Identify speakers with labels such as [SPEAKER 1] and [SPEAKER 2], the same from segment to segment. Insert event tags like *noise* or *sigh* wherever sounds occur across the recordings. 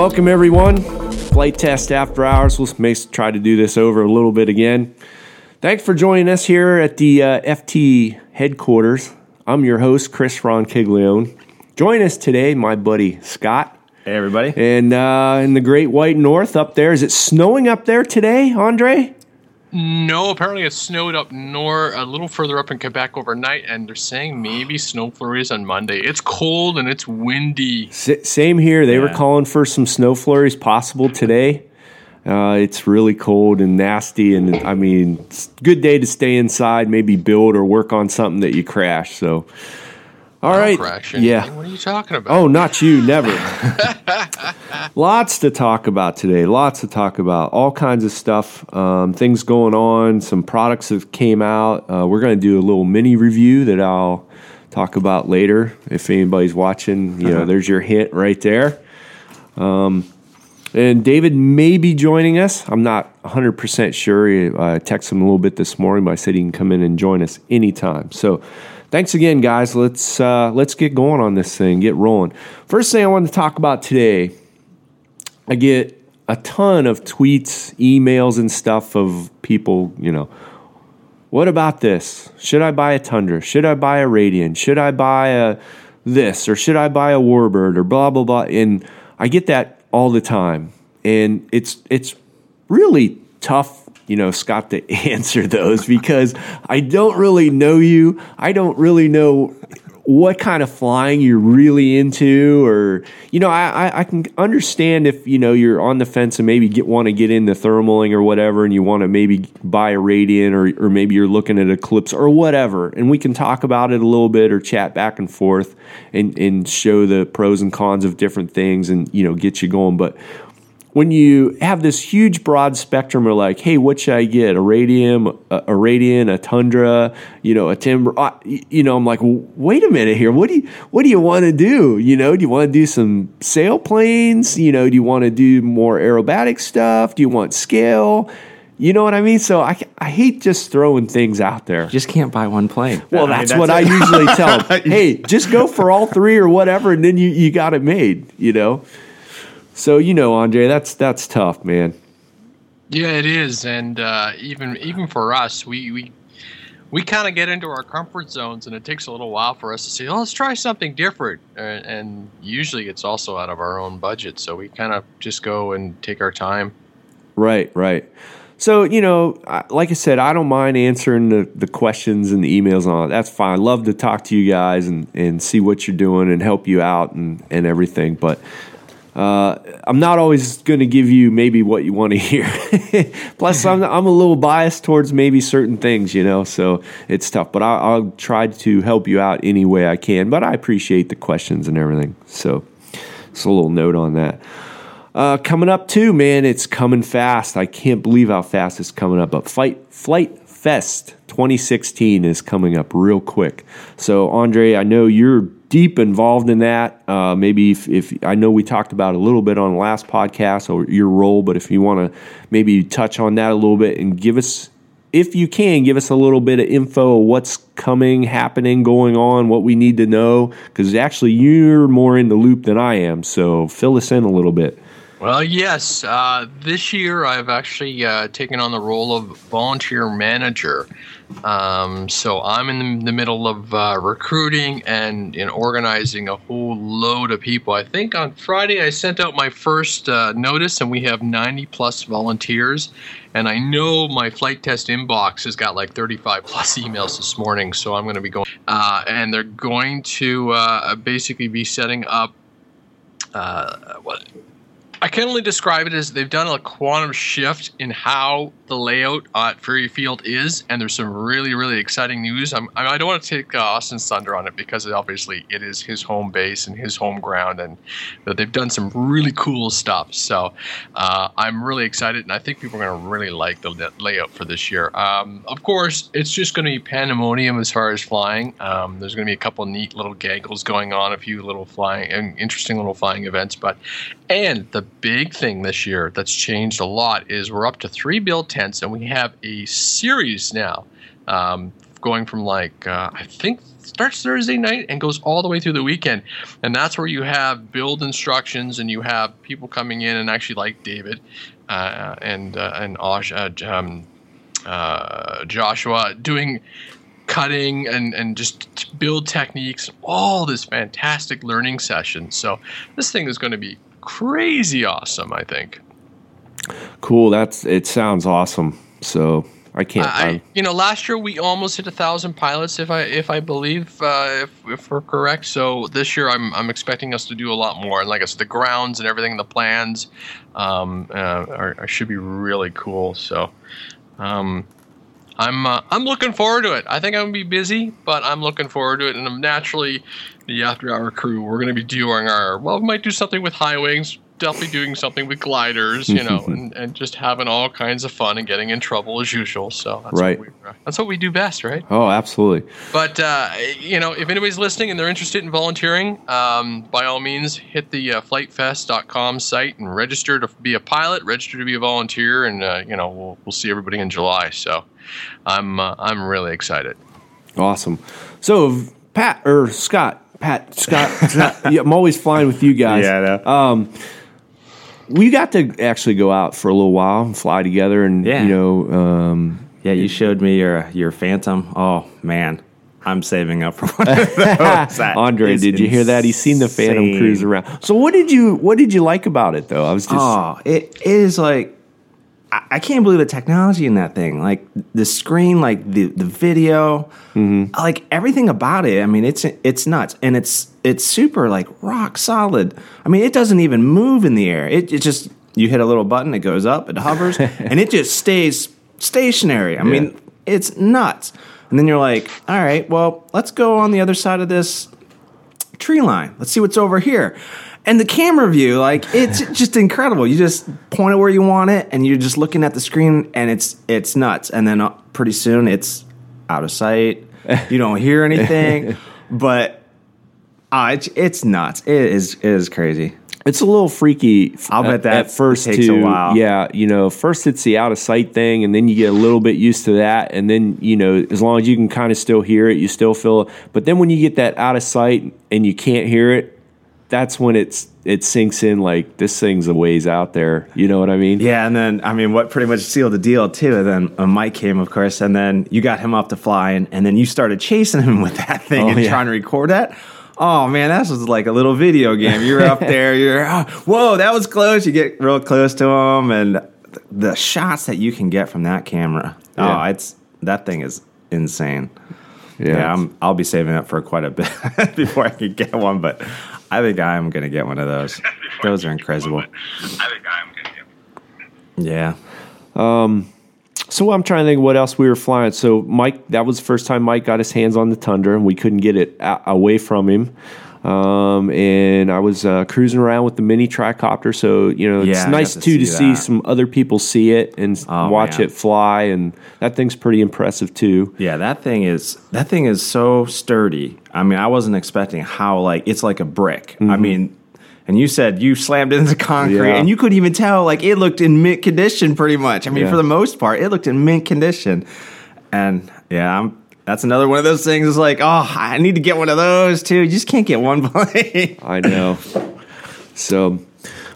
[SPEAKER 1] Welcome, everyone. Flite Test after hours. We'll may try to do this over a little bit again. Thanks for joining us here at the uh, FT headquarters. I'm your host, Chris Ron Roncaglione. Join us today, my buddy Scott.
[SPEAKER 2] Hey, everybody.
[SPEAKER 1] And uh, in the great white north up there, is it snowing up there today, Andre?
[SPEAKER 3] No, apparently it snowed up north, a little further up in Quebec overnight, and they're saying maybe snow flurries on Monday. It's cold and it's windy.
[SPEAKER 1] S- same here. They were calling for some snow flurries possible today. Uh, it's really cold and nasty, and I mean, it's a good day to stay inside, maybe build or work on something that you crash. So, all right,
[SPEAKER 3] Crash.
[SPEAKER 1] yeah.
[SPEAKER 3] What are you talking about?
[SPEAKER 1] Oh, not you, never. *laughs* lots to talk about today. Lots to talk about. All kinds of stuff. Um, things going on. Some products that came out. Uh, we're going to do a little mini review that I'll talk about later. If anybody's watching, you know, there's your hint right there. Um, and David may be joining us. I'm not 100% sure. I texted him a little bit this morning, but I said he can come in and join us anytime. So thanks again, guys. Let's, uh, let's get going on this thing, get rolling. First thing I wanted to talk about today, I get a ton of tweets, emails, and stuff of people, you know, what about this? Should I buy a Tundra? Should I buy a Radian? Should I buy a this or should I buy a Warbird or blah blah blah? And I get that all the time, and it's it's really tough, you know, Scott, to *laughs* answer those because I don't really know you. I don't really know what kind of flying you're really into or you know I, I, can understand if you know you're on the fence and maybe get want to get into thermaling or whatever and you want to maybe buy a radian or, or maybe you're looking at eclipse or whatever and we can talk about it a little bit or chat back and forth and, and show the pros and cons of different things and you know get you going but when you have this huge broad spectrum of like, hey, what should I get? A radium, a, a radian, a tundra, you know, a timber. Uh, you know, I'm like, well, wait a minute here. What do you what do you want to do? You know, do you want to do some sailplanes? You know, do you want to do more aerobatic stuff? Do you want scale? You know what I mean? So I, I hate just throwing things out there.
[SPEAKER 4] You just can't buy one plane.
[SPEAKER 1] Well,
[SPEAKER 2] I mean,
[SPEAKER 1] that's,
[SPEAKER 2] that's
[SPEAKER 1] what
[SPEAKER 2] it.
[SPEAKER 1] I usually tell them. *laughs* Hey, just go for all three or whatever, and then you, you got it made. You know. So you know, Andre, that's that's tough, man.
[SPEAKER 3] Yeah, it is, and uh, even even for us, we we we kind of get into our comfort zones, and it takes a little while for us to say, "Oh, let's try something different." And, and usually, it's also out of our own budget, so we kind of just go and take our time.
[SPEAKER 1] Right, right. So you know, like I said, I don't mind answering the, the questions and the emails and all. that. That's fine. I love to talk to you guys and, and see what you're doing and help you out and, and everything. But uh, I'm not always going to give you maybe what you want to *laughs* hear. Plus, *laughs* I'm I'm a little biased towards maybe certain things, you know. So it's tough. But I'll, I'll try to help you out any way I can. But I appreciate the questions and everything. So it's a little note on that. Uh, coming up too, man. It's coming fast. I can't believe how fast it's coming up. But Fight Flite Fest 2016 is coming up real quick. So Andre, I know you're deep involved in that. Uh, maybe if, if I know we talked about a little bit on the last podcast or your role, but if you want to maybe touch on that a little bit and give us. If you can, give us a little bit of info of what's coming, happening, going on, what we need to know, because actually you're more in the loop than I am. So fill us in a little bit.
[SPEAKER 3] Well, yes. Uh, this year, I've actually uh, taken on the role of volunteer manager. Um, so I'm in the, middle of uh, recruiting and, and organizing a whole load of people. I think on Friday I sent out my first uh, notice, and we have 90 plus volunteers. And I know my flite test inbox has got like 35 plus emails this morning. So I'm going to be going, uh, and they're going to uh, basically be setting up. Uh, what I can only describe it as they've done a quantum shift in how the layout at Fury Field is, and there's some really, really exciting news. I'm, I don't want to take uh, Austin's thunder on it because obviously it is his home base and his home ground, and they've done some really cool stuff. So uh, I'm really excited, and I think people are going to really like the layout for this year. Um, of course, it's just going to be pandemonium as far as flying. Um, there's going to be a couple neat little gaggles going on, a few little flying and interesting little flying events, but and the big thing this year that's changed a lot is we're up to three build and we have a series now um, going from like uh, I think starts Thursday night and goes all the way through the weekend, and that's where you have build instructions and you have people coming in and actually like David uh, and uh, and Osh, uh, um, uh, Joshua doing cutting and, and just build techniques, all this fantastic learning session. So this thing is going to be crazy awesome, I think.
[SPEAKER 1] Cool. That's it. Sounds awesome. So I can't.
[SPEAKER 3] I, you know, last year we almost hit a thousand pilots, if I if I believe uh, if, if we're correct. So this year I'm I'm expecting us to do a lot more. And like I said, the grounds and everything, the plans, um, uh, are, are, should be really cool. So. Um, I'm uh, I'm looking forward to it. I think I'm gonna be busy, but I'm looking forward to it. And I'm naturally the after hour crew. We're gonna be doing our well, we might do something with high wings, definitely doing something with gliders, you know, *laughs* and, and just having all kinds of fun and getting in trouble as usual. So that's
[SPEAKER 1] right.
[SPEAKER 3] what we, that's what we do best, right?
[SPEAKER 1] Oh, absolutely.
[SPEAKER 3] But uh, you know, if anybody's listening and they're interested in volunteering, um, by all means, hit the uh, flitefest.com site and register to be a pilot, register to be a volunteer, and uh, you know, we'll we'll see everybody in July. So I'm uh, I'm really excited.
[SPEAKER 1] Awesome. So Pat or Scott. Pat, Scott, Scott *laughs* yeah, I'm always flying with you guys.
[SPEAKER 2] Yeah,
[SPEAKER 1] um, we got to actually go out for a little while and fly together, and
[SPEAKER 2] Yeah.
[SPEAKER 1] you know, um,
[SPEAKER 2] Yeah, you showed me your your Phantom. Oh man, I'm saving up for one of *laughs* those.
[SPEAKER 1] Andre, did you hear that? He's seen the Phantom cruise around. So, what did you what did you like about it, though? I was just
[SPEAKER 2] Oh, it, it is like I, I can't believe the technology in that thing. Like the screen, like the the video, mm-hmm. like everything about it. I mean, it's it's nuts, and it's it's super like rock solid. I mean, it doesn't even move in the air. It, it just you hit a little button, it goes up, it hovers, *laughs* and it just stays stationary. I mean, it's nuts. And then you're like, all right, well, let's go on the other side of this tree line. Let's see what's over here. And the camera view, like it's *laughs* just incredible. You just point it where you want it, and you're just looking at the screen, and it's it's nuts. And then uh, pretty soon, it's out of sight. You don't hear anything, *laughs* but uh, it's it's nuts. It is it is crazy.
[SPEAKER 1] It's a little freaky.
[SPEAKER 2] I'll bet
[SPEAKER 1] at-
[SPEAKER 2] that
[SPEAKER 1] at first
[SPEAKER 2] takes a while.
[SPEAKER 1] Yeah, you know, first it's the out of sight thing, and then you get a little bit used to that, and then you know, as long as you can kind of still hear it, you still feel. it. But then when you get that out of sight and you can't hear it, that's when it's it sinks in. Like this thing's a ways out there. You know what I mean?
[SPEAKER 2] Yeah, and then I mean, what pretty much sealed the deal too. And then uh, Mike came, of course, and then you got him up to fly, and, and then you started chasing him *laughs* with that thing
[SPEAKER 1] Oh,
[SPEAKER 2] and
[SPEAKER 1] yeah.
[SPEAKER 2] trying to record that. Oh man, that was like a little video game. You're up *laughs* there, you're oh, whoa, that was close. You get real close to him, and th- the shots that you can get from that camera.
[SPEAKER 1] Yeah.
[SPEAKER 2] Oh, it's that thing is insane.
[SPEAKER 1] Yeah.
[SPEAKER 2] Yeah, I'm, I'll be saving up for quite a bit *laughs* before I can get one, but I think I am going to get one of those. Those are incredible.
[SPEAKER 4] I think I'm gonna get. *laughs*
[SPEAKER 2] Yeah.
[SPEAKER 1] Um, so I'm trying to think what else we were flying. So Mike, that was the first time Mike got his hands on the Tundra, and we couldn't get it a- away from him. Um, and I was uh, cruising around with the mini tricopter, so you know it's
[SPEAKER 2] Yeah,
[SPEAKER 1] nice
[SPEAKER 2] to
[SPEAKER 1] too to
[SPEAKER 2] see
[SPEAKER 1] see
[SPEAKER 2] that.
[SPEAKER 1] some other people see it and
[SPEAKER 2] Oh,
[SPEAKER 1] watch
[SPEAKER 2] man.
[SPEAKER 1] it fly, and that thing's pretty impressive too.
[SPEAKER 2] Yeah, that thing is that thing is so sturdy. I mean, I wasn't expecting how like it's like a brick. I mean, and you said you slammed it into concrete,
[SPEAKER 1] Mm-hmm. Yeah.
[SPEAKER 2] and you couldn't even tell like it looked in mint condition pretty much. I mean,
[SPEAKER 1] Yeah.
[SPEAKER 2] for the most part, it looked in mint condition. And yeah, I'm. That's another one of those things. It's like, oh, I need to get one of those too. You just can't get one *laughs* plane.
[SPEAKER 1] I know. so,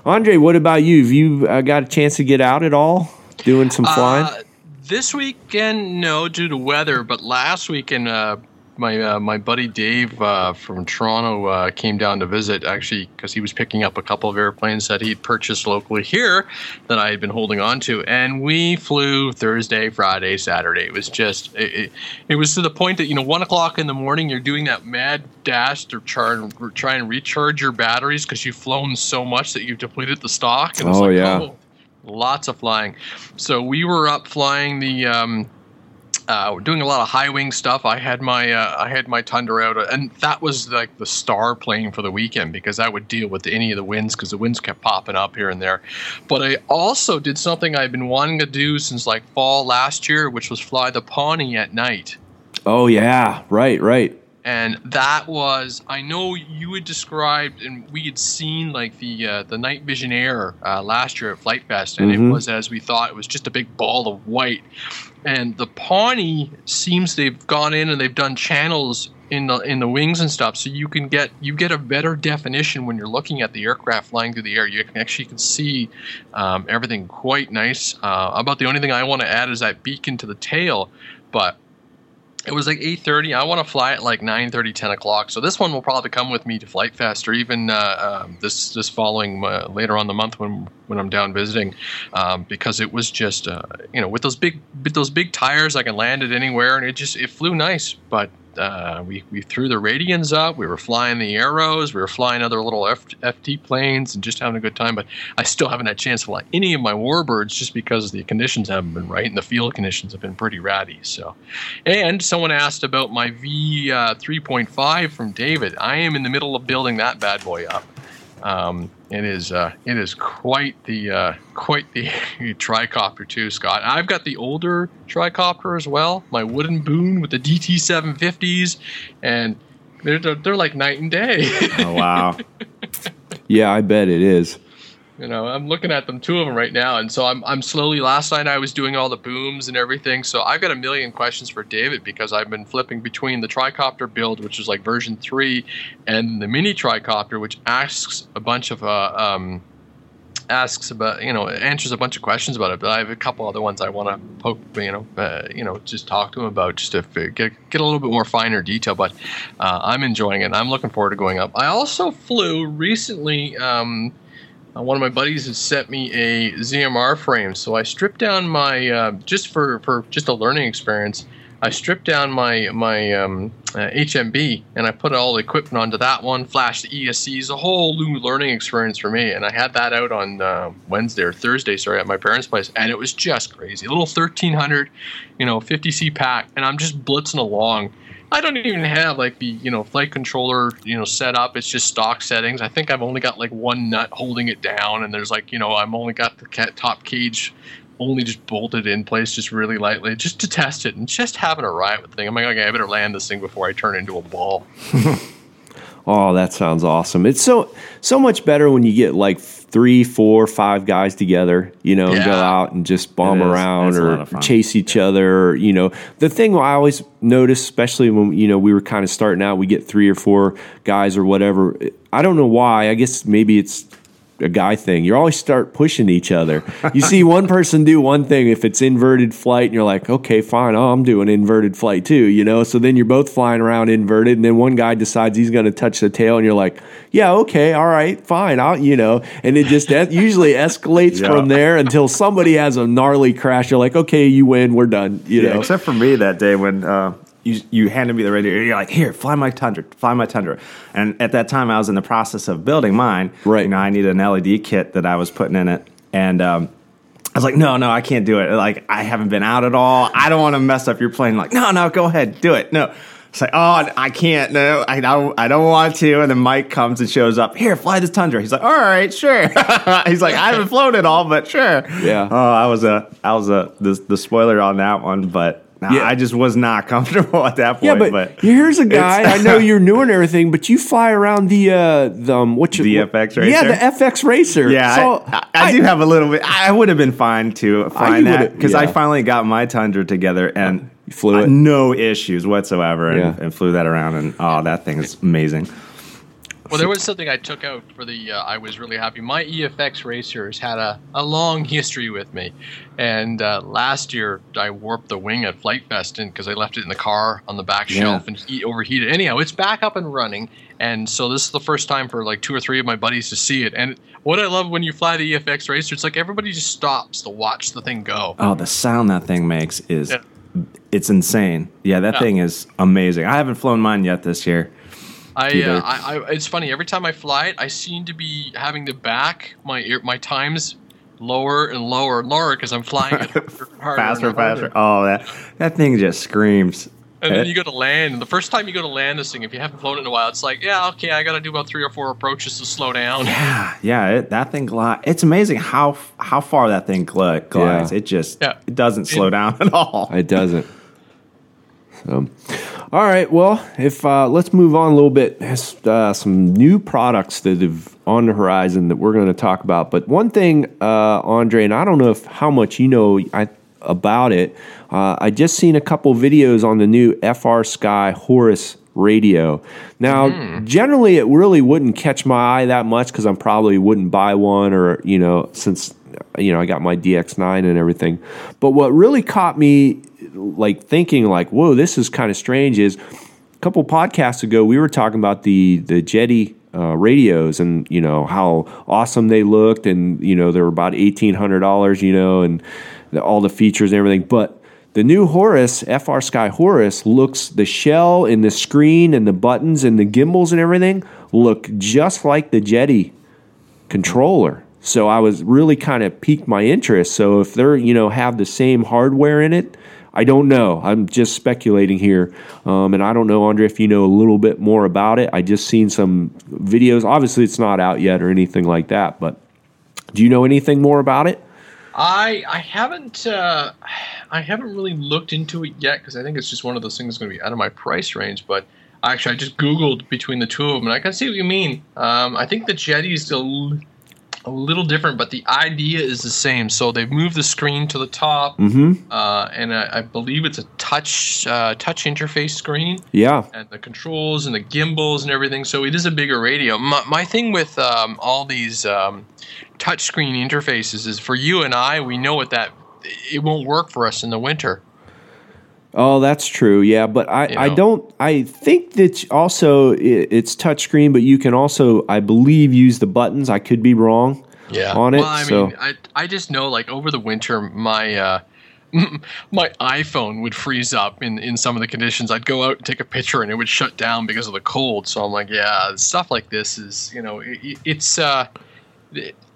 [SPEAKER 1] Andre, what about you? Have you uh, got a chance to get out at all, doing some flying?
[SPEAKER 3] Uh, this weekend, no, due to weather. But last weekend, uh, my uh, my buddy Dave uh, from Toronto uh, came down to visit. Actually, because he was picking up a couple of airplanes that he'd purchased locally here that I had been holding on to, and we flew Thursday, Friday, Saturday. It was just it, it, it was to the point that you know one o'clock in the morning you're doing that mad dash to try and try and recharge your batteries because you've flown so much that you've depleted the stock. And
[SPEAKER 1] Oh,
[SPEAKER 3] like,
[SPEAKER 1] yeah.
[SPEAKER 3] oh, lots of flying. So we were up flying the. Um, uh, doing a lot of high wing stuff. I had my uh, I had my Tundra out, and that was like the star plane for the weekend because I would deal with any of the winds because the winds kept popping up here and there. But I also did something I've been wanting to do since like fall last year, which was fly the Pawnee at night.
[SPEAKER 1] oh yeah, right, right.
[SPEAKER 3] and that was I know you had described and we had seen like the uh, the night vision air uh, last year at Flite Fest, and
[SPEAKER 1] Mhm.
[SPEAKER 3] it was as we thought. It was just a big ball of white, and the Pawnee seems they've gone in and they've done channels in the in the wings and stuff, so you can get you get a better definition when you're looking at the aircraft flying through the air. You can actually can see um, everything quite nice. Uh, about the only thing I want to add is that beacon to the tail, but it was like 8.30 i want to fly at like 9.30 10 o'clock. So this one will probably come with me to flite fest or even uh, um, this this following uh, later on the month when when i'm down visiting um, because it was just uh, you know with those big with those big tires i can land it anywhere and it just it flew nice but uh, we, we threw the radians up. We were flying the arrows. We were flying other little F, FT planes and just having a good time. But I still haven't had a chance to fly any of my warbirds just because the conditions haven't been right and the field conditions have been pretty ratty. So, and someone asked about my V uh, 3.5 from David. I am in the middle of building that bad boy up. Um, it is uh, it is quite the uh, quite the *laughs* tricopter too, Scott. I've got the older tricopter as well, my wooden boon with the DT 750s, and they're they're, they're like night and day.
[SPEAKER 2] Oh wow. *laughs*
[SPEAKER 1] Yeah, I bet it is.
[SPEAKER 3] You know, I'm looking at them, two of them right now, and so I'm I'm slowly. Last night I was doing all the booms and everything, so I've got a million questions for David because I've been flipping between the tricopter build, which is like version three, and the mini tricopter, which asks a bunch of uh, um, asks about you know answers a bunch of questions about it. But I have a couple other ones I want to poke, you know, uh, you know, just talk to him about just to get get a little bit more finer detail. But uh, I'm enjoying it. I'm looking forward to going up. I also flew recently. Um, uh, one of my buddies has sent me a ZMR frame, so I stripped down my uh, just for for just a learning experience. I stripped down my my um, uh, HMB and I put all the equipment onto that one. Flashed the ESCs, a whole new learning experience for me. And I had that out on uh, Wednesday or Thursday, sorry, at my parents' place, and it was just crazy. A little 1300, you know, 50C pack, and I'm just blitzing along. I don't even have like the you know flight controller you know set up. It's just stock settings. I think I've only got like one nut holding it down, and there's like you know I'm only got the cat top cage only just bolted in place just really lightly just to test it and just having a riot with the thing. I'm like, okay, I better land this thing before I turn into a ball. *laughs*
[SPEAKER 1] Oh, that sounds awesome. It's so so much better when you get like three, four, five guys together, you know, and go out and just bomb
[SPEAKER 2] It
[SPEAKER 1] around or chase each other. Or, you know, the thing I always notice, especially when you know we were kind of starting out, we get three or four guys or whatever. I don't know why. I guess maybe it's a guy thing. You always start pushing each other. You see *laughs* one person do one thing if it's inverted flight, and you're like, okay, fine. Oh, I'm doing inverted flight too, you know. So then you're both flying around inverted, and then one guy decides he's going to touch the tail, and you're like, yeah, okay, all right, fine. I'll, you know, and it just es- usually escalates
[SPEAKER 2] Yeah.
[SPEAKER 1] from there until somebody has a gnarly crash. You're like, okay, you win, we're done. You
[SPEAKER 2] Yeah,
[SPEAKER 1] know,
[SPEAKER 2] except for me that day when uh, you you handed me the radio. You're like, here, fly my Tundra, fly my Tundra. And at that time, I was in the process of building mine.
[SPEAKER 1] Right.
[SPEAKER 2] You know, I needed an LED kit that I was putting in it, and um, I was like, no, no, I can't do it. Like, I haven't been out at all. I don't want to mess up your plane. Like, no, no, go ahead, do it. No. It's like, oh, I can't. No, I don't. I don't want to. And then Mike comes and shows up. Here, fly this Tundra. He's like, all right, sure. *laughs* He's like, I haven't flown it all, but sure.
[SPEAKER 1] Yeah.
[SPEAKER 2] Oh, I was a, I was a the, the spoiler on that one, but nah,
[SPEAKER 1] Yeah.
[SPEAKER 2] I just was not *laughs* comfortable at that point.
[SPEAKER 1] Yeah, but, here's a guy. I know *laughs* you're new and everything, but you fly around the uh, the um, what you
[SPEAKER 2] The FX racer?
[SPEAKER 1] Yeah, the FX Racer.
[SPEAKER 2] yeah,
[SPEAKER 1] So
[SPEAKER 2] I, I, I do have a little bit. I would have been fine to find that because I finally got my Tundra together and
[SPEAKER 1] You flew it?
[SPEAKER 2] no issues whatsoever, and,
[SPEAKER 1] Yeah.
[SPEAKER 2] and flew that around. And oh, that thing is amazing.
[SPEAKER 3] Well, there was something I took out for the. Uh, I was really happy. My EFX racers had a, a long *laughs* history with me, and uh, last year I warped the wing at Flite Fest because I left it in the car on the back
[SPEAKER 2] Yeah.
[SPEAKER 3] shelf and he overheated. Anyhow, it's back up and running, and so this is the first time for like two or three of my buddies to see it. And what I love when you fly the EFX racer, it's like everybody just stops to watch the thing go.
[SPEAKER 2] Oh, the sound that thing makes is
[SPEAKER 3] Yeah.
[SPEAKER 2] it's insane. Yeah, that
[SPEAKER 3] Yeah.
[SPEAKER 2] thing is amazing. I haven't flown mine yet this year.
[SPEAKER 3] I, uh, I, I, it's funny. Every time I fly it, I seem to be having to back my ear, my times lower and lower and lower because I'm flying it harder, harder *laughs*
[SPEAKER 2] faster,
[SPEAKER 3] and harder.
[SPEAKER 2] faster. Oh, that that thing just screams.
[SPEAKER 3] And then you go to land, and the first time you go to land this thing, if you haven't flown it in a while, it's like, yeah, okay, I got to do about three or four approaches to slow down.
[SPEAKER 2] Yeah, yeah, it, that thing glides. It's amazing how how far that thing gli- glides.
[SPEAKER 1] Yeah.
[SPEAKER 2] It just
[SPEAKER 3] Yeah.
[SPEAKER 2] it doesn't slow down at all.
[SPEAKER 1] It doesn't. *laughs* So, All right. Well, if uh, let's move on a little bit. There's uh, some new products that have on the horizon that we're going to talk about. But one thing, uh, Andre, and I don't know if how much you know I, about it. Uh, I just seen a couple videos on the new FrSky Horus radio. Now, generally, it really wouldn't catch my eye that much because I probably wouldn't buy one, or you know, since you know I got my DX9 and everything. But what really caught me, like thinking, like, whoa, this is kind of strange, is a couple podcasts ago we were talking about the the Jeti. Uh, radios and you know how awesome they looked and you know they were about eighteen hundred dollars you know and the, all the features and everything but the new Horus, FrSky Horus, looks the shell and the screen and the buttons and the gimbals and everything look just like the Jeti controller. So I was really kind of piqued my interest. So if they're you know have the same hardware in it, I don't know. I'm just speculating here, um, and I don't know, Andre, if you know a little bit more about it. I just seen some videos. Obviously, it's not out yet or anything like that. But do you know anything more about it?
[SPEAKER 3] I I haven't uh, I haven't really looked into it yet because I think it's just one of those things that's going to be out of my price range. But actually, I just googled between the two of them, and I can see what you mean. Um, I think the Jeti is a, a little different, but the idea is the same. So they've moved the screen to the top,
[SPEAKER 1] Mm-hmm.
[SPEAKER 3] uh, and I, I believe it's a touch uh, touch interface screen
[SPEAKER 1] Yeah.
[SPEAKER 3] and the controls and the gimbals and everything. So it is a bigger radio. My, my thing with um, all these um, touchscreen interfaces is for you and I, we know what that it won't work for us in the winter.
[SPEAKER 1] Oh, that's true. Yeah, but I,
[SPEAKER 3] You
[SPEAKER 1] I don't. I think that also i it's touchscreen, but you can also, I believe, use the buttons. I could be wrong. Yeah. on it.
[SPEAKER 3] Well, I
[SPEAKER 1] so
[SPEAKER 3] mean, I I just know like over the winter, my uh, my iPhone would freeze up in in some of the conditions. I'd go out and take a picture, and it would shut down because of the cold. So I'm like, yeah, stuff like this is you know, it, it's. Uh,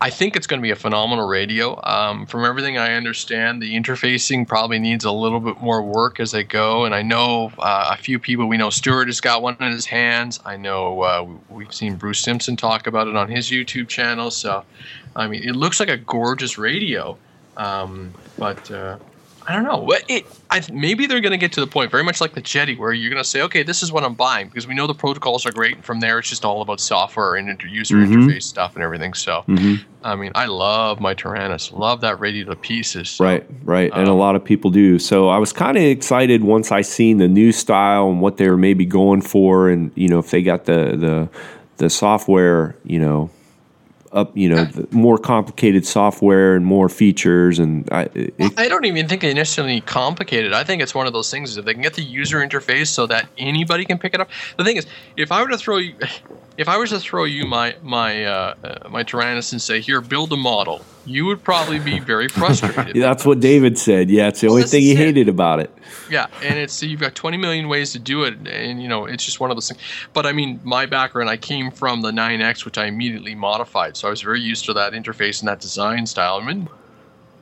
[SPEAKER 3] I think it's going to be a phenomenal radio. Um, from everything I understand, the interfacing probably needs a little bit more work as they go. And I know uh, a few people. We know Stuart has got one in his hands. I know uh, we've seen Bruce Simpson talk about it on his YouTube channel. So, I mean, it looks like a gorgeous radio. Um, but uh, I don't know. It, I, maybe they're going to get to the point, very much like the Jeti, where you're going to say, okay, this is what I'm buying because we know the protocols are great. And from there, it's just all about software and inter- user interface stuff and everything. So, I mean, I love my Taranis. Love that radio to pieces. So,
[SPEAKER 1] Right, right, and a
[SPEAKER 3] Um,
[SPEAKER 1] lot of people do. So I was kind of excited once I seen the new style and what they were maybe going for, and you know if they got the the the software, you know, up, you know, more complicated software and more features, and I, it,
[SPEAKER 3] I don't even think they necessarily complicated. I think it's one of those things if they can get the user interface so that anybody can pick it up. The thing is, if I were to throw you, if I was to throw you my my uh, uh, my Taranis and say, "Here, build a model," you would probably be very *laughs* frustrated.
[SPEAKER 1] that's what David said. Yeah, it's the only thing he
[SPEAKER 3] it.
[SPEAKER 1] hated about it.
[SPEAKER 3] Yeah, and it's you've got 20 million ways to do it, and you know it's just one of those things. But I mean, my background, I came from the 9X, which I immediately modified, so I was very used to that interface and that design style. I mean,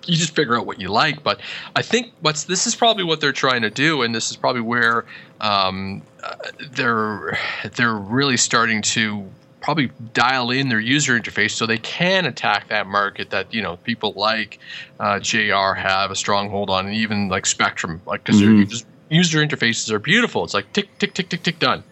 [SPEAKER 3] you just figure out what you like. But I think what's this is probably what they're trying to do, and this is probably where um, uh, they're they're really starting to probably dial in their user interface so they can attack that market that you know people like uh, JR have a stronghold on, and even like Spektrum, like because just user interfaces are beautiful. It's like tick tick tick tick tick done.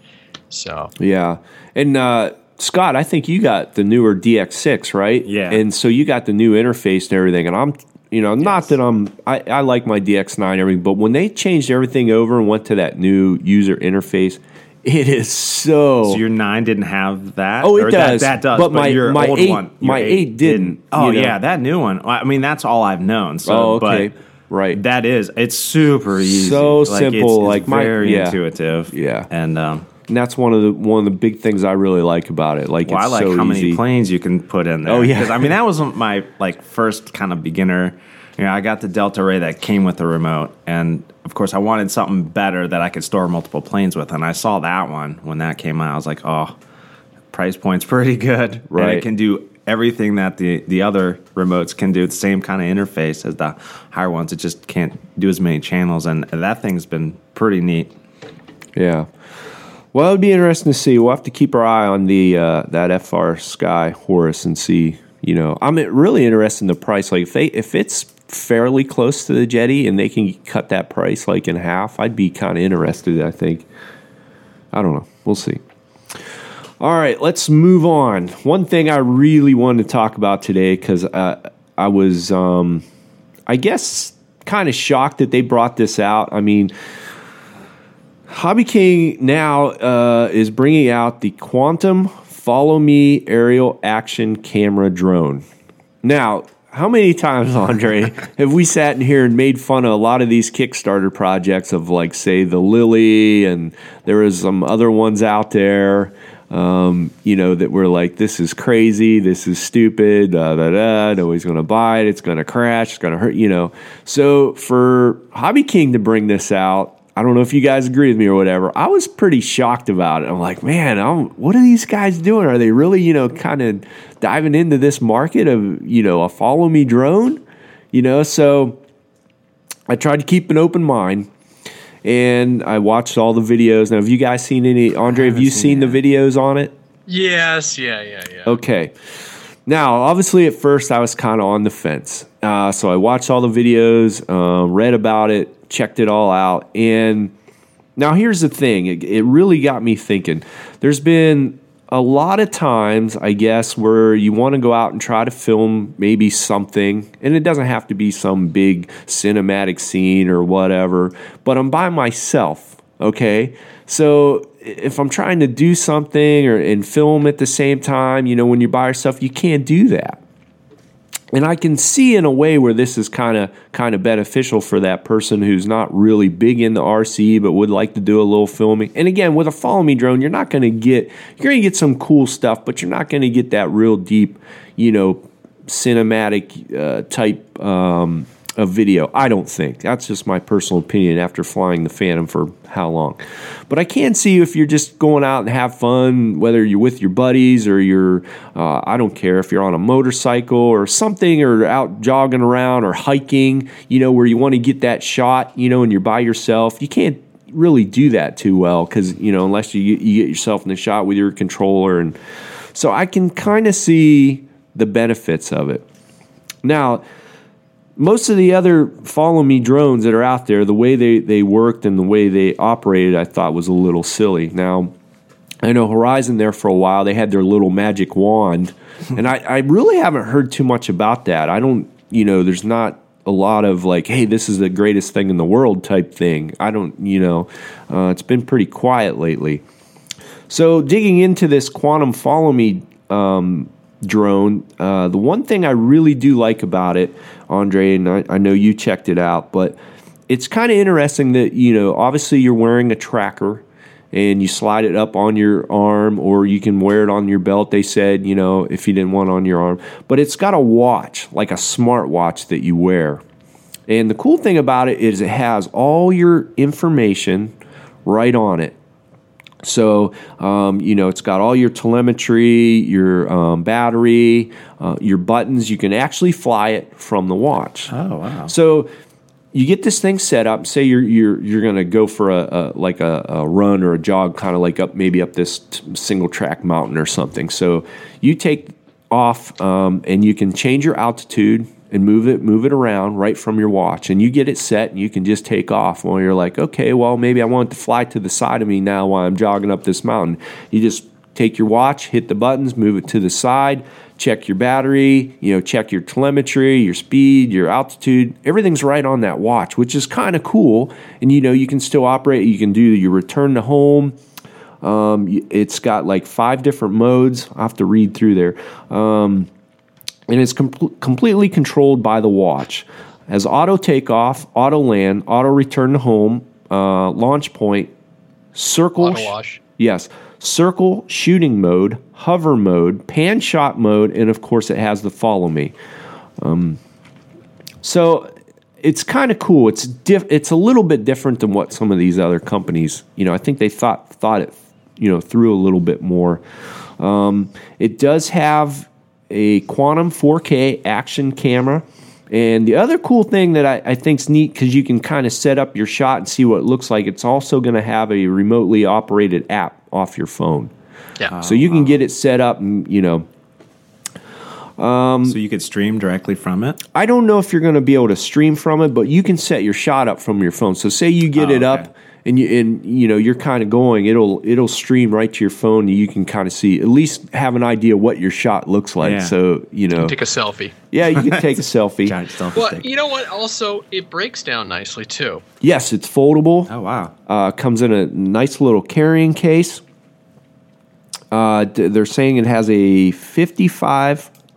[SPEAKER 3] So
[SPEAKER 1] Yeah, and uh, Scott, I think you got the newer DX6, right?
[SPEAKER 2] Yeah.
[SPEAKER 1] and so you got the new interface and everything, and I'm. You know, not that I'm. I, I like my DX9 and everything, but when they changed everything over and went to that new user interface, it is so.
[SPEAKER 2] So your nine didn't have that.
[SPEAKER 1] Oh, it does,
[SPEAKER 2] That, that does.
[SPEAKER 1] but my-
[SPEAKER 2] your
[SPEAKER 1] my
[SPEAKER 2] old
[SPEAKER 1] eight-
[SPEAKER 2] one,
[SPEAKER 1] my eight didn't,
[SPEAKER 2] Oh
[SPEAKER 1] you know.
[SPEAKER 2] yeah, that new one. I mean, that's all I've known. So,
[SPEAKER 1] Oh, okay.
[SPEAKER 2] but
[SPEAKER 1] Right.
[SPEAKER 2] That is. It's super easy.
[SPEAKER 1] So
[SPEAKER 2] Like,
[SPEAKER 1] simple,
[SPEAKER 2] it's
[SPEAKER 1] like my-
[SPEAKER 2] very
[SPEAKER 1] yeah.
[SPEAKER 2] intuitive.
[SPEAKER 1] Yeah.
[SPEAKER 2] and um,
[SPEAKER 1] and that's one of the one of the big things I really like about it. Like
[SPEAKER 2] well, I like
[SPEAKER 1] so
[SPEAKER 2] how
[SPEAKER 1] easy.
[SPEAKER 2] many planes you can put in there.
[SPEAKER 1] Oh, yeah.
[SPEAKER 2] because I mean that was my like first kind of beginner. You know, I got the Delta Ray that came with the remote, and of course, I wanted something better that I could store multiple planes with. And I saw that one when that came out. I was like, oh, price point's *laughs* pretty good. And
[SPEAKER 1] Right.
[SPEAKER 2] it can do everything that the, the other remotes can do. The same kind of interface as the higher ones. It just can't do as many channels. And that thing's been pretty neat.
[SPEAKER 1] Yeah. Well, it'd be interesting to see. We'll have to keep our eye on the uh, that FrSky Horus and see. You know, I'm really interested in the price. Like if they if it's fairly close to the Jeti and they can cut that price like in half, I'd be kind of interested. I think. I don't know. We'll see. All right, let's move on. One thing I really wanted to talk about today because uh, I was, um, I guess, kind of shocked that they brought this out. I mean, Hobby King now uh, is bringing out the Quanum Follow Me aerial action camera drone. Now, how many times, *laughs* Andre, have we sat in here and made fun of a lot of these Kickstarter projects of, like, say, the Lily, and there was some other ones out there, um, you know, that were like, this is crazy, this is stupid, da da da, nobody's going to buy it, it's going to crash, it's going to hurt, you know. So for Hobby King to bring this out, I don't know if you guys agree with me or whatever. I was pretty shocked about it. I'm like, man, I'm, what are these guys doing? Are they really, you know, kind of diving into this market of, you know, a follow me drone? You know, so I tried to keep an open mind and I watched all the videos. Now, have you guys seen any, Andre, have you seen, seen the videos on it?
[SPEAKER 3] Yes, yeah, yeah, yeah.
[SPEAKER 1] Okay. Now, obviously, at first I was kind of on the fence. Uh, so I watched all the videos, uh, read about it, checked it all out. And now here's the thing it, it really got me thinking. There's been a lot of times, I guess, where you want to go out and try to film maybe something, and it doesn't have to be some big cinematic scene or whatever, but I'm by myself, okay? So if I'm trying to do something or and film at the same time, you know, when you're by yourself, you can't do that and I can see in a way where this is kind of kind of beneficial for that person who's not really big in the RC but would like to do a little filming. And again, with a follow me drone, you're not going to get you're going to get some cool stuff, but you're not going to get that real deep, you know, cinematic uh, type um, a video. I don't think. That's just my personal opinion after flying the Phantom for how long. But I can see if you're just going out and have fun, whether you're with your buddies or you're, uh, I don't care if you're on a motorcycle or something or out jogging around or hiking, you know, where you want to get that shot, you know, and you're by yourself. You can't really do that too well because, you know, unless you, you get yourself in the shot with your controller. And so I can kind of see the benefits of it. Now, most of the other follow me drones that are out there, the way they, they worked and the way they operated, I thought was a little silly. Now, I know Horizon there for a while, they had their little magic wand, and I, I really haven't heard too much about that. I don't, you know, there's not a lot of like, hey, this is the greatest thing in the world type thing. I don't, you know, uh, it's been pretty quiet lately. So, digging into this quanum follow me um, drone. Uh, the one thing I really do like about it, Andre, and I, I know you checked it out, but it's kind of interesting that, you know, obviously you're wearing a tracker and you slide it up on your arm or you can wear it on your belt they said you know if you didn't want on your arm. But it's got a watch like a smart watch that you wear. And the cool thing about it is it has all your information right on it so, um, you know, it's got all your telemetry, your um, battery, uh, your buttons. You can actually fly it from the watch.
[SPEAKER 2] Oh, wow.
[SPEAKER 1] So, you get this thing set up. Say you're you're you're going to go for a, a like a, a, run or a jog, kind of like up maybe up this t- single track mountain or something. So you take off um, and you can change your altitude and move it move it around right from your watch. And you get it set and you can just take off. While you're like okay well maybe i want to fly to the side of me now while i'm jogging up this mountain. You just take your watch hit the buttons move it to the side check your battery you know check your telemetry your speed your altitude. Everything's right on that watch which is kind of cool. And you know you can still operate. You can do your return to home. Um, it's got like five different modes. I have to read through there. Um, and it's com- completely controlled by the watch. As auto takeoff, auto land, auto return to home, uh, launch point, circle.
[SPEAKER 3] Auto wash.
[SPEAKER 1] Yes, circle shooting mode, hover mode, pan shot mode, and of course it has the follow me. Um, so it's kind of cool. It's diff- It's a little bit different than what some of these other companies. You know, I think they thought thought it, you know, through a little bit more. Um, it does have a Quanum 4K action camera. And the other cool thing that I, I think is neat because you can kind of set up your shot and see what it looks like, it's also going to have a remotely operated app off your phone.
[SPEAKER 3] Yeah.
[SPEAKER 1] So you can get it set up and, you know.
[SPEAKER 2] So you could stream directly from it.
[SPEAKER 1] I don't know if you're going to be able to stream from it, but you can set your shot up from your phone. So say you get
[SPEAKER 2] Oh,
[SPEAKER 1] it
[SPEAKER 2] okay.
[SPEAKER 1] up and you and you know you're kind of going, it'll it'll stream right to your phone. And you can kind of see at least have an idea what your shot looks like.
[SPEAKER 2] Yeah.
[SPEAKER 1] So you know,
[SPEAKER 3] Take a selfie.
[SPEAKER 1] yeah, you can take a *laughs* selfie.
[SPEAKER 2] Giant selfie
[SPEAKER 3] Well,
[SPEAKER 2] stick.
[SPEAKER 3] you know what? Also, it breaks down nicely too.
[SPEAKER 1] Yes, it's foldable.
[SPEAKER 2] Oh wow.
[SPEAKER 1] Uh, comes in a nice little carrying case. Uh, they're saying it has a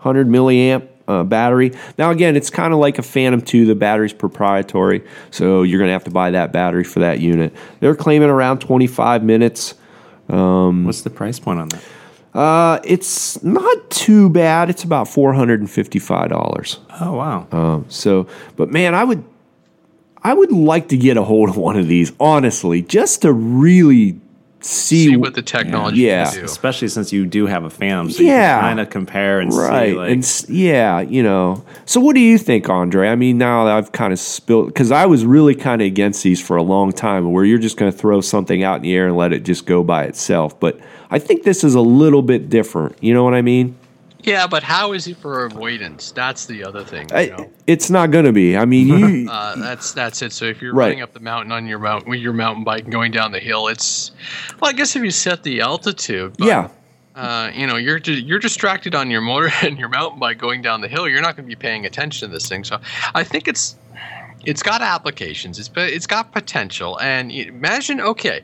[SPEAKER 1] 5500 milliamp uh, battery. Now, again, it's kind of like a Phantom 2. The battery's proprietary, so you're going to have to buy that battery for that unit. They're claiming around 25 minutes.
[SPEAKER 2] What's the price point on that?
[SPEAKER 1] Uh, it's not too bad. It's about $455.
[SPEAKER 2] Oh wow.
[SPEAKER 1] Um, so, but man, I would, I would like to get a hold of one of these, honestly, just to really see,
[SPEAKER 3] See what the technology
[SPEAKER 1] Yeah.
[SPEAKER 3] can do.
[SPEAKER 2] Especially since you do have a Phantom, so
[SPEAKER 1] Yeah.
[SPEAKER 2] you can kind of compare and
[SPEAKER 1] right
[SPEAKER 2] see. Like,
[SPEAKER 1] and yeah you know so what do you think andre i mean now that i've kind of spilled because i was really kind of against these for a long time where you're just going to throw something out in the air and let it just go by itself but i think this is a little bit different you know what i mean
[SPEAKER 3] Yeah, but how is it for avoidance? That's the other thing. You
[SPEAKER 1] I, it's not going to be i mean you *laughs*
[SPEAKER 3] Uh, that's that's it. So if you're
[SPEAKER 1] Right.
[SPEAKER 3] running up the mountain on your mount with your mountain bike and going down the hill, it's well, I guess if you set the altitude, but,
[SPEAKER 1] yeah
[SPEAKER 3] uh, you know, you're you're distracted on your motor *laughs* and your mountain bike going down the hill. You're not going to be paying attention to this thing. So I think it's it's got applications. It's it's got potential. And imagine, okay,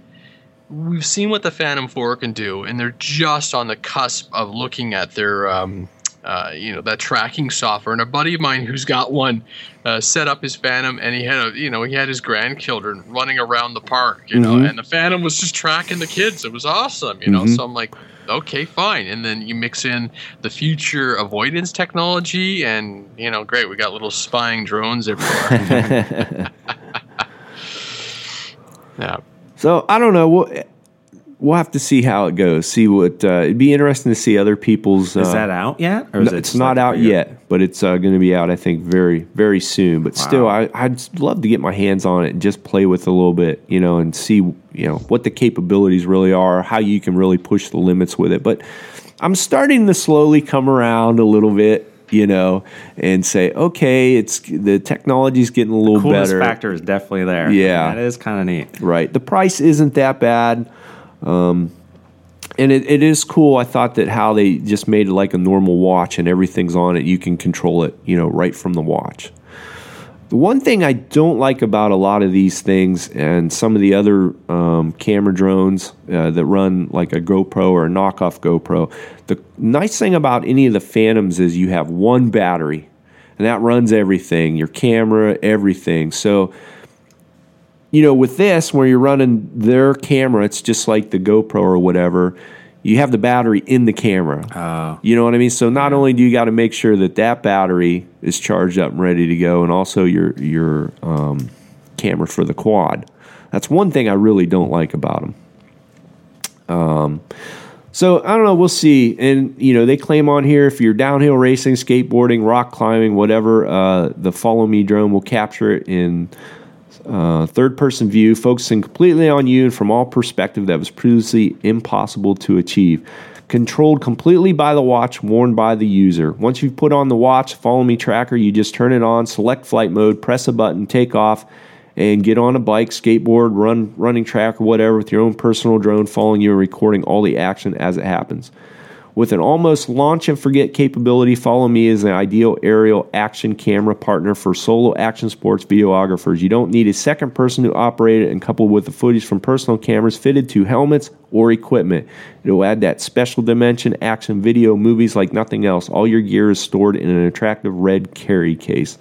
[SPEAKER 3] we've seen what the Phantom 4 can do, and they're just on the cusp of looking at their, um, uh, you know, that tracking software. And a buddy of mine who's got one uh, set up his Phantom, and he had a, you know, he had his grandchildren running around the park, you know,
[SPEAKER 1] Mhm.
[SPEAKER 3] and the Phantom was just tracking the kids. It was awesome, you know.
[SPEAKER 1] Mhm.
[SPEAKER 3] So I'm like. Okay, fine. And then you mix in the future avoidance technology, and you know, great. We got little spying drones everywhere. *laughs* *laughs* yeah.
[SPEAKER 1] So I don't know. We'll, we'll have to see how it goes. See what uh, it'd be interesting to see other people's.
[SPEAKER 2] is
[SPEAKER 1] uh,
[SPEAKER 2] that out yet? Or
[SPEAKER 1] no,
[SPEAKER 2] it
[SPEAKER 1] it's not out yet, but it's uh, going to be out. I think very very soon. But still, I, I'd love to get my hands on it and just play with it a little bit, you know, and see you know what the capabilities really are, how you can really push the limits with it. But I'm starting to slowly come around a little bit. You know, and say, okay, it's the technology's getting a little
[SPEAKER 2] Coolest
[SPEAKER 1] better.
[SPEAKER 2] factor is definitely there.
[SPEAKER 1] Yeah.
[SPEAKER 2] that is kind of neat.
[SPEAKER 1] Right. The price isn't that bad. Um, and it, it is cool. I thought that how they just made it like a normal watch and everything's on it. You can control it, you know, right from the watch. The one thing I don't like about a lot of these things and some of the other um, camera drones uh, that run like a GoPro or a knockoff GoPro, the nice thing about any of the Phantoms is you have one battery and that runs everything your camera, everything. So, you know, with this, where you're running their camera, it's just like the GoPro or whatever. You have the battery in the camera.
[SPEAKER 2] Oh.
[SPEAKER 1] You know what I mean? So not only do you got to make sure that that battery is charged up and ready to go, and also your your um, camera for the quad. That's one thing I really don't like about them. Um, so I don't know. We'll see. And you know, they claim on here if you're downhill racing, skateboarding, rock climbing, whatever, uh, the Follow Me drone will capture it in uh, third person view, focusing completely on you and from all perspective that was previously impossible to achieve. Controlled completely by the watch, worn by the user. Once you've put on the watch, follow me tracker, you just turn it on, select flight mode, press a button, take off, and get on a bike, skateboard, run, running track, or whatever with your own personal drone following you and recording all the action as it happens. With an almost launch and forget capability, Follow Me is an ideal aerial action camera partner for solo action sports videographers. You don't need a second person to operate it, and coupled with the footage from personal cameras fitted to helmets or equipment, it will add that special dimension action video movies like nothing else. All your gear is stored in an attractive red carry case.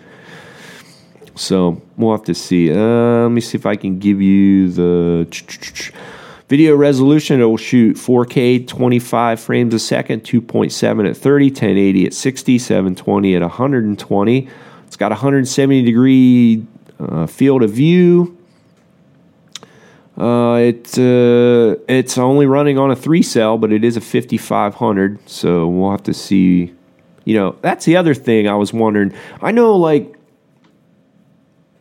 [SPEAKER 1] So we'll have to see. Uh, let me see if I can give you the video resolution. It will shoot 4K 25 frames a second, 2.7 at 30, 1080 at 60, 720 at 120. It's got 170 degree uh, field of view. Uh, it uh, it's only running on a three cell, but it is a 5500. So we'll have to see. You know, that's the other thing I was wondering. I know, like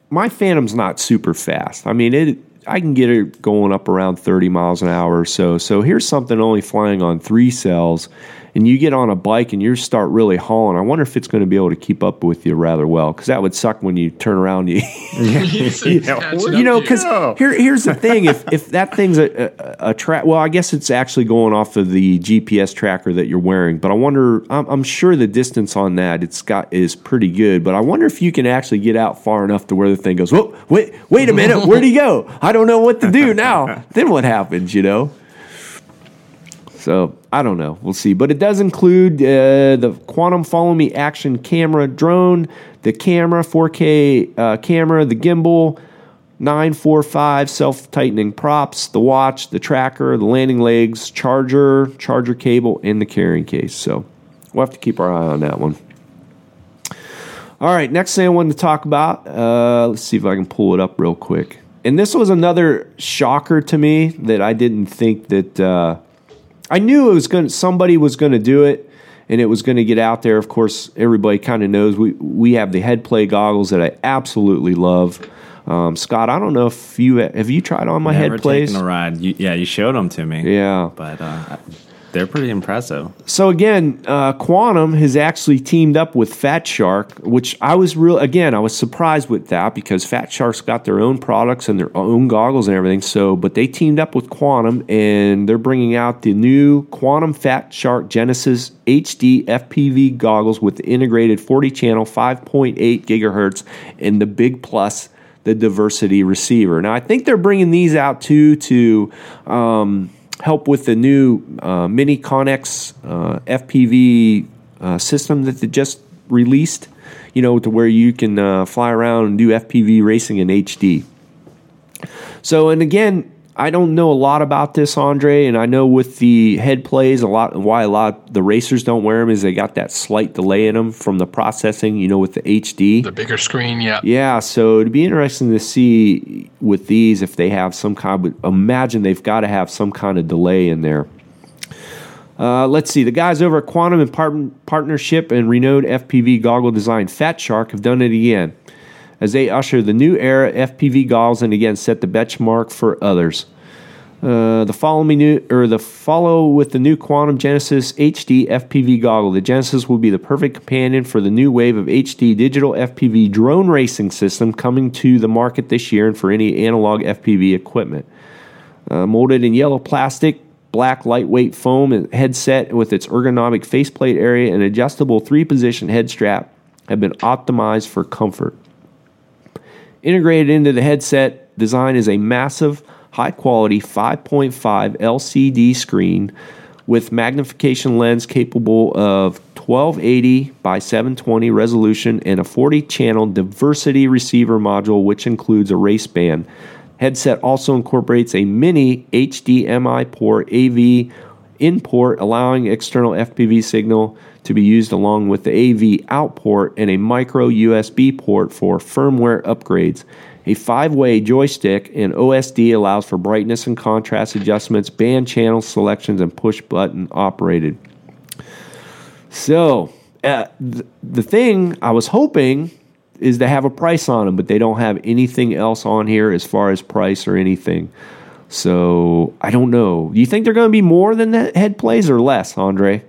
[SPEAKER 1] my Phantom's not super fast. I mean, it I can get it going up around 30 miles an hour or so. So here's something only flying on three cells, and you get on a bike and you start really hauling, I wonder if it's going to be able to keep up with you rather well. Because that would suck when you turn around. You, *laughs* *laughs* *laughs* you know, because here, here's the thing: if if that thing's a, a, a track, well, I guess it's actually going off of the GPS tracker that you're wearing. But I wonder, I'm, I'm sure the distance on that it's got is pretty good. But I wonder if you can actually get out far enough to where the thing goes. Whoa, wait, wait a minute, where'd he go? I don't know what to do now. then what happens? You know. So I don't know. We'll see. But it does include uh, the Quanum Follow Me Action Camera drone, the camera, 4K uh, camera, the gimbal, 945 self tightening props, the watch, the tracker, the landing legs, charger, charger cable, and the carrying case. So we'll have to keep our eye on that one. All right, next thing I wanted to talk about, uh, let's see if I can pull it up real quick. And this was another shocker to me that I didn't think that. I knew it was going. Somebody was going to do it, and it was going to get out there. Of course, everybody kind of knows we we have the head play goggles that I absolutely love. Um, Scott, I don't know if you have you tried on my
[SPEAKER 2] Never
[SPEAKER 1] head plays.
[SPEAKER 2] taken a ride. You, yeah, you showed them to me.
[SPEAKER 1] Yeah,
[SPEAKER 2] but uh, they're pretty impressive.
[SPEAKER 1] So again, uh, Quanum has actually teamed up with Fat Shark, which I was real. Again, I was surprised with that because Fat Shark's got their own products and their own goggles and everything. So, but they teamed up with Quanum and they're bringing out the new Quanum Fat Shark Genesis HD FPV goggles with the integrated 40 channel 5.8 gigahertz and the big plus the diversity receiver. Now, I think they're bringing these out too to. Um, help with the new uh, Mini Connex uh, FPV uh, system that they just released, you know, to where you can uh, fly around and do FPV racing in HD. So, and again, I don't know a lot about this, Andre, and I know with the head plays, a lot why a lot of the racers don't wear them is they got that slight delay in them from the processing, you know, with the HD.
[SPEAKER 3] The bigger screen, yeah.
[SPEAKER 1] Yeah, so it'd be interesting to see with these if they have some kind of, imagine they've got to have some kind of delay in there. Uh, let's see. The guys over at Quanum and Part- Partnership and renowned FPV goggle design Fat Shark have done it again as they usher the new era FPV goggles and again set the benchmark for others. Uh, the follow me new or the follow with the new Quanum Genesis HD FPV goggle. The Genesis will be the perfect companion for the new wave of HD digital FPV drone racing system coming to the market this year and for any analog FPV equipment. Uh, molded in yellow plastic, black lightweight foam headset with its ergonomic faceplate area and adjustable three position head strap have been optimized for comfort. Integrated into the headset design is a massive, high quality 5.5 LCD screen with magnification lens capable of 1280 by 720 resolution and a 40 channel diversity receiver module, which includes a race band. Headset also incorporates a mini HDMI port AV in port, allowing external FPV signal to be used along with the AV out port and a micro USB port for firmware upgrades. A five way joystick and OSD allows for brightness and contrast adjustments, band channel selections, and push button operated. So, uh, th- the thing I was hoping is to have a price on them, but they don't have anything else on here as far as price or anything. So, I don't know. Do you think they're going to be more than that head plays or less, Andre?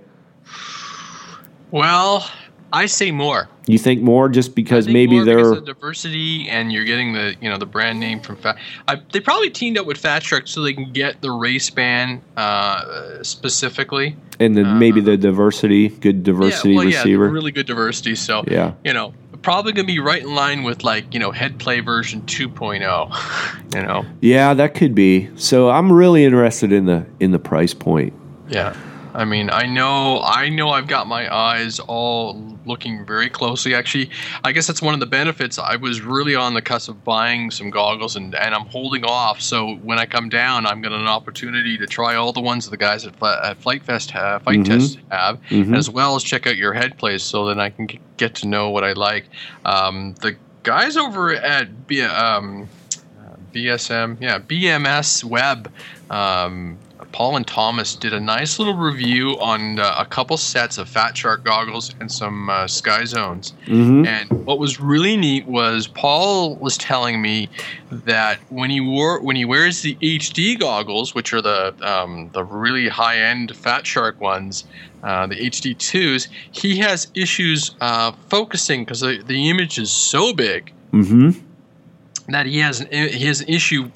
[SPEAKER 3] Well, I say more.
[SPEAKER 1] You think more just because maybe they're
[SPEAKER 3] because of diversity and you're getting the you know the brand name from Fat. I, they probably teamed up with Fat Shark so they can get the race band uh, specifically.
[SPEAKER 1] and then maybe the diversity, good diversity
[SPEAKER 3] yeah, well,
[SPEAKER 1] receiver.
[SPEAKER 3] yeah, really good diversity. So
[SPEAKER 1] Yeah.
[SPEAKER 3] you know, probably gonna be right in line with like you know head play version 2.0. *laughs* You know,
[SPEAKER 1] Yeah, that could be. So I'm really interested in the in the price point.
[SPEAKER 3] yeah. I mean, I know, I know, I've got my eyes all looking very closely. Actually, I guess that's one of the benefits. I was really on the cusp of buying some goggles, and, and I'm holding off. So when I come down, I'm getting an opportunity to try all the ones the guys at, at Flite Fest have, Fight
[SPEAKER 1] Mhm.
[SPEAKER 3] Test have,
[SPEAKER 1] Mhm.
[SPEAKER 3] as well as check out your head plays, so that I can g- get to know what I like. Um, the guys over at B, um, BSM, yeah, BMS Web. Um, Paul and Thomas did a nice little review on uh, a couple sets of Fat Shark goggles and some uh, Sky Zones.
[SPEAKER 1] Mm-hmm.
[SPEAKER 3] And what was really neat was Paul was telling me that when he wore when he wears the HD goggles, which are the um, the really high end Fat Shark ones, uh, the HD twos, he has issues uh, focusing because the, the image is so big
[SPEAKER 1] Mm-hmm.
[SPEAKER 3] that he has an, he has an issue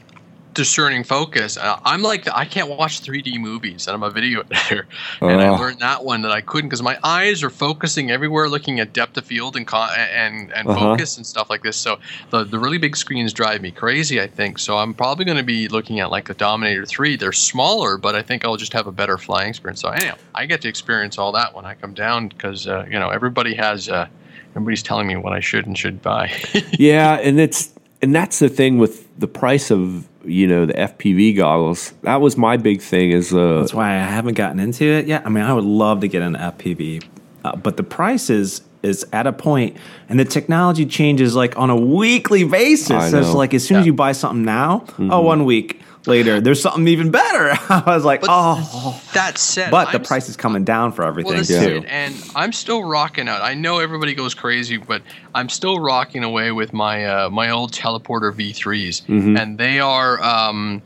[SPEAKER 3] discerning focus. Uh, I'm like I can't watch 3D movies, and I'm a video *laughs* editor, and I
[SPEAKER 1] Oh.
[SPEAKER 3] learned that one that I couldn't because my eyes are focusing everywhere, looking at depth of field and and and
[SPEAKER 1] Uh-huh.
[SPEAKER 3] focus and stuff like this. So the the really big screens drive me crazy. I think so. I'm probably going to be looking at like the Dominator 3. They're smaller, but I think I'll just have a better flying experience. So anyhow, I get to experience all that when I come down because uh, you know everybody has. Uh, Everybody's telling me what I should and should buy. *laughs*
[SPEAKER 1] yeah, and it's and that's the thing with the price of you know the FPV goggles. That was my big thing. Is uh,
[SPEAKER 2] That's why I haven't gotten into it yet. I mean, I would love to get an FPV, uh, but the price is is at a point, and the technology changes like on a weekly basis. So it's.
[SPEAKER 1] Mm-hmm.
[SPEAKER 2] like as soon as you buy something now, oh, one week later, there's something even better. *laughs* I was like, oh,
[SPEAKER 3] that said,
[SPEAKER 2] but the
[SPEAKER 3] I'm
[SPEAKER 2] price is coming down for everything
[SPEAKER 3] Well,
[SPEAKER 2] too.
[SPEAKER 3] it. And I'm still rocking out. I know everybody goes crazy, but I'm still rocking away with my uh, my old teleporter V3s,
[SPEAKER 1] Mm-hmm.
[SPEAKER 3] and they are. Um,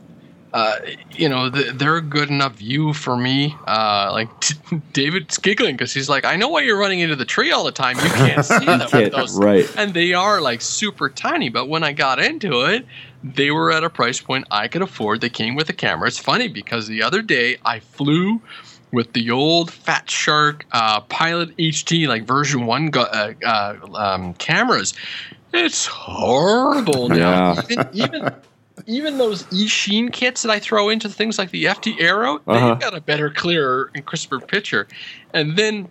[SPEAKER 3] uh, you know, th- they're a good enough view for me. Uh, like *laughs* David's giggling because he's like, "I know why you're running into the tree all the time. You can't *laughs* see them
[SPEAKER 1] can't,
[SPEAKER 3] those."
[SPEAKER 1] right.
[SPEAKER 3] And they are like super tiny. But when I got into it, they were at a price point I could afford. They came with a camera. It's funny because the other day I flew with the old Fat Shark uh, Pilot HD, like version one go- uh, uh, um, cameras. It's horrible now.
[SPEAKER 1] Yeah.
[SPEAKER 3] Even, even even those Eachine kits that I throw into things like the FT Arrow,
[SPEAKER 1] Uh-huh.
[SPEAKER 3] they've got a better, clearer, and crisper picture. And then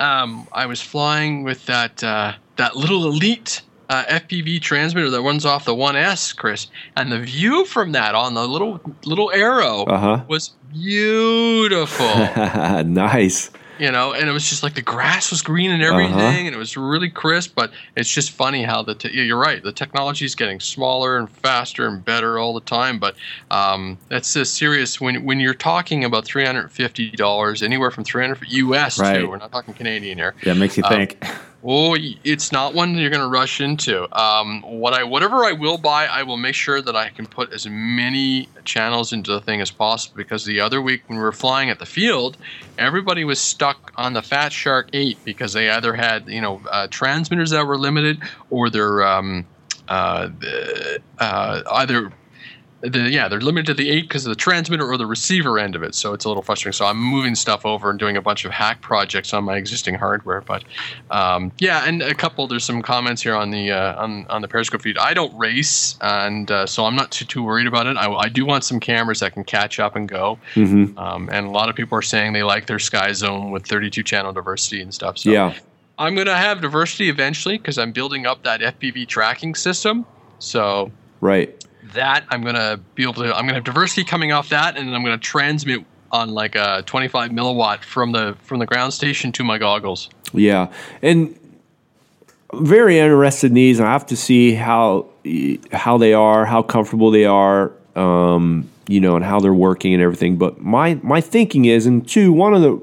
[SPEAKER 3] um, I was flying with that uh, that little elite uh, FPV transmitter that runs off the 1S, Chris, and the view from that on the little little arrow
[SPEAKER 1] Uh huh.
[SPEAKER 3] was beautiful. *laughs*
[SPEAKER 1] nice.
[SPEAKER 3] You know, and it was just like the grass was green and everything,
[SPEAKER 1] Uh-huh.
[SPEAKER 3] and it was really crisp. But it's just funny how the te- you're right. The technology is getting smaller and faster and better all the time. But um, that's a serious when when you're talking about three hundred fifty dollars, anywhere from three hundred US
[SPEAKER 2] Right.
[SPEAKER 3] too. We're not talking Canadian here.
[SPEAKER 2] yeah, it makes you
[SPEAKER 3] Um,
[SPEAKER 2] think.
[SPEAKER 3] Oh, it's not one you're going to rush into. Um, what I, whatever I will buy, I will make sure that I can put as many channels into the thing as possible. Because the other week when we were flying at the field, everybody was stuck on the Fat Shark Eight because they either had you know uh, transmitters that were limited or they're um, uh, uh, either the, yeah, they're limited to the eight because of the transmitter or the receiver end of it. So it's a little frustrating. So I'm moving stuff over and doing a bunch of hack projects on my existing hardware. But um, yeah, and a couple. There's some comments here on the uh, on on the Periscope feed. I don't race, and uh, so I'm not too too worried about it. I, I do want some cameras that can catch up and go.
[SPEAKER 1] Mm-hmm.
[SPEAKER 3] Um, and a lot of people are saying they like their Sky Zone with 32 channel diversity and stuff. So
[SPEAKER 1] Yeah.
[SPEAKER 3] I'm gonna have diversity eventually because I'm building up that FPV tracking system. So
[SPEAKER 1] Right.
[SPEAKER 3] That I'm gonna be able to. I'm gonna have diversity coming off that, and I'm gonna transmit on like a 25 milliwatt from the from the ground station to my goggles.
[SPEAKER 1] Yeah, and I'm very interested in these. and I have to see how how they are, how comfortable they are, um, you know, and how they're working and everything. But my my thinking is, and two, one of the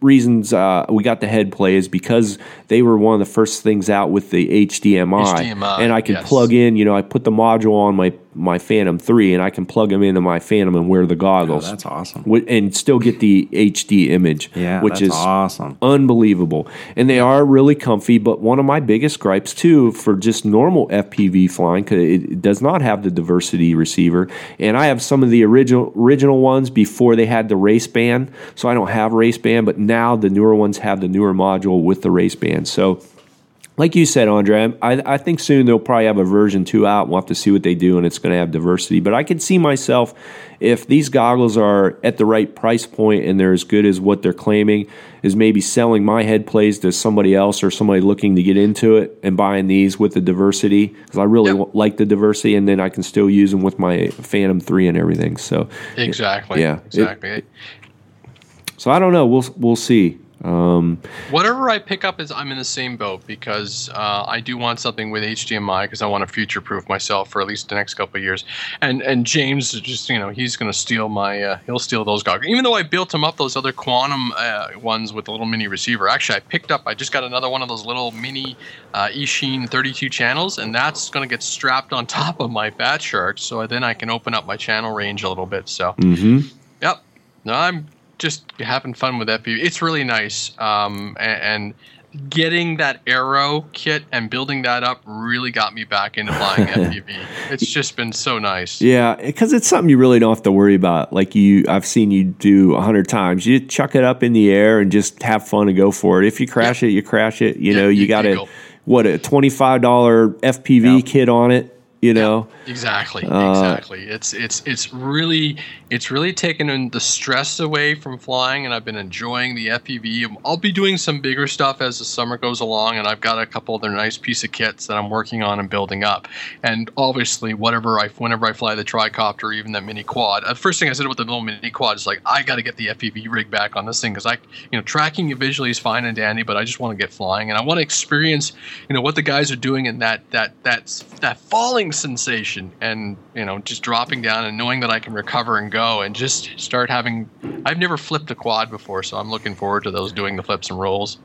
[SPEAKER 1] reasons uh, we got the head play is because they were one of the first things out with the HDMI,
[SPEAKER 3] HDMI,
[SPEAKER 1] and I can
[SPEAKER 3] yes.
[SPEAKER 1] plug in. You know, I put the module on my my Phantom Three, and I can plug them into my Phantom and wear the
[SPEAKER 2] Oh,
[SPEAKER 1] goggles.
[SPEAKER 2] that's awesome.
[SPEAKER 1] Wi- and still get the HD image,
[SPEAKER 2] Yeah,
[SPEAKER 1] which
[SPEAKER 2] that's
[SPEAKER 1] is
[SPEAKER 2] awesome.
[SPEAKER 1] unbelievable. And they are really comfy. But one of my biggest gripes too for just normal FPV flying because it, it does not have the diversity receiver. And I have some of the original original ones before they had the race band, so I don't have race band. But now the newer ones have the newer module with the race band. So. Like you said, Andre, I, I think soon they'll probably have a version two out. We'll have to see what they do, and it's going to have diversity. But I can see myself if these goggles are at the right price point and they're as good as what they're claiming, is maybe selling my head plays to somebody else or somebody looking to get into it and buying these with the diversity because I really
[SPEAKER 3] Yep.
[SPEAKER 1] like the diversity, and then I can still use them with my Phantom Three and everything. So
[SPEAKER 3] Exactly.
[SPEAKER 1] Yeah. It-
[SPEAKER 3] Exactly.
[SPEAKER 1] so I don't know. We'll we'll see. Um,
[SPEAKER 3] Whatever I pick up is I'm in the same boat because uh, I do want something with HDMI because I want to future proof myself for at least the next couple of years. And and James is just you know he's going to steal my uh, he'll steal those goggles. Even though I built him up those other quanum uh, ones with the little mini receiver. Actually, I picked up I just got another one of those little mini uh, Eachine 32 channels, and that's going to get strapped on *laughs* top of my Fat Shark, so then I can open up my channel range a little bit. So.
[SPEAKER 1] mhm.
[SPEAKER 3] Yep. No, I'm just having fun with FPV. It's really nice. Um, and, and getting that arrow kit and building that up really got me back into flying *laughs* FPV. It's just been so nice.
[SPEAKER 1] Yeah, because it's something you really don't have to worry about. Like you, I've seen you do a hundred times. You chuck it up in the air and just have fun and go for it. If you crash it, you crash it. You
[SPEAKER 3] Yeah,
[SPEAKER 1] know, you,
[SPEAKER 3] you
[SPEAKER 1] got a what a twenty five dollar FPV kit on it. You know,
[SPEAKER 3] Exactly,
[SPEAKER 1] Uh,
[SPEAKER 3] exactly. It's it's it's really it's really taken the stress away from flying, and I've been enjoying the FPV. I'll be doing some bigger stuff as the summer goes along, and I've got a couple other nice piece of kits that I'm working on and building up. And obviously, whatever I whenever I fly the tricopter, even that mini quad, the first thing I said about the little mini quad is like I got to get the FPV rig back on this thing because I you know tracking it visually is fine and dandy, but I just want to get flying and I want to experience you know what the guys are doing in that that that that falling sensation and you know just dropping down and knowing that I can recover and go and just start having I've never flipped a quad before so I'm looking forward to those doing the flips and rolls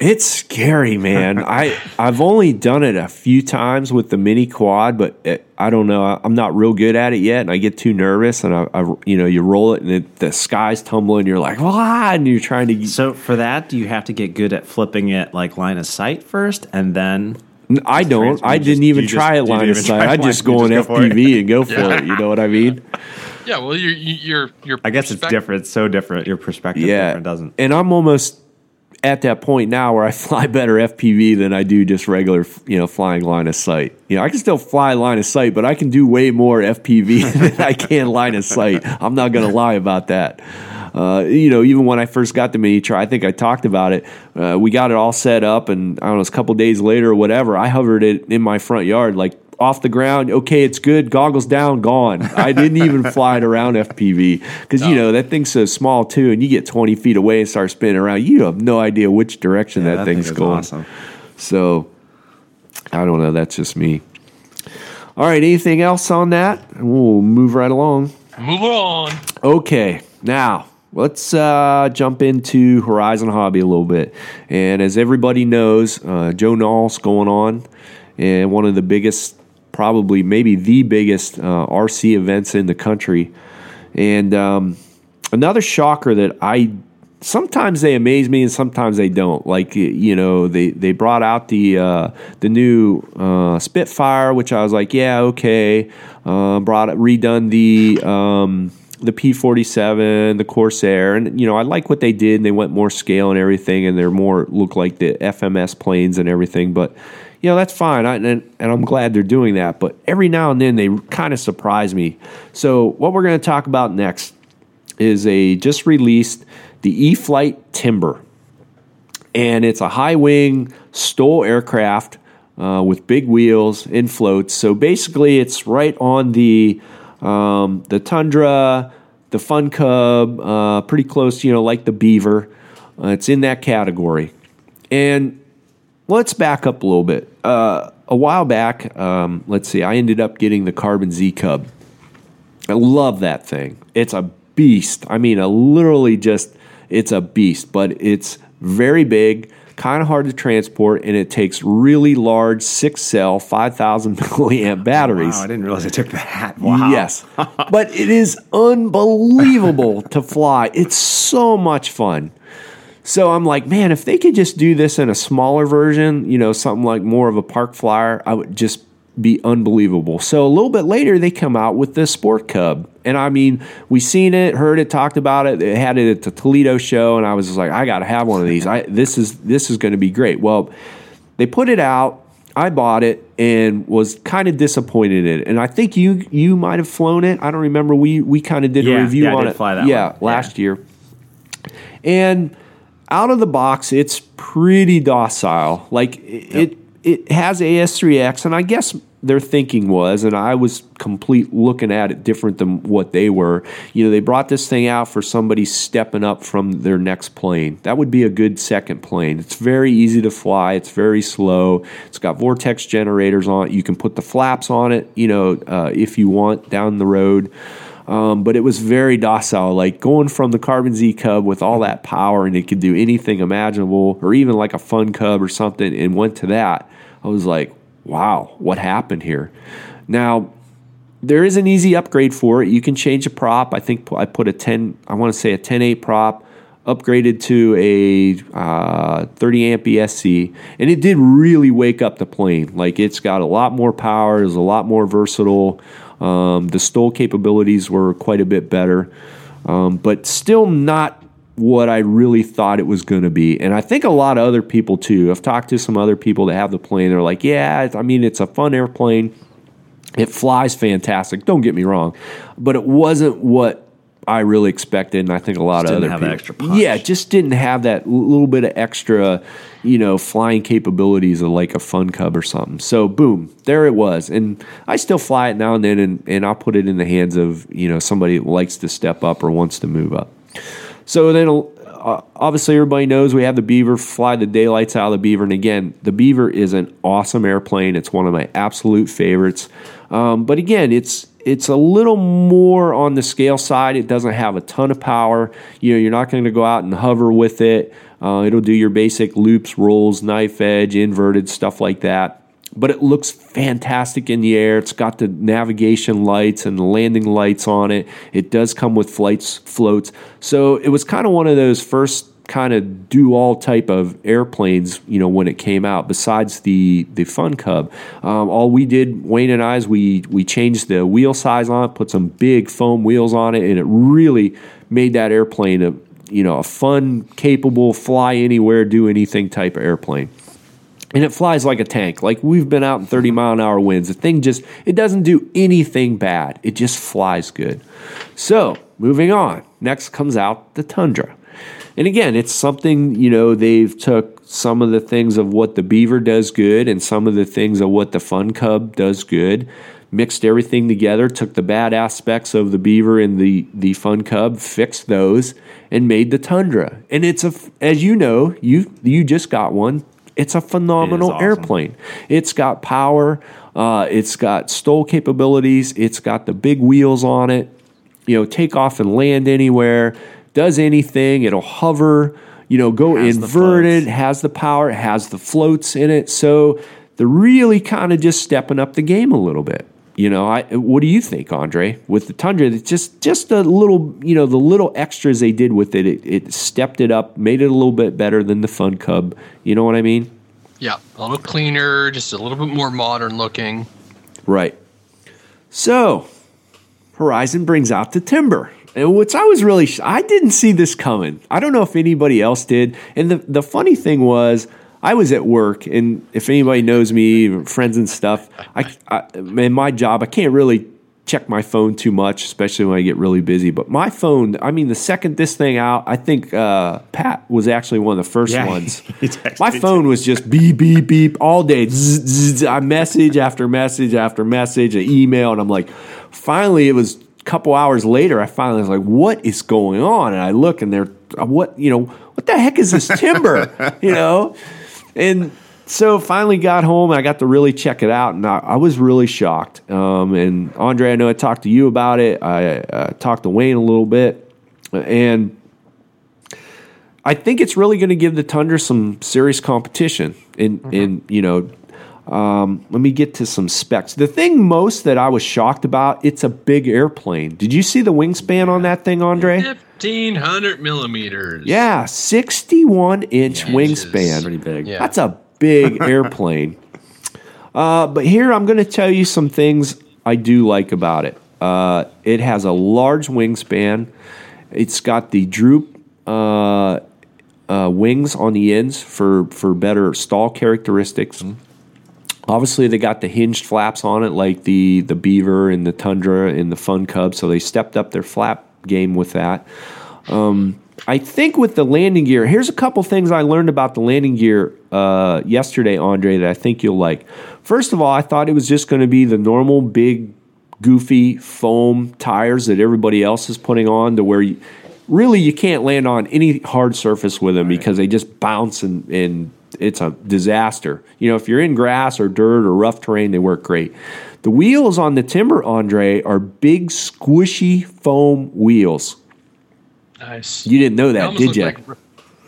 [SPEAKER 1] it's scary, man. *laughs* I I've only done it a few times with the mini quad, but it, I don't know. I, I'm not real good at it yet, and I get too nervous. And I, I you know, you roll it and it, the sky's tumbling. You're like, ah, and you're trying to.
[SPEAKER 2] So for that, do you have to get good at flipping it like line of sight first, and then
[SPEAKER 1] I don't. I
[SPEAKER 2] you
[SPEAKER 1] didn't
[SPEAKER 2] just-
[SPEAKER 1] even
[SPEAKER 2] you just-
[SPEAKER 1] try it line of sight. I just go on
[SPEAKER 2] just go.
[SPEAKER 1] FPV and go for it. You know what I mean?
[SPEAKER 3] yeah well you're you're you're
[SPEAKER 2] I guess it's different. It's so different. Your perspective
[SPEAKER 1] Yeah,
[SPEAKER 2] different, doesn't.
[SPEAKER 1] And I'm almost at that point now where I *laughs* fly better FPV than I do just regular, you know, flying line of sight. You know, I can still fly line of sight, but I can do way more FPV *laughs* than I can line of sight. I'm not going to lie about that. Uh, you know, even when I first got the mini try, I think I talked about it. Uh, we got it all set up, and I don't know, it's a couple days later or whatever. I hovered it in my front yard, like off the ground. Okay, it's good. Goggles down, gone. I didn't even *laughs* fly it around FPV because you know that thing's so small too, and you get 20 feet away and start spinning around. You have no idea which direction
[SPEAKER 2] Yeah,
[SPEAKER 1] that,
[SPEAKER 2] thing
[SPEAKER 1] thing's
[SPEAKER 2] is
[SPEAKER 1] going.
[SPEAKER 2] awesome.
[SPEAKER 1] So I don't know. That's just me. All right. Anything else on that? We'll move right along.
[SPEAKER 3] move on
[SPEAKER 1] Okay, now let's uh, jump into Horizon Hobby a little bit. And as everybody knows, uh, Joe Nall's going on, and one of the biggest, probably maybe the biggest uh, RC events in the country. And um, another shocker that I sometimes they amaze me and sometimes they don't. Like you know, they they brought out the uh, the new uh, Spitfire, which I was like, yeah, okay. Uh, brought redone the. Um, the P47, the Corsair, and you know I like what they did. They went more scale and everything, and they're more look like the FMS planes and everything. But you know that's fine, I, and and I'm glad they're doing that. But every now and then they kind of surprise me. So what we're going to talk about next is a just released the E-flite Timber, and it's a high wing STOL aircraft uh, with big wheels and floats. So basically, it's right on the um, the Tundra, the Fun Cub, uh, pretty close, you know, like the Beaver. Uh, it's in that category, and let's back up a little bit. Uh, a while back, um, let's see, I ended up getting the Carbon Z Cub. I love that thing. It's a beast. I mean, a literally just it's a beast, but it's very big, kind of hard to transport, and it takes really large six cell, five thousand *laughs* milliamp batteries.
[SPEAKER 2] Wow, I didn't realize it took that. Wow.
[SPEAKER 1] Yes, but it is unbelievable to fly. It's so much fun. So I'm like, man, if they could just do this in a smaller version, you know, something like more of a park flyer, I would just be unbelievable. So a little bit later, they come out with the Sport Cub, and I mean, we seen it, heard it, talked about it. They had it at the Toledo show, and I was just like, I got to have one of these. I this is this is going to be great. Well, they put it out. I bought it and was kind of disappointed in it. And I think you you might have flown it. I don't remember. We we kind of did a review
[SPEAKER 2] yeah,
[SPEAKER 1] on it. yeah, last year. And out of the box, it's pretty docile. Like it, it has AS3X, and I guess their thinking was, and I was complete looking at it different than what they were. You know, they brought this thing out for somebody stepping up from their next plane. That would be a good second plane. It's very easy to fly. It's very slow. It's got vortex generators on it. You can put the flaps on it. You know, uh, if you want down the road. Um, but it was very docile, like going from the Carbon Z Cub with all that power and it could do anything imaginable, or even like a Fun Cub or something, and went to that. I was like, wow, what happened here? Now, there is an easy upgrade for it. You can change a prop. I think I put a 10, I want to say a 10.8 prop, upgraded to a uh, 30 amp ESC, and it did really wake up the plane. Like it's got a lot more power, it's a lot more versatile. Um, the STOL capabilities were quite a bit better, um, but still not what I really thought it was going to be. And I think a lot of other people too. I've talked to some other people that have the plane. They're like, yeah, I mean, it's a fun airplane. It flies fantastic. Don't get me wrong, but it wasn't what I really expected, and I think a lot
[SPEAKER 2] Just
[SPEAKER 1] of other
[SPEAKER 2] have
[SPEAKER 1] people.
[SPEAKER 2] extra punch.
[SPEAKER 1] Yeah, it just didn't have that little bit of extra, you know, flying capabilities of like a Fun Cub or something. So boom, there it was, and I still fly it now and then, and, and I'll put it in the hands of you know somebody that likes to step up or wants to move up. So then, uh, obviously, everybody knows we have the Beaver fly the daylights out of the Beaver. And again, the Beaver is an awesome airplane. It's one of my absolute favorites. Um, but again, it's it's a little more on the scale side. It doesn't have a ton of power. You know, you're not going to go out and hover with it. Uh, it'll do your basic loops, rolls, knife edge, inverted stuff like that but it looks fantastic in the air. It's got the navigation lights and the landing lights on it. It does come with flights floats. So it was kind of one of those first kind of do all type of airplanes, you know, when it came out. Besides the the Fun Cub, um, all we did, Wayne and I, is we we changed the wheel size on it, put some big foam wheels on it, and it really made that airplane a you know a fun, capable, fly anywhere, do anything type of airplane and it flies like a tank. Like we've been out in 30 mile an hour winds. The thing just it doesn't do anything bad. It just flies good. So, moving on. Next comes out the Tundra. And again, it's something, you know, they've took some of the things of what the Beaver does good and some of the things of what the Fun Cub does good. Mixed everything together, took the bad aspects of the Beaver and the the Fun Cub, fixed those, and made the Tundra. And it's a, as you know, you you just got one. It's a phenomenal
[SPEAKER 2] awesome.
[SPEAKER 1] airplane. It's got power. Uh, it's got stall capabilities. It's got the big wheels on it. You know, take off and land anywhere. Does anything. It'll hover. You know, go
[SPEAKER 2] Has
[SPEAKER 1] inverted.
[SPEAKER 2] floats.
[SPEAKER 1] Has the power. Has the floats in it. So they're really kind of just stepping up the game a little bit. You know, I, what do you think, Andre? With the Tundra, it's just just a little, you know, the little extras they did with it, it, it stepped it up, made it a little bit better than the Fun Cub. You know what I mean?
[SPEAKER 3] Yeah, a little cleaner, just a little bit more modern looking.
[SPEAKER 1] Right. So, Horizon brings out the Timber. And which I was really sh- I didn't see this coming. I don't know if anybody else did. And the the funny thing was I was at work, and if anybody knows me, friends and stuff, I, I in my job I can't really check my phone too much, especially when I get really busy. But my phone, I mean, the second this thing out, I think uh, Pat was actually one of the first
[SPEAKER 2] Yeah,
[SPEAKER 1] ones. *laughs* my phone was just beep beep beep all day. Zzz, zzz, I message after message after message, an email, and I'm like, finally, it was a couple hours later. I finally was like, what is going on? And I look, and they're what you know, what the heck is this timber? *laughs* you know, and so finally got home and I got to really check it out, and I, I was really shocked. Um, and Andre, I know I talked to you about it. I uh, talked to Wayne a little bit, and I think it's really going to give the Tundra some serious competition. In in you know, um, let me get to some specs. The thing most that I was shocked about, it's a big airplane. Did you see the wingspan on that thing, Andre?
[SPEAKER 3] Fifteen hundred millimeters.
[SPEAKER 1] Yeah, sixty-one inch
[SPEAKER 3] Yeah,
[SPEAKER 1] wingspan.
[SPEAKER 2] Pretty big.
[SPEAKER 3] Yeah.
[SPEAKER 1] That's a big *laughs* airplane. Uh, but here I'm going to tell you some things I do like about it. Uh, it has a large wingspan. It's got the droop uh, uh, wings on the ends for for better stall characteristics. Obviously, they got the hinged flaps on it, like the the Beaver and the Tundra and the Fun Cub. So they stepped up their flap game with that. Um, I think with the landing gear, here's a couple things I learned about the landing gear uh, yesterday, Andre, that I think you'll like. First of all, I thought it was just going to be the normal big, goofy foam tires that everybody else is putting on, to where you, really you can't land on any hard surface with them because they just bounce and, and it's a disaster. You know, if you're in grass or dirt or rough terrain, they work great. The wheels on the timber, Andre, are big, squishy foam wheels.
[SPEAKER 3] Nice.
[SPEAKER 1] You didn't know that, did you?
[SPEAKER 3] like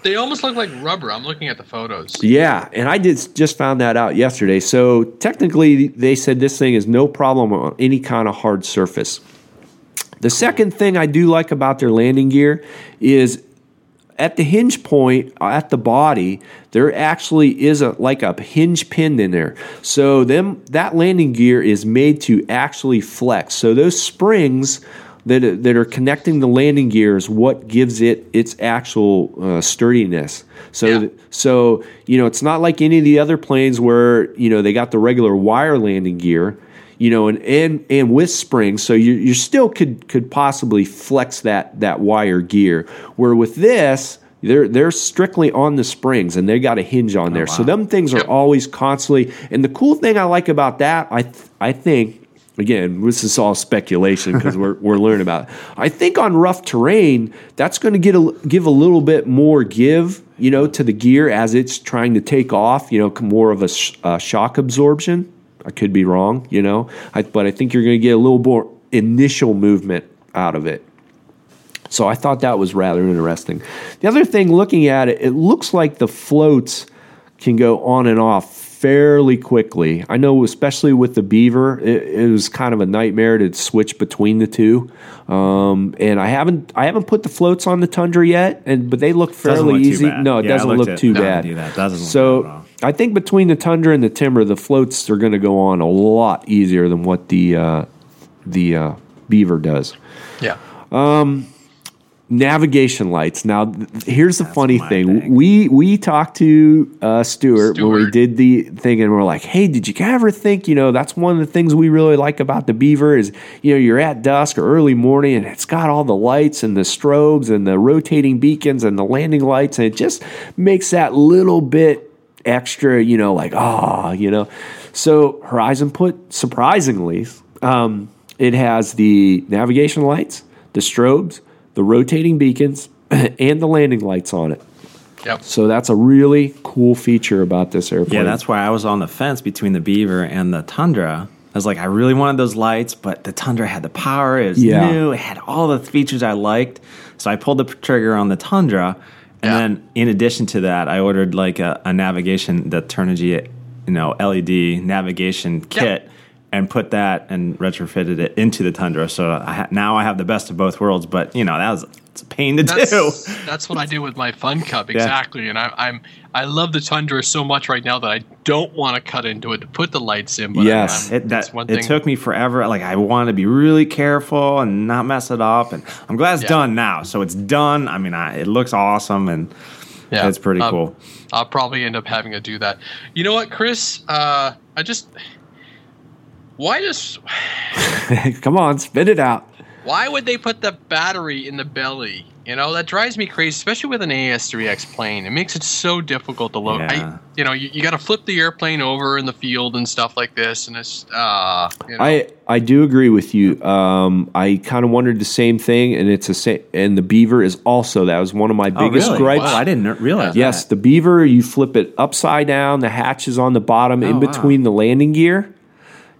[SPEAKER 3] they almost look like rubber. I'm looking at the photos.
[SPEAKER 1] Yeah, and I did just found that out yesterday. So technically, they said this thing is no problem on any kind of hard surface. The second thing I do like about their landing gear is at the hinge point at the body, there actually is a like a hinge pin in there. So them that landing gear is made to actually flex. So those springs that that are connecting the landing gear is what gives it its actual uh, sturdiness. So
[SPEAKER 3] Yeah.
[SPEAKER 1] so you know it's not like any of the other planes where you know they got the regular wire landing gear you know, and and and with springs, so you you still could could possibly flex that that wire gear. Where with this, they're they're strictly on the springs, and they got a hinge on there. So them things are always constantly. And the cool thing I like about that, I th- I think. Again, this is all speculation because we're, we're learning about. It. I think on rough terrain, that's going to get a, give a little bit more give, you know, to the gear as it's trying to take off. You know, more of a sh- uh, shock absorption. I could be wrong, you know, I, but I think you're going to get a little more initial movement out of it. So I thought that was rather interesting. The other thing, looking at it, it looks like the floats can go on and off fairly quickly. I know, especially with the Beaver, it, it was kind of a nightmare to switch between the two. Um, and I haven't, I haven't put the floats on the Tundra yet, and but they look fairly
[SPEAKER 2] look
[SPEAKER 1] easy. No, it
[SPEAKER 2] Yeah,
[SPEAKER 1] doesn't look too
[SPEAKER 2] no,
[SPEAKER 1] bad.
[SPEAKER 2] do. Doesn't
[SPEAKER 1] so
[SPEAKER 2] all.
[SPEAKER 1] I think between the Tundra and the Timber, the floats are going to go on a lot easier than what the uh, the uh, Beaver does
[SPEAKER 3] Yeah.
[SPEAKER 1] navigation lights. Now, th- here's the funny thing.
[SPEAKER 2] thing.
[SPEAKER 1] We we talked to uh, Stuart, when we did the thing, and we're like, "Hey, did you ever think? You know, that's one of the things we really like about the Beaver is, you know, you're at dusk or early morning, and it's got all the lights and the strobes and the rotating beacons and the landing lights, and it just makes that little bit extra, you know, like ah, you know." So Horizon put surprisingly. Um, it has the navigation lights, the strobes, the rotating beacons, *clears throat* and the landing lights on it.
[SPEAKER 3] Yep.
[SPEAKER 1] So that's a really cool feature about this airplane.
[SPEAKER 2] Yeah, that's why I was on the fence between the Beaver and the Tundra. I was like, I really wanted those lights, but the Tundra had the power. It was
[SPEAKER 1] Yeah.
[SPEAKER 2] new. It had all the features I liked. So I pulled the trigger on the Tundra. And
[SPEAKER 3] Yeah.
[SPEAKER 2] then in addition to that, I ordered like a, a navigation, the Turnigy, you know, LED navigation kit and put that and retrofitted it into the Tundra. So I ha- now I have the best of both worlds, but you know, that was it's a pain to do.
[SPEAKER 3] That's, that's what I do with my Fun Cub exactly, and I, I'm I love the Tundra so much right now that I don't want to cut into it to put the lights in. But
[SPEAKER 1] Yes.
[SPEAKER 3] I'm,
[SPEAKER 2] It, that,
[SPEAKER 3] one
[SPEAKER 2] it took me forever. Like I want to be really careful and not mess it up. And I'm glad it's
[SPEAKER 3] Yeah.
[SPEAKER 2] done now. So it's done. I mean, I, it looks awesome and
[SPEAKER 3] Yeah.
[SPEAKER 2] it's pretty
[SPEAKER 3] Um,
[SPEAKER 2] cool.
[SPEAKER 3] I'll probably end up having to do that. You know what, Chris? Uh, I just why just *laughs*
[SPEAKER 1] Come on, spit it out.
[SPEAKER 3] Why would they put the battery in the belly? You know that drives me crazy, especially with an AS3X plane. It makes it so difficult to load.
[SPEAKER 2] Yeah.
[SPEAKER 3] I, you know, you, you got to flip the airplane over in the field and stuff like this, and it's uh, you know,
[SPEAKER 1] I I do agree with you. Um, I kind of wondered the same thing, and it's a sa- and the Beaver is also that was one of my biggest
[SPEAKER 2] oh, really?
[SPEAKER 1] gripes.
[SPEAKER 2] Wow, I didn't realize
[SPEAKER 1] Yes,
[SPEAKER 2] that.
[SPEAKER 1] the Beaver, you flip it upside down, the hatch is on the bottom in
[SPEAKER 2] Oh, wow.
[SPEAKER 1] between the landing gear.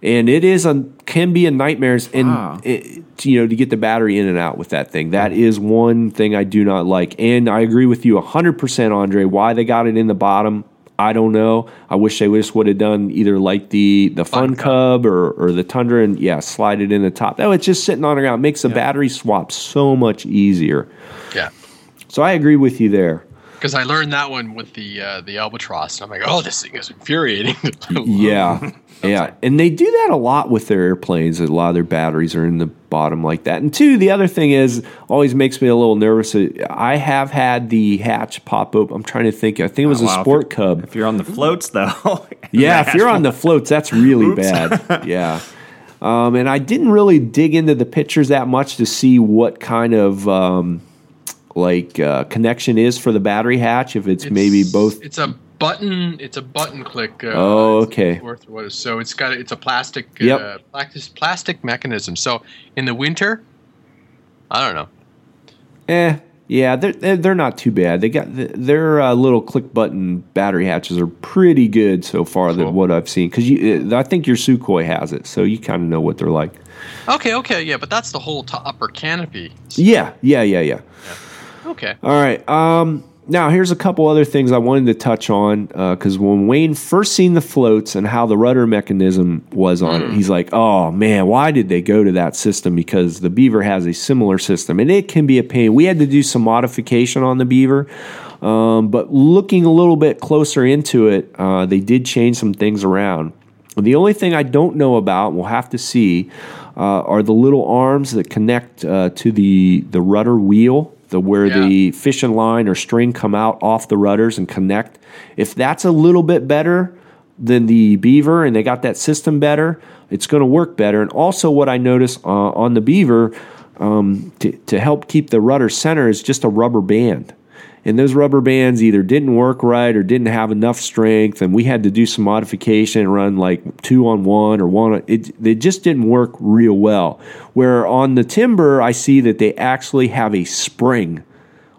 [SPEAKER 1] And it is a can be a nightmare and
[SPEAKER 2] Wow.
[SPEAKER 1] it, you know to get the battery in and out with that thing. That is one thing I do not like. And I agree with you 100% Andre why they got it in the bottom I don't know. I wish they just would have done either like the the Fun,
[SPEAKER 3] Fun
[SPEAKER 1] Cub or, or the Tundra and yeah, slide it in the top. No, it's just sitting on the ground. Makes the battery swap so much easier.
[SPEAKER 3] yeah.
[SPEAKER 1] So I agree with you there.
[SPEAKER 3] Because I learned that one with the uh, the albatross, and I'm like, oh, this thing is infuriating. *laughs*
[SPEAKER 1] Yeah. yeah. And they do that a lot with their airplanes. A lot of their batteries are in the bottom like that. And two, the other thing is always makes me a little nervous. I have had the hatch pop up. I'm trying to think. I think it was
[SPEAKER 2] Oh,
[SPEAKER 1] a
[SPEAKER 2] wow.
[SPEAKER 1] Sport Cub.
[SPEAKER 2] If you're on the floats, though. *laughs* *laughs*
[SPEAKER 1] Yeah, if you're on the floats, that's really bad. Yeah. Um, and I didn't really dig into the pictures that much to see what kind of um, like uh, connection is for the battery hatch. If it's, maybe both.
[SPEAKER 3] It's a button. It's a button click. Uh,
[SPEAKER 1] Oh,
[SPEAKER 3] it's
[SPEAKER 1] okay.
[SPEAKER 3] Worth what is so it's got a, it's a plastic
[SPEAKER 1] Yep.
[SPEAKER 3] uh, plastic plastic mechanism. So in the winter, I don't know.
[SPEAKER 1] Eh, yeah, they're they're they're not too bad. They got their uh, little click button battery hatches are pretty good so far.
[SPEAKER 3] Cool.
[SPEAKER 1] Than what I've seen because you, uh, I think your Sukhoi has it, so you kind of know what they're like.
[SPEAKER 3] Okay, okay, yeah, but that's the whole upper canopy.
[SPEAKER 1] Yeah, yeah, yeah, yeah.
[SPEAKER 3] Okay.
[SPEAKER 1] All right. Um, now here's a couple other things I wanted to touch on because when Wayne first seen the floats and how the rudder mechanism was on it, he's like, "Oh man, why did they go to that system?" Because the Beaver has a similar system, and it can be a pain. We had to do some modification on the Beaver, um, but looking a little bit closer into it, uh, they did change some things around. The only thing I don't know about, we'll have to see, uh, are the little arms that connect uh, to the the rudder wheel, the where
[SPEAKER 3] Yeah.
[SPEAKER 1] the fishing line or string come out off the rudders and connect. If that's a little bit better than the Beaver, and they got that system better, it's going to work better. And also, what I noticed uh, on the Beaver um, to, to help keep the rudder center is just a rubber band. And those rubber bands either didn't work right or didn't have enough strength, and we had to do some modification and run like two on one or one. On, it just didn't work real well. Where on the timber, I see that they actually have a spring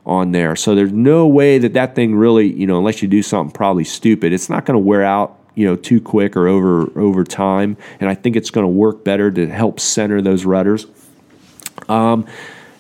[SPEAKER 1] on there, so there's no way that that thing really, you know, unless you do something probably stupid, it's not going to wear out, you know, too quick or over over time. And I think it's going to work better to help center those rudders. Um,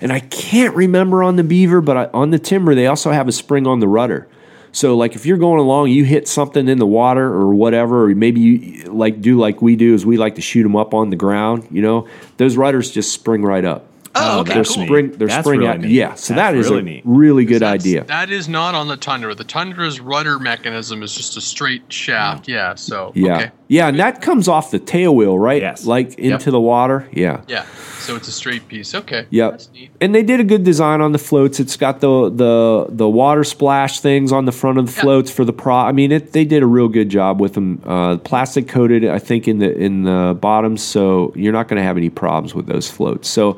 [SPEAKER 1] and I can't remember on the Beaver, but I, on the Timber, they also have a spring on the rudder. So, like, if you're going along, you hit something in the water or whatever, or maybe you like do like we do, is we like to shoot them up on the ground. You know, those rudders just spring right up.
[SPEAKER 3] Oh, okay,
[SPEAKER 1] they're
[SPEAKER 3] cool.
[SPEAKER 1] spring. They're
[SPEAKER 2] That's
[SPEAKER 1] spring
[SPEAKER 2] really
[SPEAKER 1] out.
[SPEAKER 2] neat.
[SPEAKER 1] Yeah, so
[SPEAKER 2] That's
[SPEAKER 1] that is
[SPEAKER 2] really
[SPEAKER 1] a
[SPEAKER 2] neat.
[SPEAKER 1] really good
[SPEAKER 3] That's-
[SPEAKER 1] idea.
[SPEAKER 3] That is not on the Tundra. The Tundra's rudder mechanism is just a straight shaft. Yeah. So
[SPEAKER 1] Yeah,
[SPEAKER 3] okay.
[SPEAKER 1] yeah, and that comes off the tail wheel, right?
[SPEAKER 2] Yes.
[SPEAKER 1] like into the water. Yeah,
[SPEAKER 3] Yeah. So it's a straight piece. Okay.
[SPEAKER 1] Yep.
[SPEAKER 3] That's neat.
[SPEAKER 1] And they did a good design on the floats. It's got the the the water splash things on the front of the
[SPEAKER 3] Yeah.
[SPEAKER 1] floats for the pro. I mean, it, they did a real good job with them. Uh, plastic coated, I think, in the in the bottoms, so you're not going to have any problems with those floats. So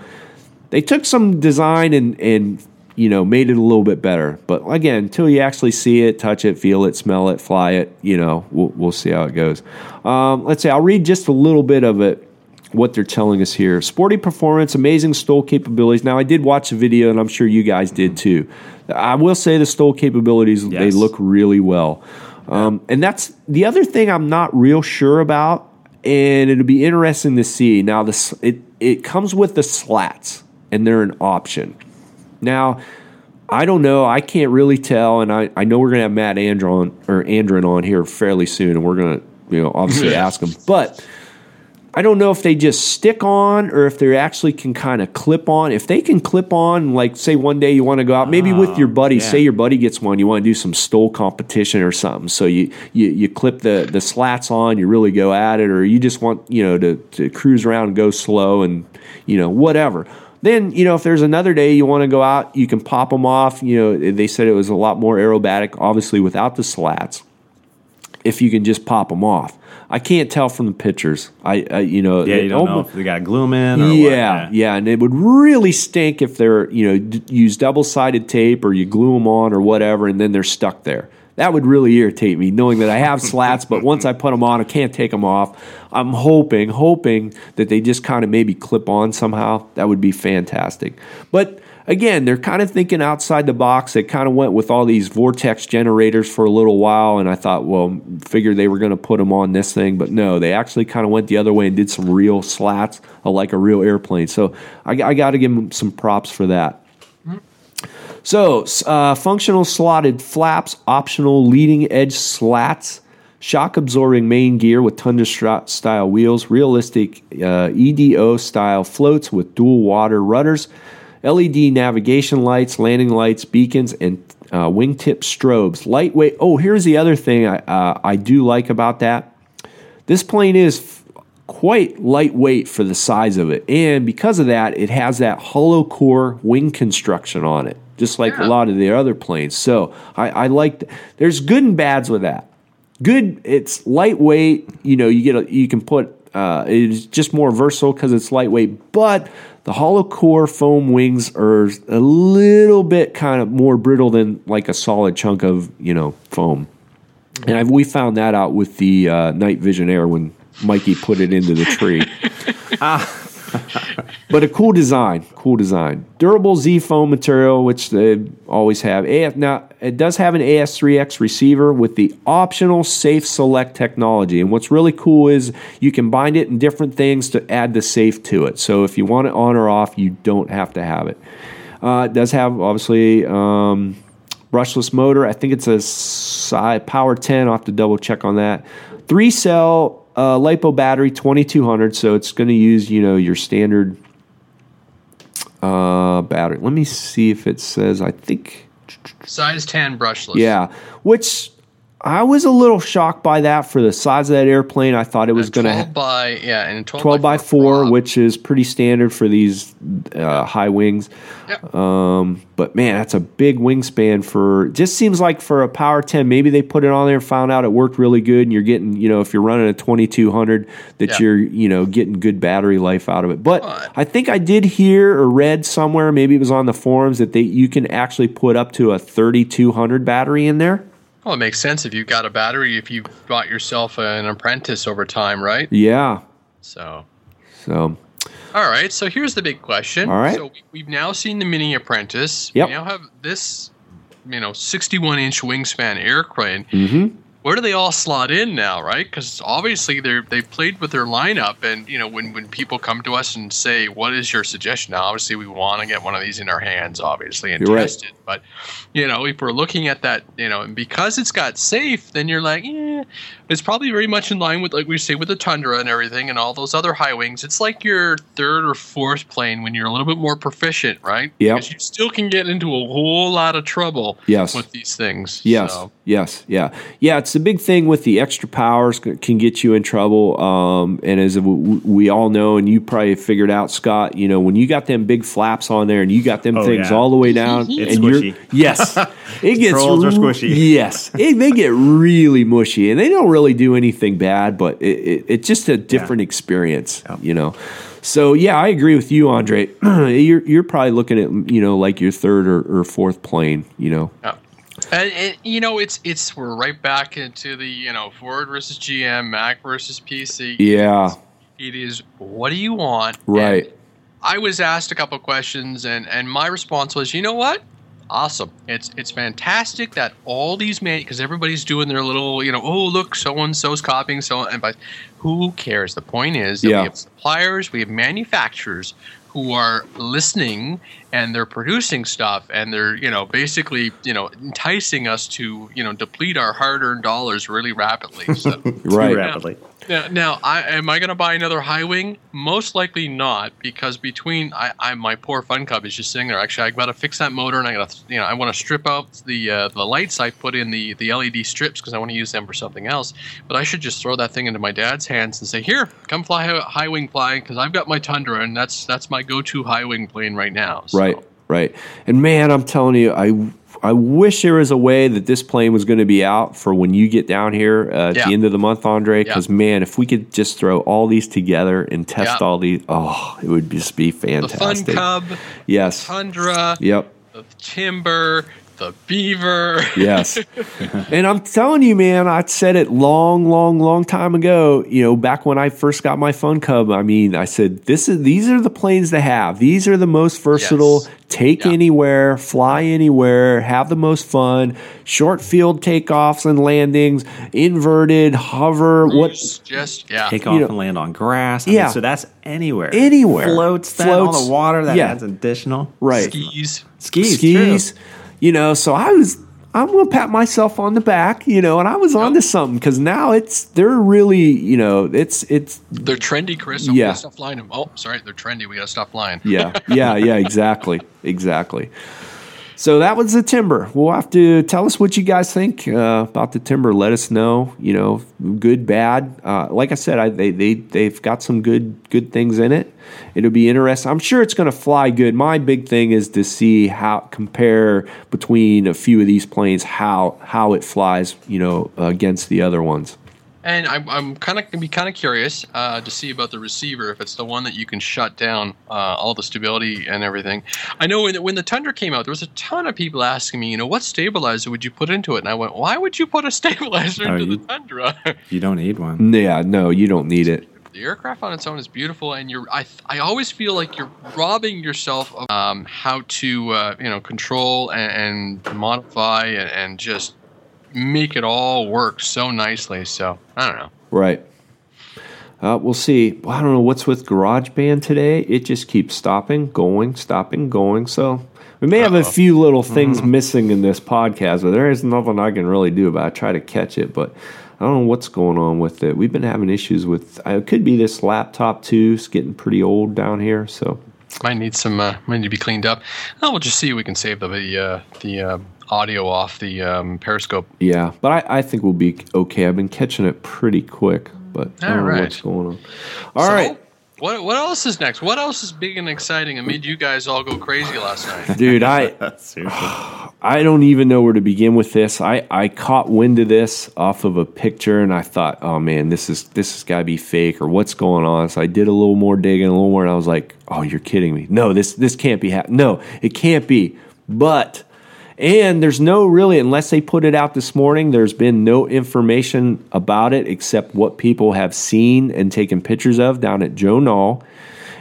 [SPEAKER 1] they took some design and and you know made it a little bit better. But again, until you actually see it, touch it, feel it, smell it, fly it, you know, we'll, we'll see how it goes. Um, let's say I'll read just a little bit of it what they're telling us here. Sporty performance, amazing STOL capabilities. Now, I did watch the video, and I'm sure you guys did too. I will say the STOL capabilities, they look really well. Um, and that's the other thing I'm not real sure about, and it'll be interesting to see. Now, this it, it comes with the slats, and they're an option. Now, I don't know. I can't really tell, and I, I know we're gonna have Matt Andron or Andron on here fairly soon, and we're gonna you know obviously ask him. But I don't know if they just stick on or if they actually can kind of clip on. If they can clip on, like say one day you want to go out, maybe with your oh, buddy.
[SPEAKER 2] yeah.
[SPEAKER 1] Say your buddy gets one, you want to do some STOL competition or something. So you you, you clip the the slats on, you really go at it, or you just want you know to to cruise around and go slow and you know whatever. Then you know if there's another day you want to go out, you can pop them off. You know they said it was a lot more aerobatic, obviously without the slats if you can just pop them off. I can't tell from the pictures. I, I you know,
[SPEAKER 2] Yeah, you don't know if they got glue in or
[SPEAKER 1] yeah,
[SPEAKER 2] what.
[SPEAKER 1] yeah, and it would really stink if they're you know d- use double sided tape or you glue them on or whatever, and then they're stuck there. That would really irritate me, knowing that I have slats, but once I put them on, I can't take them off. I'm hoping, hoping that they just kind of maybe clip on somehow. That would be fantastic. But again, they're kind of thinking outside the box. They kind of went with all these vortex generators for a little while, and I thought, well, figured they were going to put them on this thing, but no, they actually kind of went the other way and did some real slats, uh, like a real airplane. So I, I got to give them some props for that. So, uh, functional slotted flaps, optional leading edge slats, shock absorbing main gear with Tundra style wheels, realistic uh, EDO style floats with dual water rudders, LED navigation lights, landing lights, beacons, and uh, wingtip strobes. Lightweight. Oh, here's the other thing I, uh, I do like about that. This plane is f- quite lightweight for the size of it, and because of that, it has that hollow core wing construction on it, just like a lot of the other planes. So I, I like. th- There's good and bads with that. Good, it's lightweight. You know, you get a, you can put Uh, it's just more versatile because it's lightweight, but the hollow core foam wings are a little bit kind of more brittle than like a solid chunk of you know foam. And I've, we found that out with the uh, Night Vision Air when Mikey put it into the tree. *laughs* but a cool design, cool design. Durable Z foam material, which they always have. AF, now, it does have an AS3X receiver with the optional Safe Select technology. And what's really cool is you can bind it in different things to add the safe to it. So if you want it on or off, you don't have to have it. Uh, it does have, obviously, um, brushless motor. I think it's a Power 10. I'll have to double check on that. Three cell uh, lipo battery 2200 so it's going to use you know your standard uh, battery let me see if it says i think
[SPEAKER 3] Size 10 brushless.
[SPEAKER 1] yeah which i was a little shocked by that for the size of that airplane i thought it was going to
[SPEAKER 3] 12
[SPEAKER 1] have
[SPEAKER 3] by yeah, and 12,
[SPEAKER 1] 12 by 4
[SPEAKER 3] prop.
[SPEAKER 1] which is pretty standard for these uh, high wings
[SPEAKER 3] Yep.
[SPEAKER 1] um, but man that's a big wingspan for just seems like for a power 10 maybe they put it on there and found out it worked really good and you're getting you know if you're running a 2200 that
[SPEAKER 3] Yeah.
[SPEAKER 1] you're you know getting good battery life out of it but i think i did hear or read somewhere maybe it was on the forums that they you can actually put up to a 3200 battery in there
[SPEAKER 3] Well, it makes sense if you've got a battery, if you bought yourself an apprentice over time, right?
[SPEAKER 1] yeah
[SPEAKER 3] So,
[SPEAKER 1] so
[SPEAKER 3] all right. So here's the big question.
[SPEAKER 1] All right.
[SPEAKER 3] So we, we've now seen the Mini Apprentice.
[SPEAKER 1] Yep.
[SPEAKER 3] We now have this, you know, 61 inch wingspan airplane.
[SPEAKER 1] mhm.
[SPEAKER 3] Where do they all slot in now, right? Because obviously they're they played with their lineup, and you know when when people come to us and say, "What is your suggestion?" Now, obviously we want to get one of these in our hands, obviously, and
[SPEAKER 1] You're right.
[SPEAKER 3] it. But you know, if we're looking at that, you know, and because it's got safe, then you're like, yeah, it's probably very much in line with like we say with the Tundra and everything, and all those other high wings. It's like your third or fourth plane when you're a little bit more proficient, right?
[SPEAKER 1] Yeah,
[SPEAKER 3] Because you still can get into a whole lot of trouble.
[SPEAKER 1] Yes.
[SPEAKER 3] With these things.
[SPEAKER 1] Yes,
[SPEAKER 3] So.
[SPEAKER 1] yes, yeah, yeah. It's the big thing with the extra powers can get you in trouble. Um, and as we all know, and you probably figured out, Scott, you know, when you got them big flaps on there and you got them
[SPEAKER 2] Oh,
[SPEAKER 1] things
[SPEAKER 2] yeah.
[SPEAKER 1] all the way down,
[SPEAKER 2] It's
[SPEAKER 1] and you're yes, *laughs* it gets
[SPEAKER 2] Trolls are squishy.
[SPEAKER 1] Yes, it, they get really mushy, and they don't really do anything bad, but it, it, it's just a different experience, you know. So yeah, I agree with you, Andre. *clears throat* you're you're probably looking at you know like your third or, or fourth plane, you know.
[SPEAKER 3] And, and you know, it's it's we're right back into the you know Ford versus GM, Mac versus PC.
[SPEAKER 1] Yeah.
[SPEAKER 3] It is what do you want?
[SPEAKER 1] Right.
[SPEAKER 3] And I was asked a couple questions, and and my response was, you know what? Awesome. It's it's fantastic that all these man because everybody's doing their little you know oh look so and so's copying so and but who cares? The point is that
[SPEAKER 1] Yeah.
[SPEAKER 3] we have suppliers, we have manufacturers who are listening and they're producing stuff and they're you know basically you know enticing us to you know deplete our hard-earned dollars really rapidly. So. *laughs*
[SPEAKER 2] Too
[SPEAKER 1] Right.
[SPEAKER 2] rapidly.
[SPEAKER 3] Now, now I, am I going to buy another high wing? Most likely not, because between I, I my poor Fun Cub is just sitting there. Actually, I got to fix that motor, and I got to you know I want to strip out the uh, the lights I put in the the LED strips because I want to use them for something else. But I should just throw that thing into my dad's hands and say, "Here, come fly high wing flying," because I've got my Tundra, and that's that's my go to high wing plane right now. So,
[SPEAKER 1] Right, right. And man, I'm telling you, I I wish there was a way that this plane was going to be out for when you get down here uh, at
[SPEAKER 3] Yeah.
[SPEAKER 1] the end of the month, Andre. Because man, if we could just throw all these together and test
[SPEAKER 3] Yeah.
[SPEAKER 1] all these, oh, it would just be
[SPEAKER 3] The Fun
[SPEAKER 1] fantastic.
[SPEAKER 3] Cub,
[SPEAKER 1] yes.
[SPEAKER 3] Tundra,
[SPEAKER 1] Yep.
[SPEAKER 3] Timber, the Beaver. *laughs*
[SPEAKER 1] Yes. and I'm telling you, man, I said it long, long, long time ago. You know, back when I first got my Fun Cub, I mean, I said, "This is these are the planes to have. These are the most versatile.
[SPEAKER 3] Yes.
[SPEAKER 1] Take
[SPEAKER 3] Yeah.
[SPEAKER 1] anywhere, fly anywhere, have the most fun. Short field takeoffs and landings, inverted, hover, what
[SPEAKER 3] Just, just yeah.
[SPEAKER 2] Take
[SPEAKER 1] You
[SPEAKER 2] off
[SPEAKER 1] know-
[SPEAKER 2] and land on grass. I
[SPEAKER 1] Yeah.
[SPEAKER 2] mean, so that's anywhere.
[SPEAKER 1] Anywhere.
[SPEAKER 2] Floats then
[SPEAKER 1] Floats,
[SPEAKER 2] on the water. That
[SPEAKER 1] yeah.
[SPEAKER 2] adds additional.
[SPEAKER 1] right
[SPEAKER 3] skis.
[SPEAKER 2] Skis.
[SPEAKER 1] skis. You know, so I was. I'm gonna pat myself on the back, you know, and I was onto something because now it's they're really, you know, it's it's
[SPEAKER 3] They're trendy, Chris. Oh,
[SPEAKER 1] Yeah.
[SPEAKER 3] Stop flying them. Oh, sorry, they're trendy. We gotta stop flying.
[SPEAKER 1] yeah, yeah, yeah, *laughs* exactly, exactly. So that was the timber. We'll have to tell us what you guys think uh, about the timber. Let us know. You know, good, bad. Uh, like I said, I, they they they've got some good good things in it. It'll be interesting. I'm sure it's going to fly good. My big thing is to see how compare between a few of these planes how how it flies. You know, against the other ones.
[SPEAKER 3] And I'm, I'm kind of gonna be kind of curious uh, to see about the receiver if it's the one that you can shut down uh, all the stability and everything. I know when when the Tundra came out, there was a ton of people asking me, you know, what stabilizer would you put into it? And I went, why would you put a *laughs* stabilizer
[SPEAKER 2] Oh,
[SPEAKER 3] into
[SPEAKER 2] you-
[SPEAKER 3] the Tundra? *laughs*
[SPEAKER 2] You don't need one.
[SPEAKER 1] Yeah, no, you don't need it.
[SPEAKER 3] the aircraft on its own is beautiful, and you're I I always feel like you're robbing yourself of um, how to uh, you know control and, and modify and, and just make it all work so nicely. So I don't know.
[SPEAKER 1] Right. Uh, we'll see. Well, I don't know what's with GarageBand today. It just keeps stopping, going, stopping, going. So we may have a
[SPEAKER 3] Uh-oh.
[SPEAKER 1] few little things missing in this podcast, but there is nothing I can really do about it. I try to catch it, but I don't know what's going on with it. We've been having issues with. uh, It could be this laptop too. It's getting pretty old down here. So
[SPEAKER 3] Might need some uh, might need to be cleaned up. Oh, we'll just see if we can save the uh, the uh, audio off the um, Periscope.
[SPEAKER 1] yeah, but I, I think we'll be okay. I've been catching it pretty quick, but I don't know
[SPEAKER 3] Alright.
[SPEAKER 1] what's going on. All
[SPEAKER 3] so,
[SPEAKER 1] right.
[SPEAKER 3] What what else is next? What else is big and exciting and made you guys all go crazy last night? *laughs*
[SPEAKER 1] dude. I *laughs* *sighs* I don't even know where to begin with this. I, I caught wind of this off of a picture and I thought, oh man, this is this has got to be fake or what's going on. So I did a little more digging, a little more, and I was like, oh, you're kidding me. No, this this can't be happening. No, it can't be. But and there's no really unless they put it out this morning, there's been no information about it except what people have seen and taken pictures of down at Joe Nall.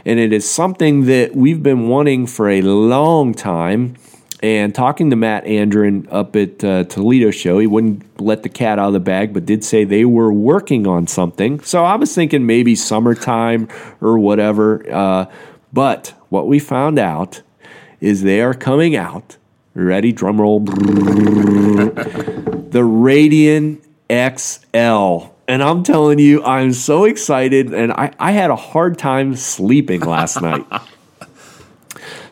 [SPEAKER 1] And it is something that we've been wanting for a long time. And talking to Matt Andrin up at uh, Toledo show, he wouldn't let the cat out of the bag, but did say they were working on something. So I was thinking maybe summertime or whatever. Uh, but what we found out is they are coming out. Ready? Drum roll. the Radian XL. And I'm telling you, I'm so excited. And I, I had a hard time sleeping last night. *laughs*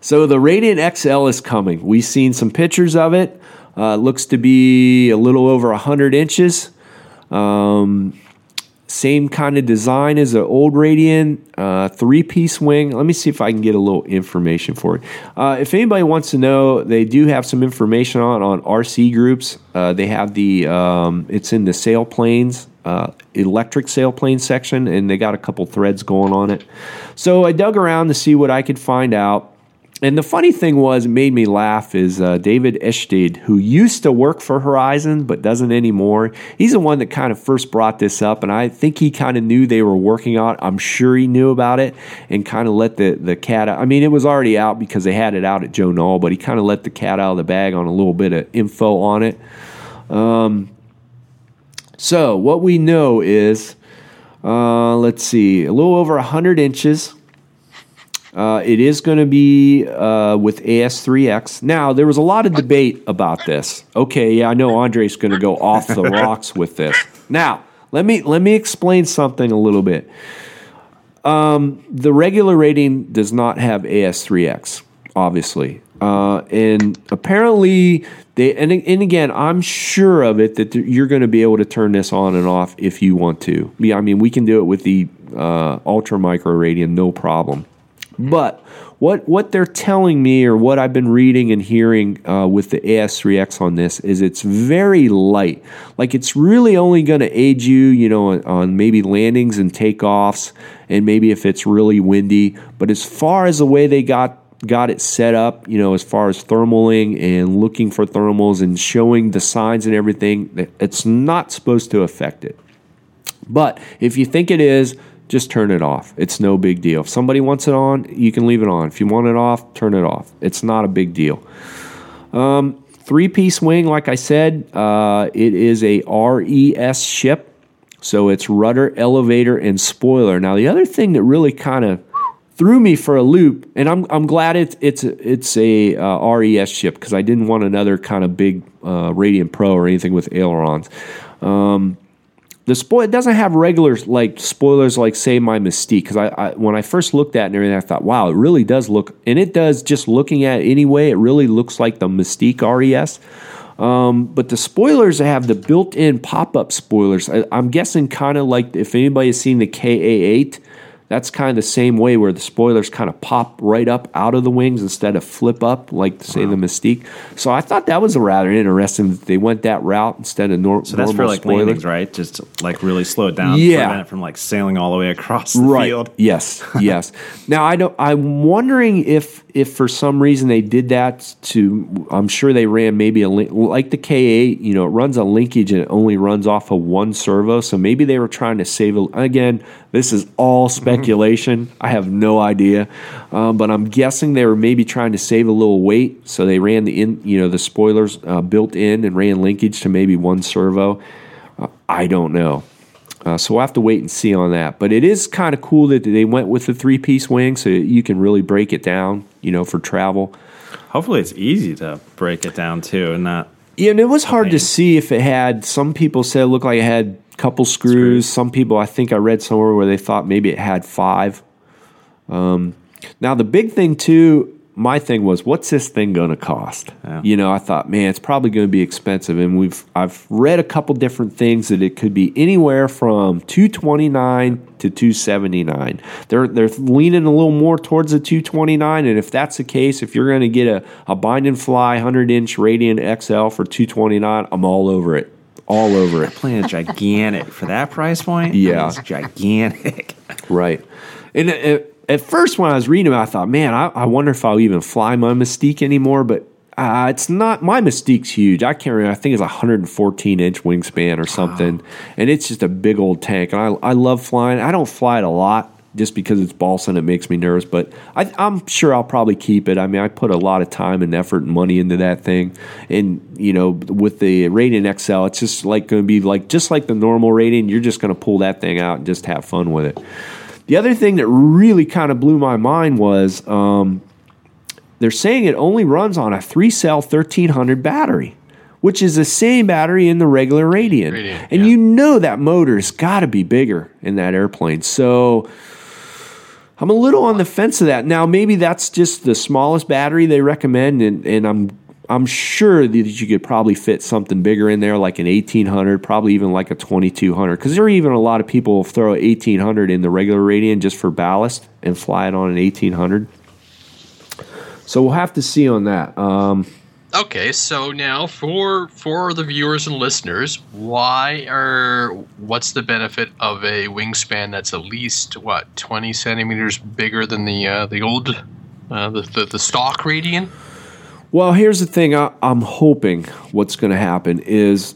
[SPEAKER 1] So the Radian XL is coming. We've seen some pictures of it. Uh, looks to be a little over 100 inches. Um, same kind of design as the old Radian, uh, three piece wing. Let me see if I can get a little information for it. Uh, if anybody wants to know, they do have some information on on RC groups. Uh, they have the um, it's in the sailplanes, uh, electric sailplane section, and they got a couple threads going on it. So I dug around to see what I could find out. And the funny thing was, made me laugh is uh, David Eshtid, who used to work for Horizon but doesn't anymore. He's the one that kind of first brought this up, and I think he kind of knew they were working on. I'm sure he knew about it and kind of let the, the cat out. I mean, it was already out because they had it out at Joe Nall, but he kind of let the cat out of the bag on a little bit of info on it. Um, so, what we know is, uh, let's see, a little over 100 inches. Uh, it is going to be uh, with AS3X. Now, there was a lot of debate about this. Okay, yeah, I know Andre's going to go off the *laughs* rocks with this. Now, let me let me explain something a little bit. Um, the regular Radian does not have AS3X, obviously, uh, and apparently they. And, and again, I'm sure of it that you're going to be able to turn this on and off if you want to. Yeah, I mean, we can do it with the uh, Ultra Micro Radian, no problem. But what what they're telling me, or what I've been reading and hearing uh, with the AS3X on this, is it's very light. Like it's really only going to aid you, you know, on, on maybe landings and takeoffs, and maybe if it's really windy. But as far as the way they got got it set up, you know, as far as thermaling and looking for thermals and showing the signs and everything, it's not supposed to affect it. But if you think it is, just turn it off. It's no big deal. If somebody wants it on, you can leave it on. If you want it off, turn it off. It's not a big deal. Um, three piece wing, like I said, uh, it is a RES ship. So it's rudder, elevator, and spoiler. Now, the other thing that really kind of threw me for a loop, and I'm, I'm glad it's it's it's a uh, RES ship because I didn't want another kind of big uh, Radian Pro or anything with ailerons. Um, the spoil it doesn't have regular like spoilers like say my Mystique because I, I when I first looked at it and everything I thought wow it really does look and it does just looking at it anyway it really looks like the Mystique RES. Um, but the spoilers have the built-in pop-up spoilers. I, I'm guessing kind of like if anybody has seen the KA8, that's kind of the same way where the spoilers kind of pop right up out of the wings instead of flip up like say the Mystique. So I thought that was a rather interesting that they went that route instead of nor-
[SPEAKER 2] So that's
[SPEAKER 1] normal
[SPEAKER 2] for like
[SPEAKER 1] spoilers.
[SPEAKER 2] landings, right? Just like really slow it down,
[SPEAKER 1] Yeah.
[SPEAKER 2] prevent it from like sailing all the way across the
[SPEAKER 1] right.
[SPEAKER 2] field.
[SPEAKER 1] Yes, *laughs* yes. now I don't. I'm wondering if if for some reason they did that to. I'm sure they ran maybe a link like the K8. You know, it runs a linkage and it only runs off of one servo. So maybe they were trying to save. it. again, this is all speculation. I have no idea, um, but I'm guessing they were maybe trying to save a little weight. So they ran the in. You know, the spoilers uh, built in and ran linkage to maybe one servo. Uh, I don't know. Uh, so we'll have to wait and see on that. But it is kind of cool that they went with the three piece wing so you can really break it down, you know, for travel.
[SPEAKER 2] Hopefully, it's easy to break it down too, and not.
[SPEAKER 1] Yeah, and it was hard to see if it had. Some people said it looked like it had a couple screws.
[SPEAKER 2] Screws.
[SPEAKER 1] Some people, I think I read somewhere where they thought maybe it had five. Um, now the big thing too, my thing was, what's this thing going to cost?
[SPEAKER 2] Yeah.
[SPEAKER 1] You know, I thought, man, it's probably going to be expensive, and we've I've read a couple different things that it could be anywhere from two twenty nine to two seventy nine. They're they're leaning a little more towards the two twenty nine, and if that's the case, if you're going to get a a bind and fly hundred inch Radian XL for two twenty nine, I'm all over it, all over it.
[SPEAKER 2] Is gigantic for that price point.
[SPEAKER 1] Yeah.
[SPEAKER 2] it's gigantic.
[SPEAKER 1] Right. And at, at first, when I was reading it, I thought, man, I, I wonder if I'll even fly my Mystique anymore. But uh, it's not, my Mystique's huge. I can't remember. I think it's a 114 inch wingspan or something. And it's just a big old tank. And I, I love flying. I don't fly it a lot just because it's balsa and it makes me nervous. But I, I'm sure I'll probably keep it. I mean, I put a lot of time and effort and money into that thing. And, you know, with the Radian XL, it's just like going to be like, just like the normal Radian, you're just going to pull that thing out and just have fun with it. The other thing that really kind of blew my mind was um, they're saying it only runs on a three cell 1300 battery, which is the same battery in the regular Radian.
[SPEAKER 3] Radian,
[SPEAKER 1] and
[SPEAKER 3] yeah.
[SPEAKER 1] you know that motor's got to be bigger in that airplane. So I'm a little on the fence of that. Now, maybe that's just the smallest battery they recommend, and, and I'm I'm sure that you could probably fit something bigger in there, like an 1800, probably even like a 2200. Because there are even a lot of people throw an 1800 in the regular Radian just for ballast and fly it on an 1800. So we'll have to see on that. Um,
[SPEAKER 3] Okay, so now for for the viewers and listeners, why are what's the benefit of a wingspan that's at least what twenty centimeters bigger than the uh, the old uh, the, the the stock Radian?
[SPEAKER 1] Well, here's the thing. I, I'm hoping what's going to happen is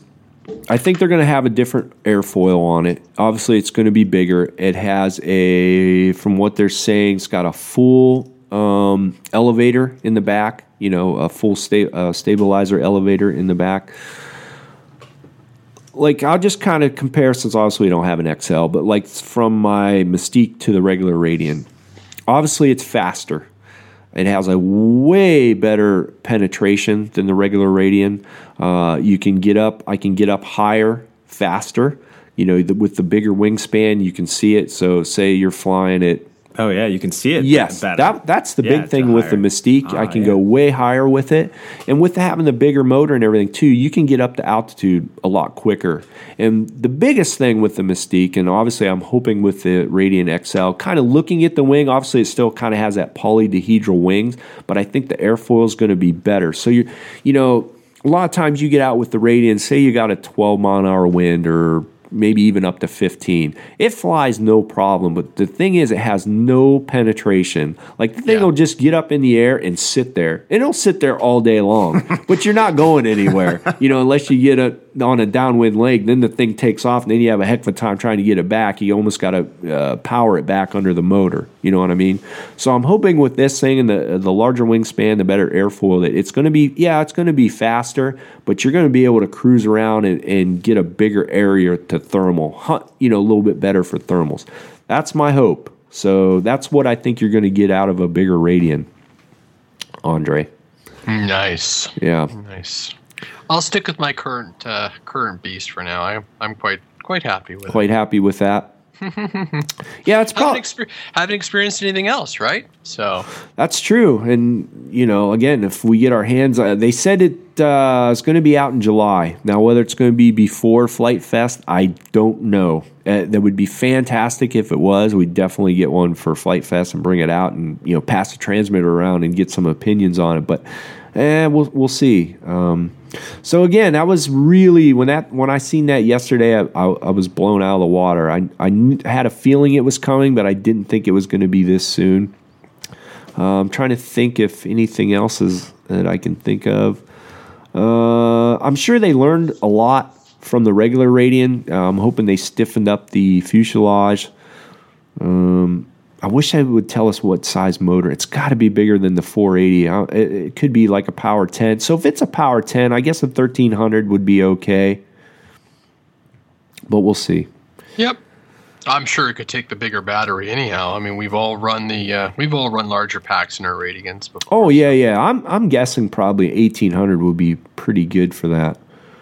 [SPEAKER 1] I think they're going to have a different airfoil on it. Obviously, it's going to be bigger. It has a, from what they're saying, it's got a full um, elevator in the back. You know, a full sta- uh, stabilizer elevator in the back. Like I'll just kind of compare since obviously we don't have an XL, but like from my Mystique to the regular Radian. Obviously, it's faster. It has a way better penetration than the regular Radian. Uh, you can get up. I can get up higher, faster. You know, the, with the bigger wingspan, you can see it. So, say you're flying at
[SPEAKER 2] Oh yeah, you can see it.
[SPEAKER 1] Yes,
[SPEAKER 2] better.
[SPEAKER 1] that, that's the
[SPEAKER 2] Yeah,
[SPEAKER 1] big thing with the Mystique. I
[SPEAKER 2] Ah,
[SPEAKER 1] can
[SPEAKER 2] yeah.
[SPEAKER 1] go way higher with it, and with having the bigger motor and everything too, you can get up to altitude a lot quicker. And the biggest thing with the Mystique, and obviously I'm hoping with the Radian XL, kind of looking at the wing. Obviously, it still kind of has that polydihedral wings, but I think the airfoil is going to be better. So you, you know, a lot of times you get out with the Radian, say you got a 12 mile an hour wind or maybe even up to 15. It flies no problem, but the thing is, it has no penetration. Like the thing
[SPEAKER 3] Yeah.
[SPEAKER 1] will just get up in the air and sit there. And it'll sit there all day long, *laughs* but you're not going anywhere, you know, unless you get a, on a downwind leg. Then the thing takes off, and then you have a heck of a time trying to get it back. You almost got to uh, power it back under the motor. You know what I mean? So I'm hoping with this thing and the the larger wingspan, the better airfoil, that it's going to be yeah, it's going to be faster, but you're going to be able to cruise around and, and get a bigger area to thermal, Huh, you know, a little bit better for thermals. That's my hope. So that's what I think you're going to get out of a bigger Radian, Andre.
[SPEAKER 3] Nice,
[SPEAKER 1] Yeah.
[SPEAKER 3] nice. I'll stick with my current uh, current beast for now. I, I'm quite quite happy with it.
[SPEAKER 1] Quite happy with that. *laughs* yeah, it's
[SPEAKER 3] haven't,
[SPEAKER 1] probably
[SPEAKER 3] exper- haven't experienced anything else, right? So
[SPEAKER 1] That's true, and you know, again, if we get our hands, uh, they said it uh, is going to be out in July. Now, whether it's going to be before Flite Fest, I don't know. Uh, that would be fantastic if it was. We'd definitely get one for Flite Fest and bring it out, and you know, pass the transmitter around and get some opinions on it. But eh, we'll we'll see. Um, so again, that was really when that when I seen that yesterday, I, I, I was blown out of the water. I I had a feeling it was coming, but I didn't think it was going to be this soon. Uh, I'm trying to think if anything else is that I can think of. Uh, I'm sure they learned a lot from the regular Radian. Uh, I'm hoping they stiffened up the fuselage. Um, I wish they would tell us what size motor. It's got to be bigger than the 480. Uh, It, it could be like a Power 10. So if it's a Power 10, I guess a 1300 would be okay. But we'll see.
[SPEAKER 3] Yep. I'm sure it could take the bigger battery anyhow. I mean, we've all run the uh, we've all run larger packs in our Radians before.
[SPEAKER 1] Oh yeah, yeah. I'm I'm guessing probably 1800 would be pretty good for that.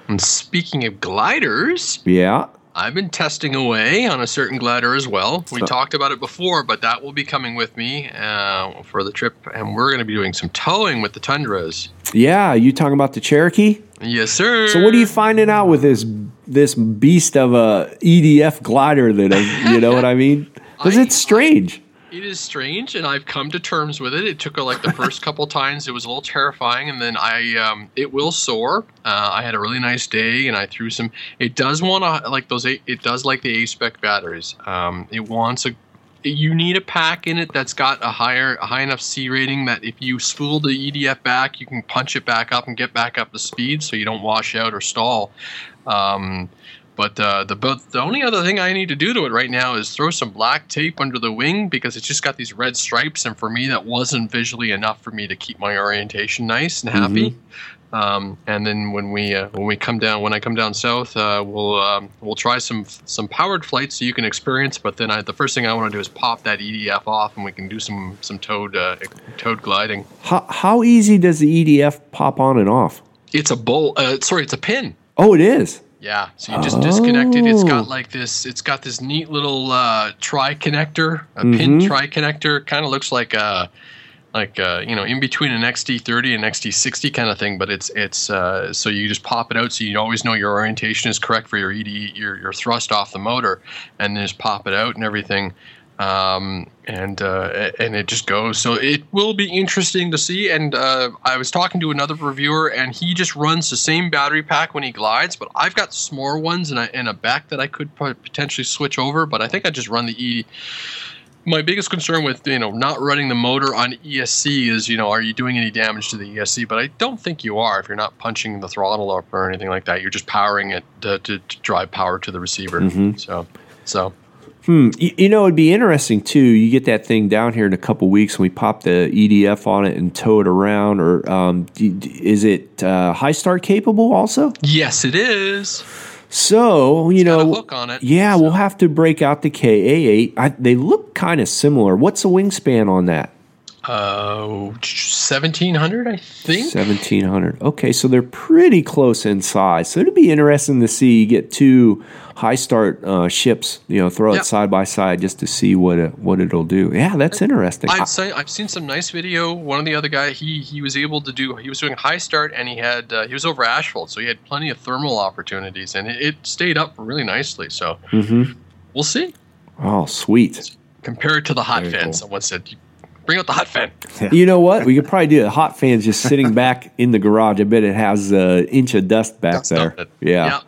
[SPEAKER 3] And speaking of gliders,
[SPEAKER 1] Yeah.
[SPEAKER 3] I've been testing away on a certain glider as well. We
[SPEAKER 1] So-
[SPEAKER 3] talked about it before, but that will be coming with me uh, for the trip, and we're going to be doing some towing with the Tundras.
[SPEAKER 1] Yeah, you talking about the Cherokee?
[SPEAKER 3] Yes, sir.
[SPEAKER 1] So what are you finding out with this this beast of a EDF glider that you know what I mean? *laughs* Because it's strange.
[SPEAKER 3] It is strange, and I've come to terms with it. It took like the first couple *laughs* times; it was a little terrifying, and then I, um, it will soar. Uh, I had a really nice day, and I threw some. It does want to like those. It does like the A spec batteries. Um, it wants a. You need a pack in it that's got a higher, a high enough C rating that if you spool the EDF back, you can punch it back up and get back up to speed, so you don't wash out or stall. Um, but uh, the the only other thing I need to do to it right now is throw some black tape under the wing because it's just got these red stripes, and for me that wasn't visually enough for me to keep my orientation nice and happy. Um, and then when we uh, when we come down when I come down south, uh, we'll um, we'll try some some powered flights so you can experience. But then I, the first thing I want to do is pop that EDF off, and we can do some some towed uh, towed gliding.
[SPEAKER 1] How how easy does the EDF pop on and off?
[SPEAKER 3] It's a bolt. Uh, sorry, it's a pin.
[SPEAKER 1] Oh, it is.
[SPEAKER 3] Yeah, so you just disconnect it. It's
[SPEAKER 1] Oh.
[SPEAKER 3] got like this. It's got this neat little uh, tri connector, a pin
[SPEAKER 1] Mhm.
[SPEAKER 3] tri connector. Kind of looks like a, like uh you know, in between an XT30 and XT60 kind of thing. But it's it's uh, so you just pop it out, so you always know your orientation is correct for your ED, your your thrust off the motor, and then just pop it out and everything. Um, and uh, and it just goes. So it will be interesting to see. And uh, I was talking to another reviewer, and he just runs the same battery pack when he glides. But I've got smaller ones and, I, and a back that I could potentially switch over. But I think I just run the E. My biggest concern with you know not running the motor on ESC is you know are you doing any damage to the ESC? But I don't think you are if you're not punching the throttle up or anything like that. You're just powering it to, to, to drive power to the receiver.
[SPEAKER 1] Mhm.
[SPEAKER 3] So so
[SPEAKER 1] Hmm. You, you know, it'd be interesting too. You get that thing down here in a couple weeks, and we pop the EDF on it and tow it around. Or um, d- d- is it uh, high start capable also?
[SPEAKER 3] yes, it is.
[SPEAKER 1] So you
[SPEAKER 3] a
[SPEAKER 1] know,
[SPEAKER 3] it,
[SPEAKER 1] Yeah,
[SPEAKER 3] so-
[SPEAKER 1] we'll have to break out the KA8. They look kind of similar. What's the wingspan on that?
[SPEAKER 3] Uh, seventeen hundred, I think.
[SPEAKER 1] Seventeen hundred. Okay, so they're pretty close in size. So it'd be interesting to see you get two high start uh, ships. You know, throw it side by side just to see what it, what it'll do. Yeah, that's interesting.
[SPEAKER 3] I've seen I've seen some nice video. One of the other guy, he he was able to do. He was doing high start, and he had uh, he was over asphalt, so he had plenty of thermal opportunities, and it, it stayed up really nicely. So
[SPEAKER 1] hmm
[SPEAKER 3] we'll see.
[SPEAKER 1] Oh, sweet.
[SPEAKER 3] Compare it to the hot
[SPEAKER 2] Very
[SPEAKER 3] fan.
[SPEAKER 2] cool.
[SPEAKER 3] Someone said, "Bring out the hot fan." *laughs*
[SPEAKER 1] You know what? We could probably do a hot fans just sitting *laughs* back in the garage. I bet it has an inch of dust back there.
[SPEAKER 3] it.
[SPEAKER 1] Yeah.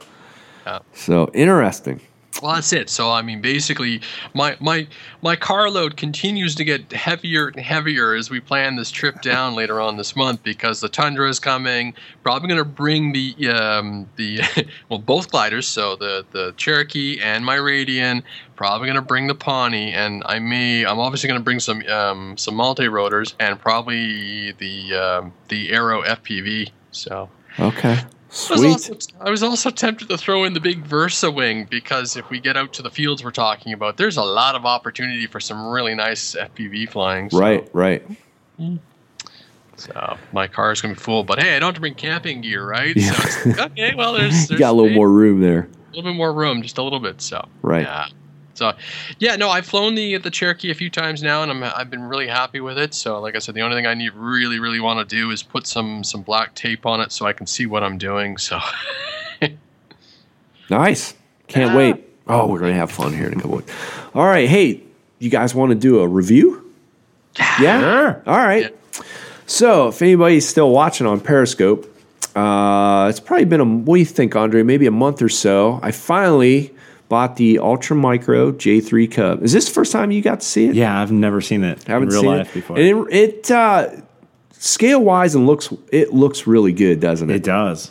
[SPEAKER 3] Yeah.
[SPEAKER 1] So interesting.
[SPEAKER 3] Well, that's it. So I mean, basically, my my my carload continues to get heavier and heavier as we plan this trip *laughs* down later on this month because the Tundra is coming. Probably going to bring the um, the *laughs* well both gliders, so the the Cherokee and my Radian. Probably going to bring the Pawnee, and I may I'm obviously going to bring some um, some multi rotors and probably the um, the Aero FPV. So.
[SPEAKER 1] Okay.
[SPEAKER 3] I was,
[SPEAKER 1] Sweet.
[SPEAKER 3] also, I was also tempted to throw in the big Versa wing because if we get out to the fields we're talking about, there's a lot of opportunity for some really nice FPV flying. So,
[SPEAKER 1] Right, right.
[SPEAKER 3] So my car is gonna be full, but hey, I don't have to bring camping gear, right? So like, okay, well, there's, *laughs*
[SPEAKER 1] You
[SPEAKER 3] there's
[SPEAKER 1] got a little more room there.
[SPEAKER 3] a little bit more room, just a little bit. So
[SPEAKER 1] Right.
[SPEAKER 3] yeah. But uh, yeah, no, I've flown the the Cherokee a few times now, and I'm I've been really happy with it. So like I said, the only thing I need really really want to do is put some some black tape on it so I can see what I'm doing. So *laughs*
[SPEAKER 1] Nice. Can't wait. Oh, we're gonna have fun here in a couple weeks. All right, hey, you guys want to do a review? Yeah.
[SPEAKER 2] Sure.
[SPEAKER 1] All right.
[SPEAKER 3] Yeah.
[SPEAKER 1] So, if anybody's still watching on Periscope, uh, it's probably been a what do you think, Andre? Maybe a month or so. I finally bought the Ultra Micro J3 Cub. Is this the first time you got to see it?
[SPEAKER 2] Yeah, I've never seen it I
[SPEAKER 1] haven't
[SPEAKER 2] in real
[SPEAKER 1] seen
[SPEAKER 2] life
[SPEAKER 1] it.
[SPEAKER 2] before.
[SPEAKER 1] And it, it uh, scale wise and looks it looks really good, doesn't
[SPEAKER 2] it? it does.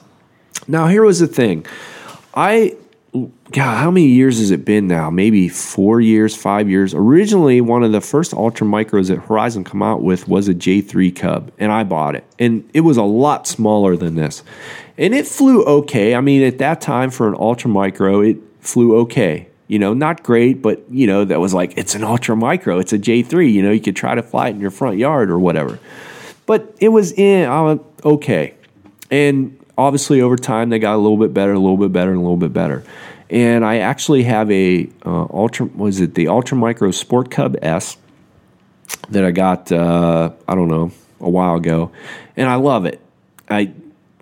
[SPEAKER 1] now, here was the thing. I, God, how many years has it been now? Maybe four years, five years. Originally, one of the first Ultra Micros that Horizon come out with was a J3 Cub, and I bought it. And it was a lot smaller than this. And it flew okay. I mean, at that time, for an Ultra Micro, it flew okay. You know, not great, but, you know, that was like, it's an Ultra Micro, it's a J3. You know, you could try to fly it in your front yard or whatever. But it was in, uh, okay. And obviously, over time, they got a little bit better, a little bit better, and a little bit better. And I actually have a uh, ultra. Was it the Ultra Micro Sport Cub S that I got? Uh, I don't know a while ago, and I love it. I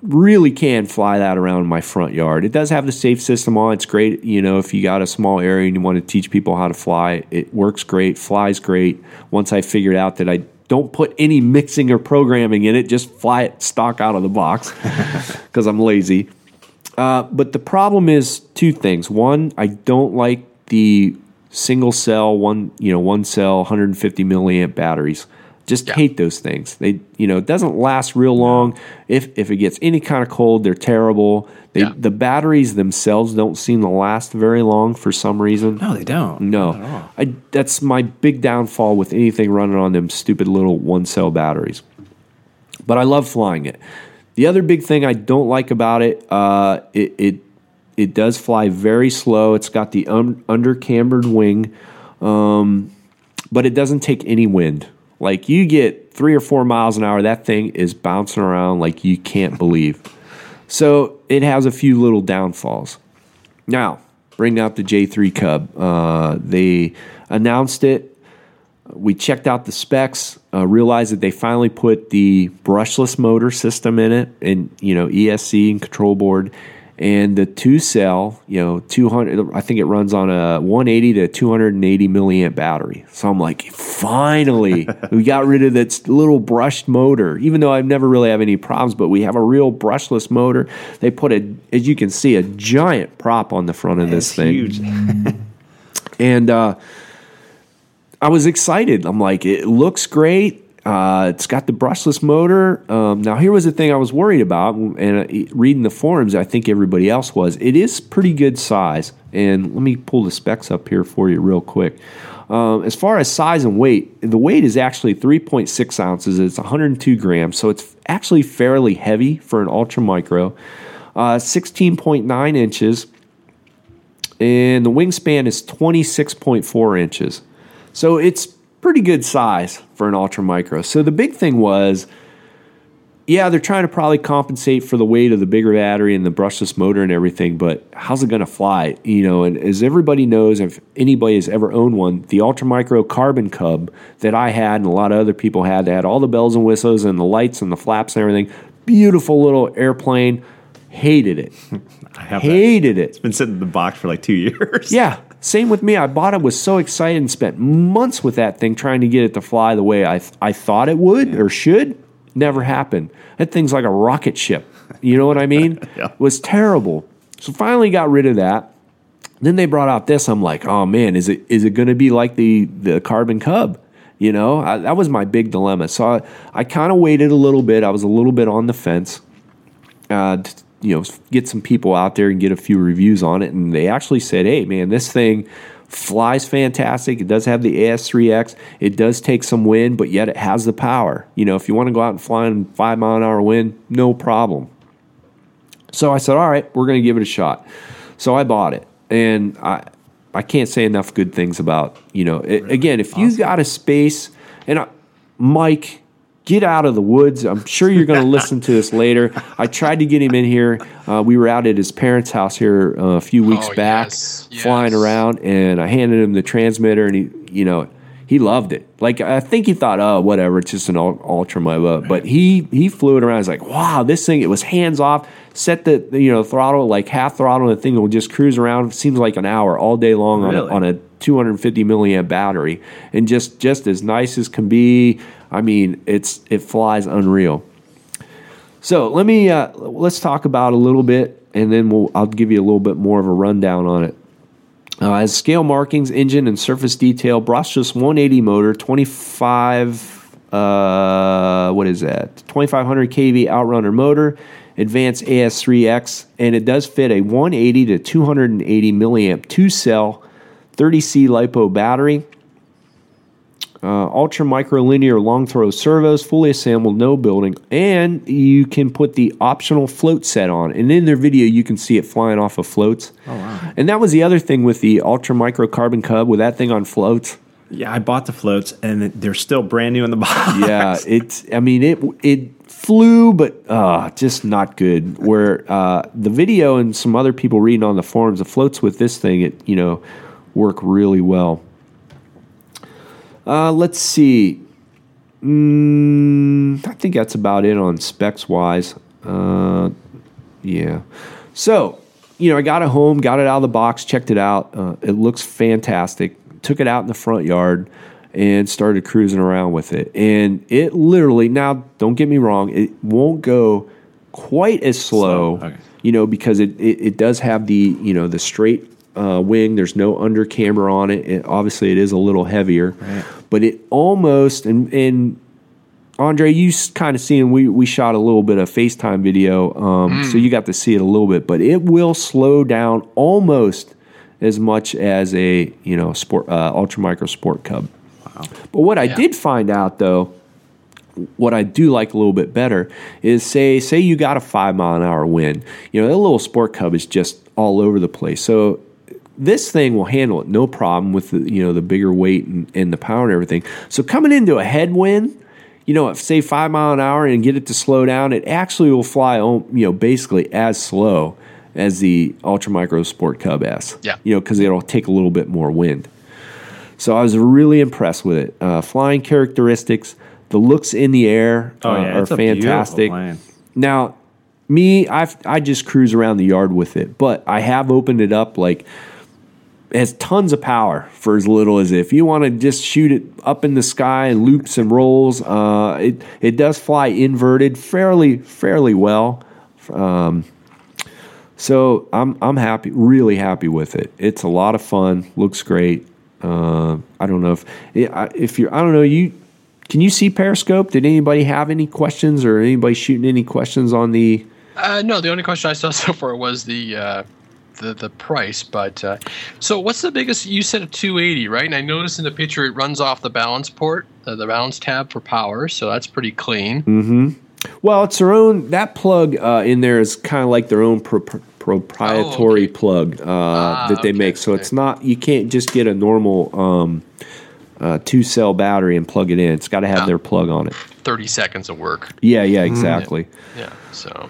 [SPEAKER 1] really can fly that around my front yard. It does have the safe system on. It's great. You know, if you got a small area and you want to teach people how to fly, it works great. Flies great. Once I figured out that I don't put any mixing or programming in it, just fly it stock out of the box *laughs* because I'm lazy. Uh, but the problem is two things. One, I don't like the single cell one, you know, one cell 150 milliamp batteries. Just
[SPEAKER 3] Yeah.
[SPEAKER 1] hate those things. They, you know, it doesn't last real long. If if it gets any kind of cold, they're terrible. They,
[SPEAKER 3] Yeah.
[SPEAKER 1] The batteries themselves don't seem to last very long for some reason.
[SPEAKER 2] No, they don't.
[SPEAKER 1] No,
[SPEAKER 2] Not at all.
[SPEAKER 1] I, that's my big downfall with anything running on them stupid little one cell batteries. But I love flying it. The other big thing I don't like about it, uh, it, it it does fly very slow. It's got the un, under cambered wing, um, but it doesn't take any wind. Like you get three or four miles an hour, that thing is bouncing around like you can't believe. So it has a few little downfalls. Now, bring out the J3 Cub. Uh, they announced it. We checked out the specs, uh, realized that they finally put the brushless motor system in it, and you know ESC and control board, and the two cell. You know, two hundred. I think it runs on a one eighty to two hundred and eighty milliamp battery. So I'm like, finally, *laughs* we got rid of that little brushed motor. Even though I've never really have any problems, but we have a real brushless motor. They put a, as you can see, a giant prop on the front of this thing
[SPEAKER 2] huge. *laughs*
[SPEAKER 1] and uh, I was excited. I'm like, it looks great. Uh, it's got the brushless motor. Um, now, here was the thing I was worried about, and uh, reading the forums, I think everybody else was. It is pretty good size, and let me pull the specs up here for you real quick. Um, as far as size and weight, the weight is actually 3.6 ounces. It's 102 grams, so it's actually fairly heavy for an ultra micro. Uh, 16.9 inches, and the wingspan is 26.4 inches. So it's pretty good size for an ultra micro. So the big thing was, yeah, they're trying to probably compensate for the weight of the bigger battery and the brushless motor and everything, but how's it going to fly? You know, and as everybody knows, if anybody has ever owned one, the ultra micro carbon cub that I had and a lot of other people had, they had all the bells and whistles and the lights and the flaps and everything. Beautiful little airplane. Hated it. *laughs*
[SPEAKER 2] I have that.
[SPEAKER 1] Hated it.
[SPEAKER 2] It's been sitting in the box for like two *laughs* years.
[SPEAKER 1] Yeah, same with me. I bought it, was so excited, and spent months with that thing trying to get it to fly the way I, I thought it would or should. Never happened. That thing's like a rocket ship. You know what I mean? *laughs*
[SPEAKER 2] Yeah.
[SPEAKER 1] It was terrible. So finally got rid of that. Then they brought out this. I'm like, oh man, is it is it going to be like the the Carbon Cub? You know, I, that was my big dilemma. So I, I kind of waited a little bit. I was a little bit on the fence. Uh, t- you know, get some people out there and get a few reviews on it. And they actually said, hey, man, this thing flies fantastic. It does have the AS3X. It does take some wind, but yet it has the power. You know, if you want to go out and fly in five mile an hour wind, no problem. So I said, all right, we're going to give it a shot. So I bought it. And I, I can't say enough good things about, you know, it, again, if you got a space, and I, Mike, get out of the woods. I'm sure you're going to listen to this later. *laughs* I tried to get him in here. Uh, we were out at his parents' house here uh, a few weeks
[SPEAKER 3] Oh,
[SPEAKER 1] back,
[SPEAKER 3] yes,
[SPEAKER 1] flying
[SPEAKER 3] yes.
[SPEAKER 1] around, and I handed him the transmitter, and he, you know, he loved it. Like I think he thought, oh, whatever, it's just an ul- ultra Mova. But he he flew it around. He's like, wow, this thing. It was hands off. Set the you know throttle like half throttle, and the thing will just cruise around. Seems like an hour all day long on a, on a 250 milliamp battery, and just just as nice as can be. I mean, it's it flies unreal. So let me uh, let's talk about a little bit, and then we'll I'll give you a little bit more of a rundown on it. Uh, as scale markings, engine, and surface detail, brushless 180 motor, 25, uh, what is that? 2500 kV outrunner motor, advanced AS3X, and it does fit a 180 to 280 milliamp two cell 30C LiPo battery. Uh, ultra micro linear long throw servos, fully assembled, no building, and you can put the optional float set on. And in their video, you can see it flying off of floats. Oh wow! And that was the other thing with the ultra micro carbon cub with that thing on floats.
[SPEAKER 2] Yeah, I bought the floats and they're still brand new in the *laughs* box.
[SPEAKER 1] Yeah, it's. I mean, it it flew, but uh, just not good. Where uh, the video and some other people reading on the forums, the floats with this thing, it you know, work really well. Uh, let's see. Mm, I think that's about it on specs wise. Uh, yeah. So, you know, I got it home, got it out of the box, checked it out. Uh, it looks fantastic. Took it out in the front yard and started cruising around with it. And it literally, now, don't get me wrong, it won't go quite as slow,
[SPEAKER 2] Slow, okay.
[SPEAKER 1] you know, because it, it, it does have the, you know, the straight uh, wing. There's no under camber on it. it. Obviously, it is a little heavier, but it almost, and, and Andre, you kind of seen we we shot a little bit of FaceTime video, um, so you got to see it a little bit. But it will slow down almost as much as a you know sport uh, ultra micro sport cub. Wow. But what I did find out though, what I do like a little bit better is say say you got a five mile an hour wind. You know that little sport cub is just all over the place. So this thing will handle it no problem with the you know the bigger weight and, and the power and everything. So coming into a headwind, you know, if say five mile an hour and get it to slow down, it actually will fly um, you know basically as slow as the Ultra Micro Sport Cub S.
[SPEAKER 3] Yeah.
[SPEAKER 1] you know because it'll take a little bit more wind. So I was really impressed with it. Uh, flying characteristics, the looks in the air
[SPEAKER 2] Oh
[SPEAKER 1] uh,
[SPEAKER 2] yeah,
[SPEAKER 1] are
[SPEAKER 2] it's
[SPEAKER 1] fantastic.
[SPEAKER 2] plane.
[SPEAKER 1] Now, me, I I just cruise around the yard with it, but I have opened it up like it has tons of power for as little as if you want to just shoot it up in the sky and loops and rolls. Uh, it it does fly inverted fairly fairly well. Um, so I'm I'm happy, really happy with it. It's a lot of fun. Looks great. Uh, I don't know if if you're I don't know you can you see Periscope? Did anybody have any questions or anybody shooting any questions on the?
[SPEAKER 3] Uh, no, the only question I saw *laughs* so far was the uh, the the price. But uh, so, what's the biggest? You said a 280, right? And I noticed in the picture it runs off the balance port, uh, the balance tab for power. So that's pretty clean.
[SPEAKER 1] Mm-hmm. Well, it's their own. That plug uh, in there is kind of like their own pro- pro- proprietary
[SPEAKER 3] Oh, okay.
[SPEAKER 1] plug uh,
[SPEAKER 3] Ah,
[SPEAKER 1] that they
[SPEAKER 3] okay,
[SPEAKER 1] make. So
[SPEAKER 3] okay.
[SPEAKER 1] it's not you can't just get a normal um, uh, two cell battery and plug it in. It's got to have
[SPEAKER 3] Ah.
[SPEAKER 1] their plug on it.
[SPEAKER 3] 30 seconds of work.
[SPEAKER 1] Yeah, yeah, exactly.
[SPEAKER 3] Yeah. So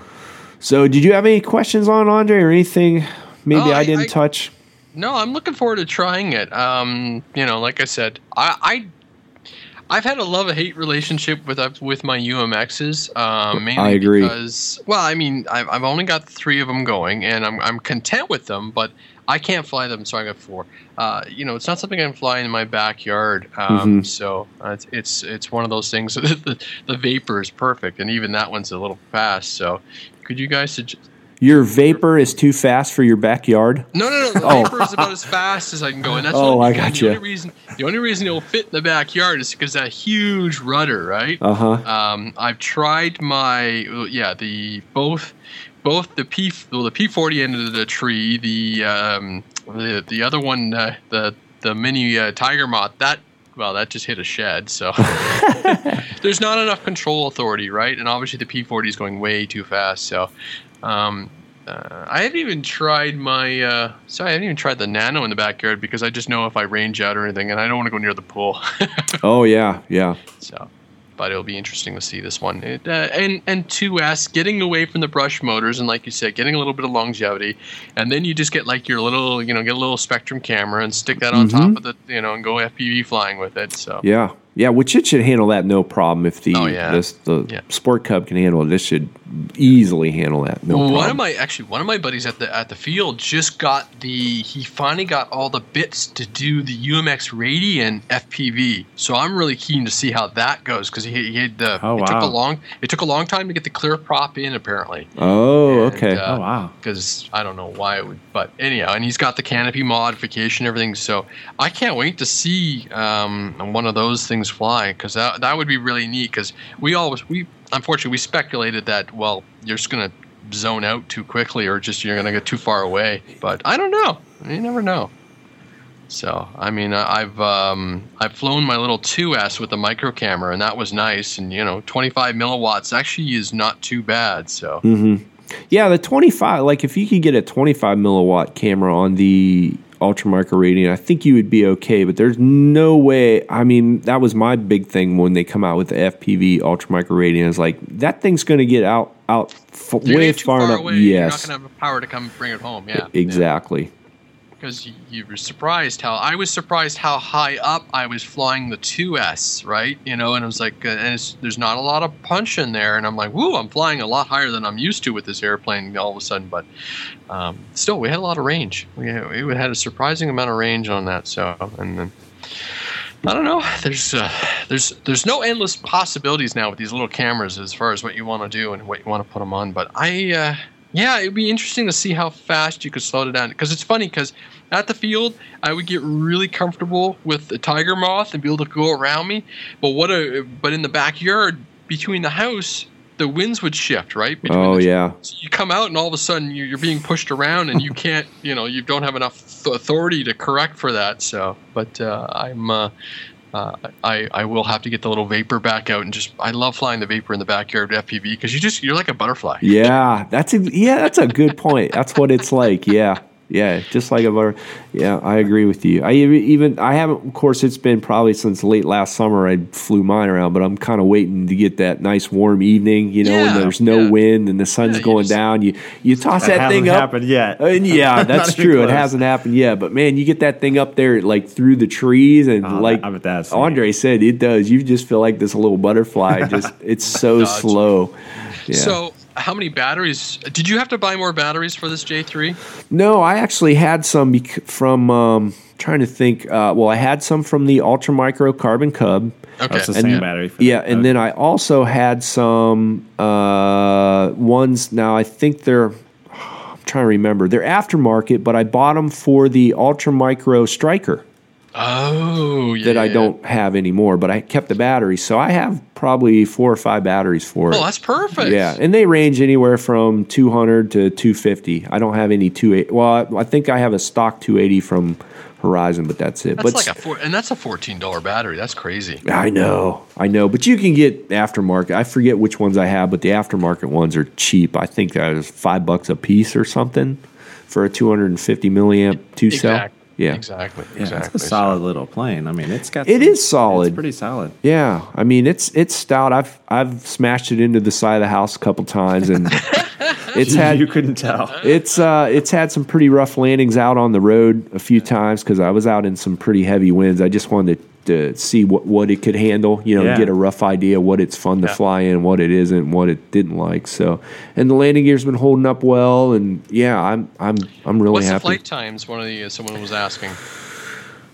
[SPEAKER 1] So, did you have any questions on Andre or anything? Maybe
[SPEAKER 3] Oh,
[SPEAKER 1] I,
[SPEAKER 3] I-
[SPEAKER 1] didn't
[SPEAKER 3] I-
[SPEAKER 1] touch.
[SPEAKER 3] no, I'm looking forward to trying it. Um, you know, like I said, I. I I've had a love hate relationship with uh, with my UMXs. Um, mainly
[SPEAKER 1] I agree.
[SPEAKER 3] Because, well, I mean, I've, I've only got three of them going, and I'm I'm content with them. But I can't fly them, so I got four. Uh, you know, it's not something I can fly in my backyard. Um,
[SPEAKER 1] Mhm.
[SPEAKER 3] So uh, it's, it's it's one of those things. *laughs* the, the vapor is perfect, and even that one's a little fast. So, could you guys suggest?
[SPEAKER 1] Your vapor is too fast for your backyard.
[SPEAKER 3] No, no, no. The *laughs*
[SPEAKER 1] Oh.
[SPEAKER 3] vapor is about as fast as I can go, and that's *laughs*
[SPEAKER 1] Oh, I
[SPEAKER 3] because
[SPEAKER 1] gotcha.
[SPEAKER 3] The only reason the only reason it'll fit in the backyard is because that huge rudder, right?
[SPEAKER 1] Uh huh.
[SPEAKER 3] Um, I've tried my yeah the both both the P well the P forty end of the tree the um, the the other one uh, the the mini uh, Tiger Moth that well that just hit a shed so *laughs* there's not enough control authority right and obviously the P forty is going way too fast so um, uh, I haven't even tried my uh, sorry I haven't even tried the Nano in the backyard because I just know if I range out or anything and I don't want to go near the pool *laughs*
[SPEAKER 1] Oh yeah, yeah.
[SPEAKER 3] so but it'll be interesting to see this one. It, uh, and and 2S getting away from the brush motors and like you said, getting a little bit of longevity, and then you just get like your little you know get a little Spektrum camera and stick that on top of the you know and go FPV flying with it. So
[SPEAKER 1] Yeah, yeah, which it should handle that no problem. If the
[SPEAKER 3] Oh, yeah.
[SPEAKER 1] this, the
[SPEAKER 3] Yeah.
[SPEAKER 1] Sport Cub can handle it, this should easily handle that no
[SPEAKER 3] Well,
[SPEAKER 1] problem.
[SPEAKER 3] one of my actually one of my buddies at the at the field just got the he finally got all the bits to do the UMX Radian FPV. So I'm really keen to see how that goes because he, he had the
[SPEAKER 2] Oh,
[SPEAKER 3] it took a long it took a long time to get the clear prop in apparently.
[SPEAKER 1] oh,
[SPEAKER 3] And,
[SPEAKER 1] okay.
[SPEAKER 3] uh,
[SPEAKER 2] Oh wow.
[SPEAKER 3] because I don't know why it would, but anyhow, and he's got the canopy modification, everything. So I can't wait to see um, one of those things fly because that that would be really neat. Because we always we unfortunately we speculated that well you're just gonna zone out too quickly or just you're gonna get too far away. But I don't know. You never know. So I mean, I've um, I've flown my little 2S with a micro camera, and that was nice. And you know, 25 milliwatts actually is not too bad. So
[SPEAKER 1] hmm Yeah, the 25, like if you could get a 25 milliwatt camera on the Ultra Micro Radian, I think you would be okay, but there's no way. I mean, that was my big thing when they come out with the FPV Ultra Micro Radian. Is like, that thing's going to get out, out f- way far,
[SPEAKER 3] far
[SPEAKER 1] enough.
[SPEAKER 3] away.
[SPEAKER 1] Yes.
[SPEAKER 3] You're not gonna have the power to come bring it home. Yeah,
[SPEAKER 1] exactly.
[SPEAKER 3] Because you, you were surprised how I was surprised how high up I was flying the 2S, right? You know, and it was like, uh, and there's not a lot of punch in there, and I'm like, woo, I'm flying a lot higher than I'm used to with this airplane all of a sudden. But um, still, we had a lot of range. We had, we had a surprising amount of range on that. So, and then. I don't know. There's uh, there's there's no endless possibilities now with these little cameras as far as what you want to do and what you want to put them on. But I, uh, yeah, it'd be interesting to see how fast you could slow it down. Because it's funny because at the field I would get really comfortable with the tiger moth and be able to go around me. But what a but in the backyard between the house. The winds would shift, right? Between
[SPEAKER 1] Oh, yeah.
[SPEAKER 3] so you come out and all of a sudden you're, you're being pushed around and you *laughs* can't you know you don't have enough th- authority to correct for that so but uh, i'm uh, uh, I, I will have to get the little vapor back out and just I love flying the vapor in the backyard of FPV because you just you're like a butterfly.
[SPEAKER 1] Yeah, that's a yeah, that's a good point. That's what it's like. Yeah, yeah, just like a butter. Yeah, I agree with you. I even- even I haven't. Of course, it's been probably since late last summer. I flew mine around, but I'm kind of waiting to get that nice warm evening. You know,
[SPEAKER 3] Yeah,
[SPEAKER 1] and there's no
[SPEAKER 3] yeah.
[SPEAKER 1] wind and the sun's
[SPEAKER 3] Yeah,
[SPEAKER 1] going
[SPEAKER 3] just-
[SPEAKER 1] down. You you toss
[SPEAKER 2] That
[SPEAKER 1] that, thing
[SPEAKER 2] hasn't
[SPEAKER 1] up.
[SPEAKER 2] happened yet.
[SPEAKER 1] Uh, and *laughs* yeah, that's true. It hasn't happened yet, but man, you get that thing up there like through the trees and
[SPEAKER 2] Oh,
[SPEAKER 1] like
[SPEAKER 2] I bet neat.
[SPEAKER 1] Andre said, it does. You just feel like this little butterfly. Just *laughs* it's so slow. Yeah.
[SPEAKER 3] So how many batteries did you have to buy more batteries for this J3?
[SPEAKER 1] No, I actually had some bec- from. Um, trying to think. Uh, well, I had some from the Ultra Micro Carbon Cub.
[SPEAKER 3] Okay.
[SPEAKER 2] That's the
[SPEAKER 1] And-
[SPEAKER 2] same battery. For
[SPEAKER 1] Yeah,
[SPEAKER 2] that.
[SPEAKER 1] and then I also had some uh, ones. Now I think they're. I'm trying to remember. They're aftermarket, but I bought them for the Ultra Micro Striker
[SPEAKER 3] Oh, yeah.
[SPEAKER 1] that I don't have anymore. But I kept the batteries, so I have probably four or five batteries for it.
[SPEAKER 3] Oh, that's perfect.
[SPEAKER 1] Yeah, and they range anywhere from 200 to 250. I don't have any 280. Well, I, I think I have a stock 280 from Horizon, but that's it.
[SPEAKER 3] That's
[SPEAKER 1] but
[SPEAKER 3] like a four, and that's a fourteen dollar battery. That's crazy.
[SPEAKER 1] I know, I know, but you can get aftermarket. I forget which ones I have, but the aftermarket ones are cheap. I think that is five bucks a piece or something for a 250 milliamp two cell.
[SPEAKER 3] Exactly.
[SPEAKER 1] Yeah,
[SPEAKER 3] Exactly.
[SPEAKER 2] yeah,
[SPEAKER 3] exactly.
[SPEAKER 2] it's a solid little plane. I mean, it's got.
[SPEAKER 1] It
[SPEAKER 2] some-
[SPEAKER 1] is solid.
[SPEAKER 2] It's pretty solid.
[SPEAKER 1] yeah. I mean, it's it's stout. I've I've smashed it into the side of the house a couple times, and *laughs* it's had
[SPEAKER 2] you couldn't tell.
[SPEAKER 1] It's uh, it's had some pretty rough landings out on the road a few times because I was out in some pretty heavy winds. I just wanted to, to see what, what it could handle, you know,
[SPEAKER 2] Yeah.
[SPEAKER 1] get a rough idea what it's fun to
[SPEAKER 3] Yeah.
[SPEAKER 1] fly in, what it isn't, what it didn't like. So, and the landing gear's been holding up well, and yeah, I'm I'm I'm really
[SPEAKER 3] What's the
[SPEAKER 1] happy.
[SPEAKER 3] flight times? One of the uh, someone was asking.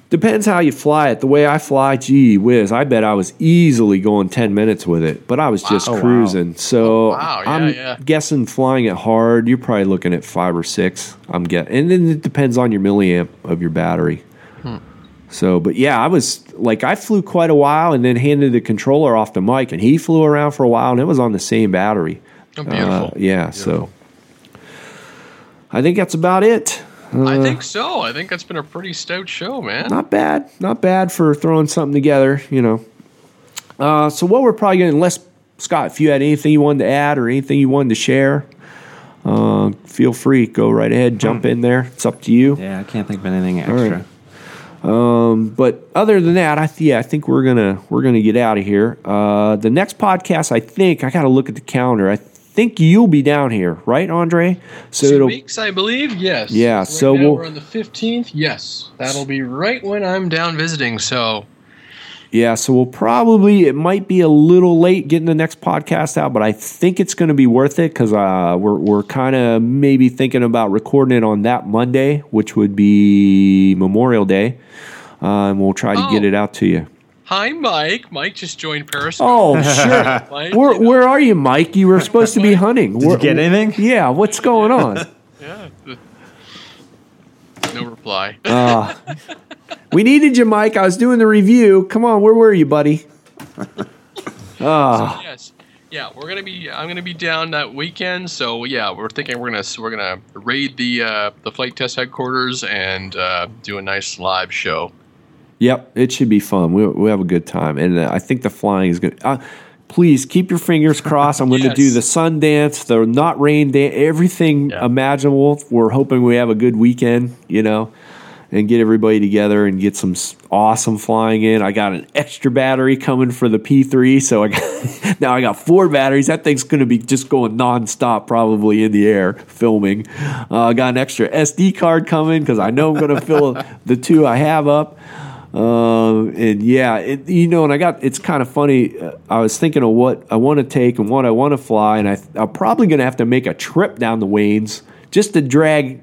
[SPEAKER 1] Depends how you fly it. The way I fly, gee whiz, I bet I was easily going 10 minutes with it, but I was just
[SPEAKER 2] Wow. Oh, wow.
[SPEAKER 1] cruising. So
[SPEAKER 3] wow. Yeah,
[SPEAKER 1] I'm guessing flying it hard, you're probably looking at five or six. I'm getting, and then it depends on your milliamp of your battery.
[SPEAKER 3] Hmm.
[SPEAKER 1] So, but yeah, I was like, I flew quite a while and then handed the controller off to Mike, and he flew around for a while, and it was on the same battery.
[SPEAKER 3] Oh, beautiful.
[SPEAKER 1] Uh, yeah, so I think that's about it.
[SPEAKER 3] I
[SPEAKER 1] Uh,
[SPEAKER 3] think so. I think that's been a pretty stout show, man.
[SPEAKER 1] not bad, not bad for throwing something together, you know. Uh, so what we're probably going to, unless Scott, if you had anything you wanted to add or anything you wanted to share, uh, feel free, go right ahead, jump in there. It's up to you.
[SPEAKER 2] Yeah, I can't think of anything
[SPEAKER 1] right. Um, but other than that, I th- yeah, I think we're gonna we're gonna get out of here. Uh, the next podcast, I think I got to look at the calendar. I think you'll be down here, right, Andre?
[SPEAKER 3] So Two weeks, I believe. Yes.
[SPEAKER 1] Yeah.
[SPEAKER 3] Right
[SPEAKER 1] so we'll,
[SPEAKER 3] we're on the fifteenth. Yes, that'll be right when I'm down visiting. So
[SPEAKER 1] yeah, so we'll probably it might be a little late getting the next podcast out, but I think it's going to be worth it because uh, we're we're kind of maybe thinking about recording it on that Monday, which would be Memorial Day, uh, and we'll try to oh. get it out to you.
[SPEAKER 3] Hi, Mike. Mike just joined Periscope.
[SPEAKER 1] Oh, *laughs* sure. Mike, where, you know. where are you, Mike? You were supposed to be hunting.
[SPEAKER 2] Did
[SPEAKER 1] where,
[SPEAKER 2] you get anything?
[SPEAKER 1] Yeah. What's going on? *laughs*
[SPEAKER 3] yeah. No reply.
[SPEAKER 1] Uh, *laughs* *laughs* we needed you, Mike. I was doing the review. Come on, where were you, buddy? *laughs*
[SPEAKER 3] Ah. So, yes. Yeah, we're gonna be. I'm gonna be down that weekend. So yeah, we're thinking we're gonna we're gonna raid the uh, the Flite Test headquarters and uh, do a nice live show.
[SPEAKER 1] Yep, it should be fun. We we have a good time, and uh, I think the flying is good. Uh, please keep your fingers crossed. I'm going yes. to do the sun dance, the not rain dance, everything yeah. imaginable. We're hoping we have a good weekend. You know and get everybody together and get some awesome flying in. I got an extra battery coming for the P3, so I got, *laughs* now I got four batteries. That thing's going to be just going nonstop, probably in the air filming. Uh, I got an extra SD card coming because I know I'm going to fill *laughs* the two I have up. Uh, and yeah, it, you know, and I got it's kind of funny. Uh, I was thinking of what I want to take and what I want to fly, and I, I'm probably going to have to make a trip down the Wains just to drag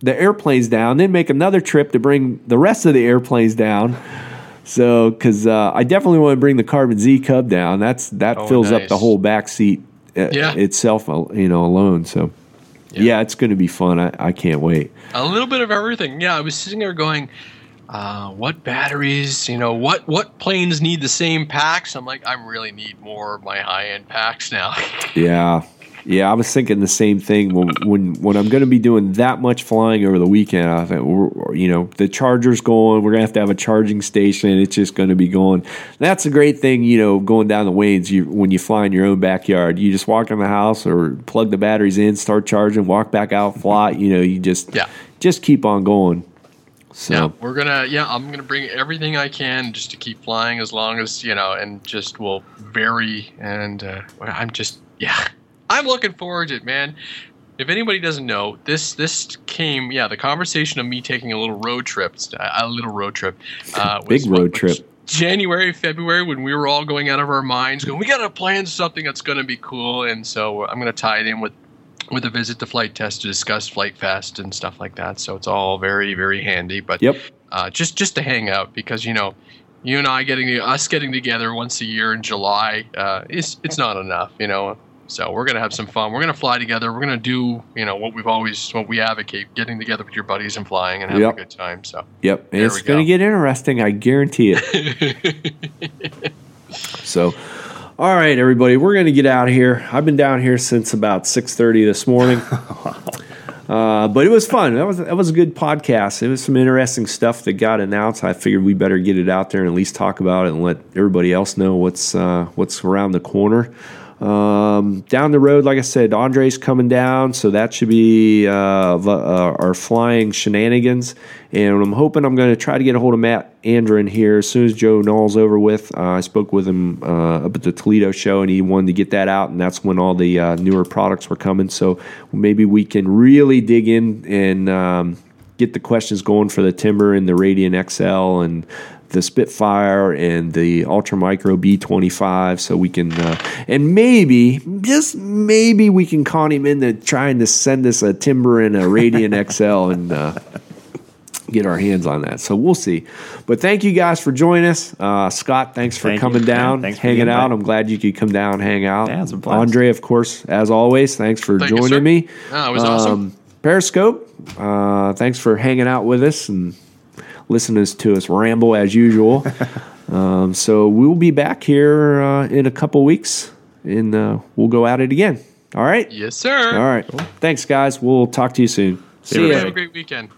[SPEAKER 1] the airplanes down, then make another trip to bring the rest of the airplanes down. So, because uh, I definitely want to bring the Carbon Z Cub down. That's that oh, fills nice. up the whole back seat uh, yeah. itself, uh, you know, alone. So, yeah, yeah it's going to be fun. I, I can't wait.
[SPEAKER 3] A little bit of everything. Yeah, I was sitting there going, uh, what batteries, you know, what what planes need the same packs? I'm like, I really need more of my high end packs now. *laughs*
[SPEAKER 1] yeah, yeah, I was thinking the same thing when when, when I'm going to be doing that much flying over the weekend. I think you know the charger's going. We're going to have to have a charging station. It's just going to be going. That's a great thing, you know, going down the Wains. You when you fly in your own backyard, you just walk in the house or plug the batteries in, start charging, walk back out, fly. You know, you just yeah. just keep on going. So
[SPEAKER 3] yeah, we're gonna yeah, I'm gonna bring everything I can just to keep flying as long as you know, and just will vary. And uh, I'm just yeah. I'm looking forward to it, man. If anybody doesn't know, this this came, yeah, the conversation of me taking a little road trip, a little road trip, *laughs*
[SPEAKER 1] uh, big road trip.
[SPEAKER 3] January, February, when we were all going out of our minds, going, we got to plan something that's going to be cool, and so I'm going to tie it in with with a visit to Flite Test to discuss Flite Fest and stuff like that. So it's all very very handy. But
[SPEAKER 1] yep,
[SPEAKER 3] uh, just just to hang out because you know you and I getting us getting together once a year in July uh, is it's not enough. You know, so we're gonna have some fun. We're gonna fly together. We're gonna do you know what we've always what we advocate: getting together with your buddies and flying and having yep. a good time. So
[SPEAKER 1] yep, it's gonna get interesting. I guarantee it. *laughs* so. All right, everybody, we're going to get out of here. I've been down here since about six thirty this morning, *laughs* uh, but it was fun. That was that was a good podcast. It was some interesting stuff that got announced. I figured we better get it out there and at least talk about it and let everybody else know what's uh, what's around the corner. Um, down the road, like I said, Andre's coming down, so that should be uh, uh, our flying shenanigans. And I'm hoping I'm going to try to get a hold of Matt Andron here as soon as Joe Nall's over with. Uh, I spoke with him uh, up at the Toledo show, and he wanted to get that out, and that's when all the uh, newer products were coming. So maybe we can really dig in and um, get the questions going for the Timber and the Radian XL and the Spitfire and the Ultra Micro B25, so we can uh, and maybe just maybe we can con him into trying to send us a Timber and a Radian *laughs* XL and. Uh, get our hands on that. So we'll see. But thank you guys for joining us. Uh, Scott, thanks for thank coming you. down, thanks hanging out. I'm glad you could come down, hang out.
[SPEAKER 2] Yeah,
[SPEAKER 1] Andre, of course, as always, thanks for thank joining you, me.
[SPEAKER 3] Oh, it was um, awesome.
[SPEAKER 1] Periscope, uh, thanks for hanging out with us and listening to us ramble as usual. *laughs* um, so we'll be back here uh, in a couple weeks and uh, we'll go at it again. All right?
[SPEAKER 3] Yes, sir.
[SPEAKER 1] All right. Cool. Thanks, guys. We'll talk to you soon.
[SPEAKER 3] See you. Have a great weekend.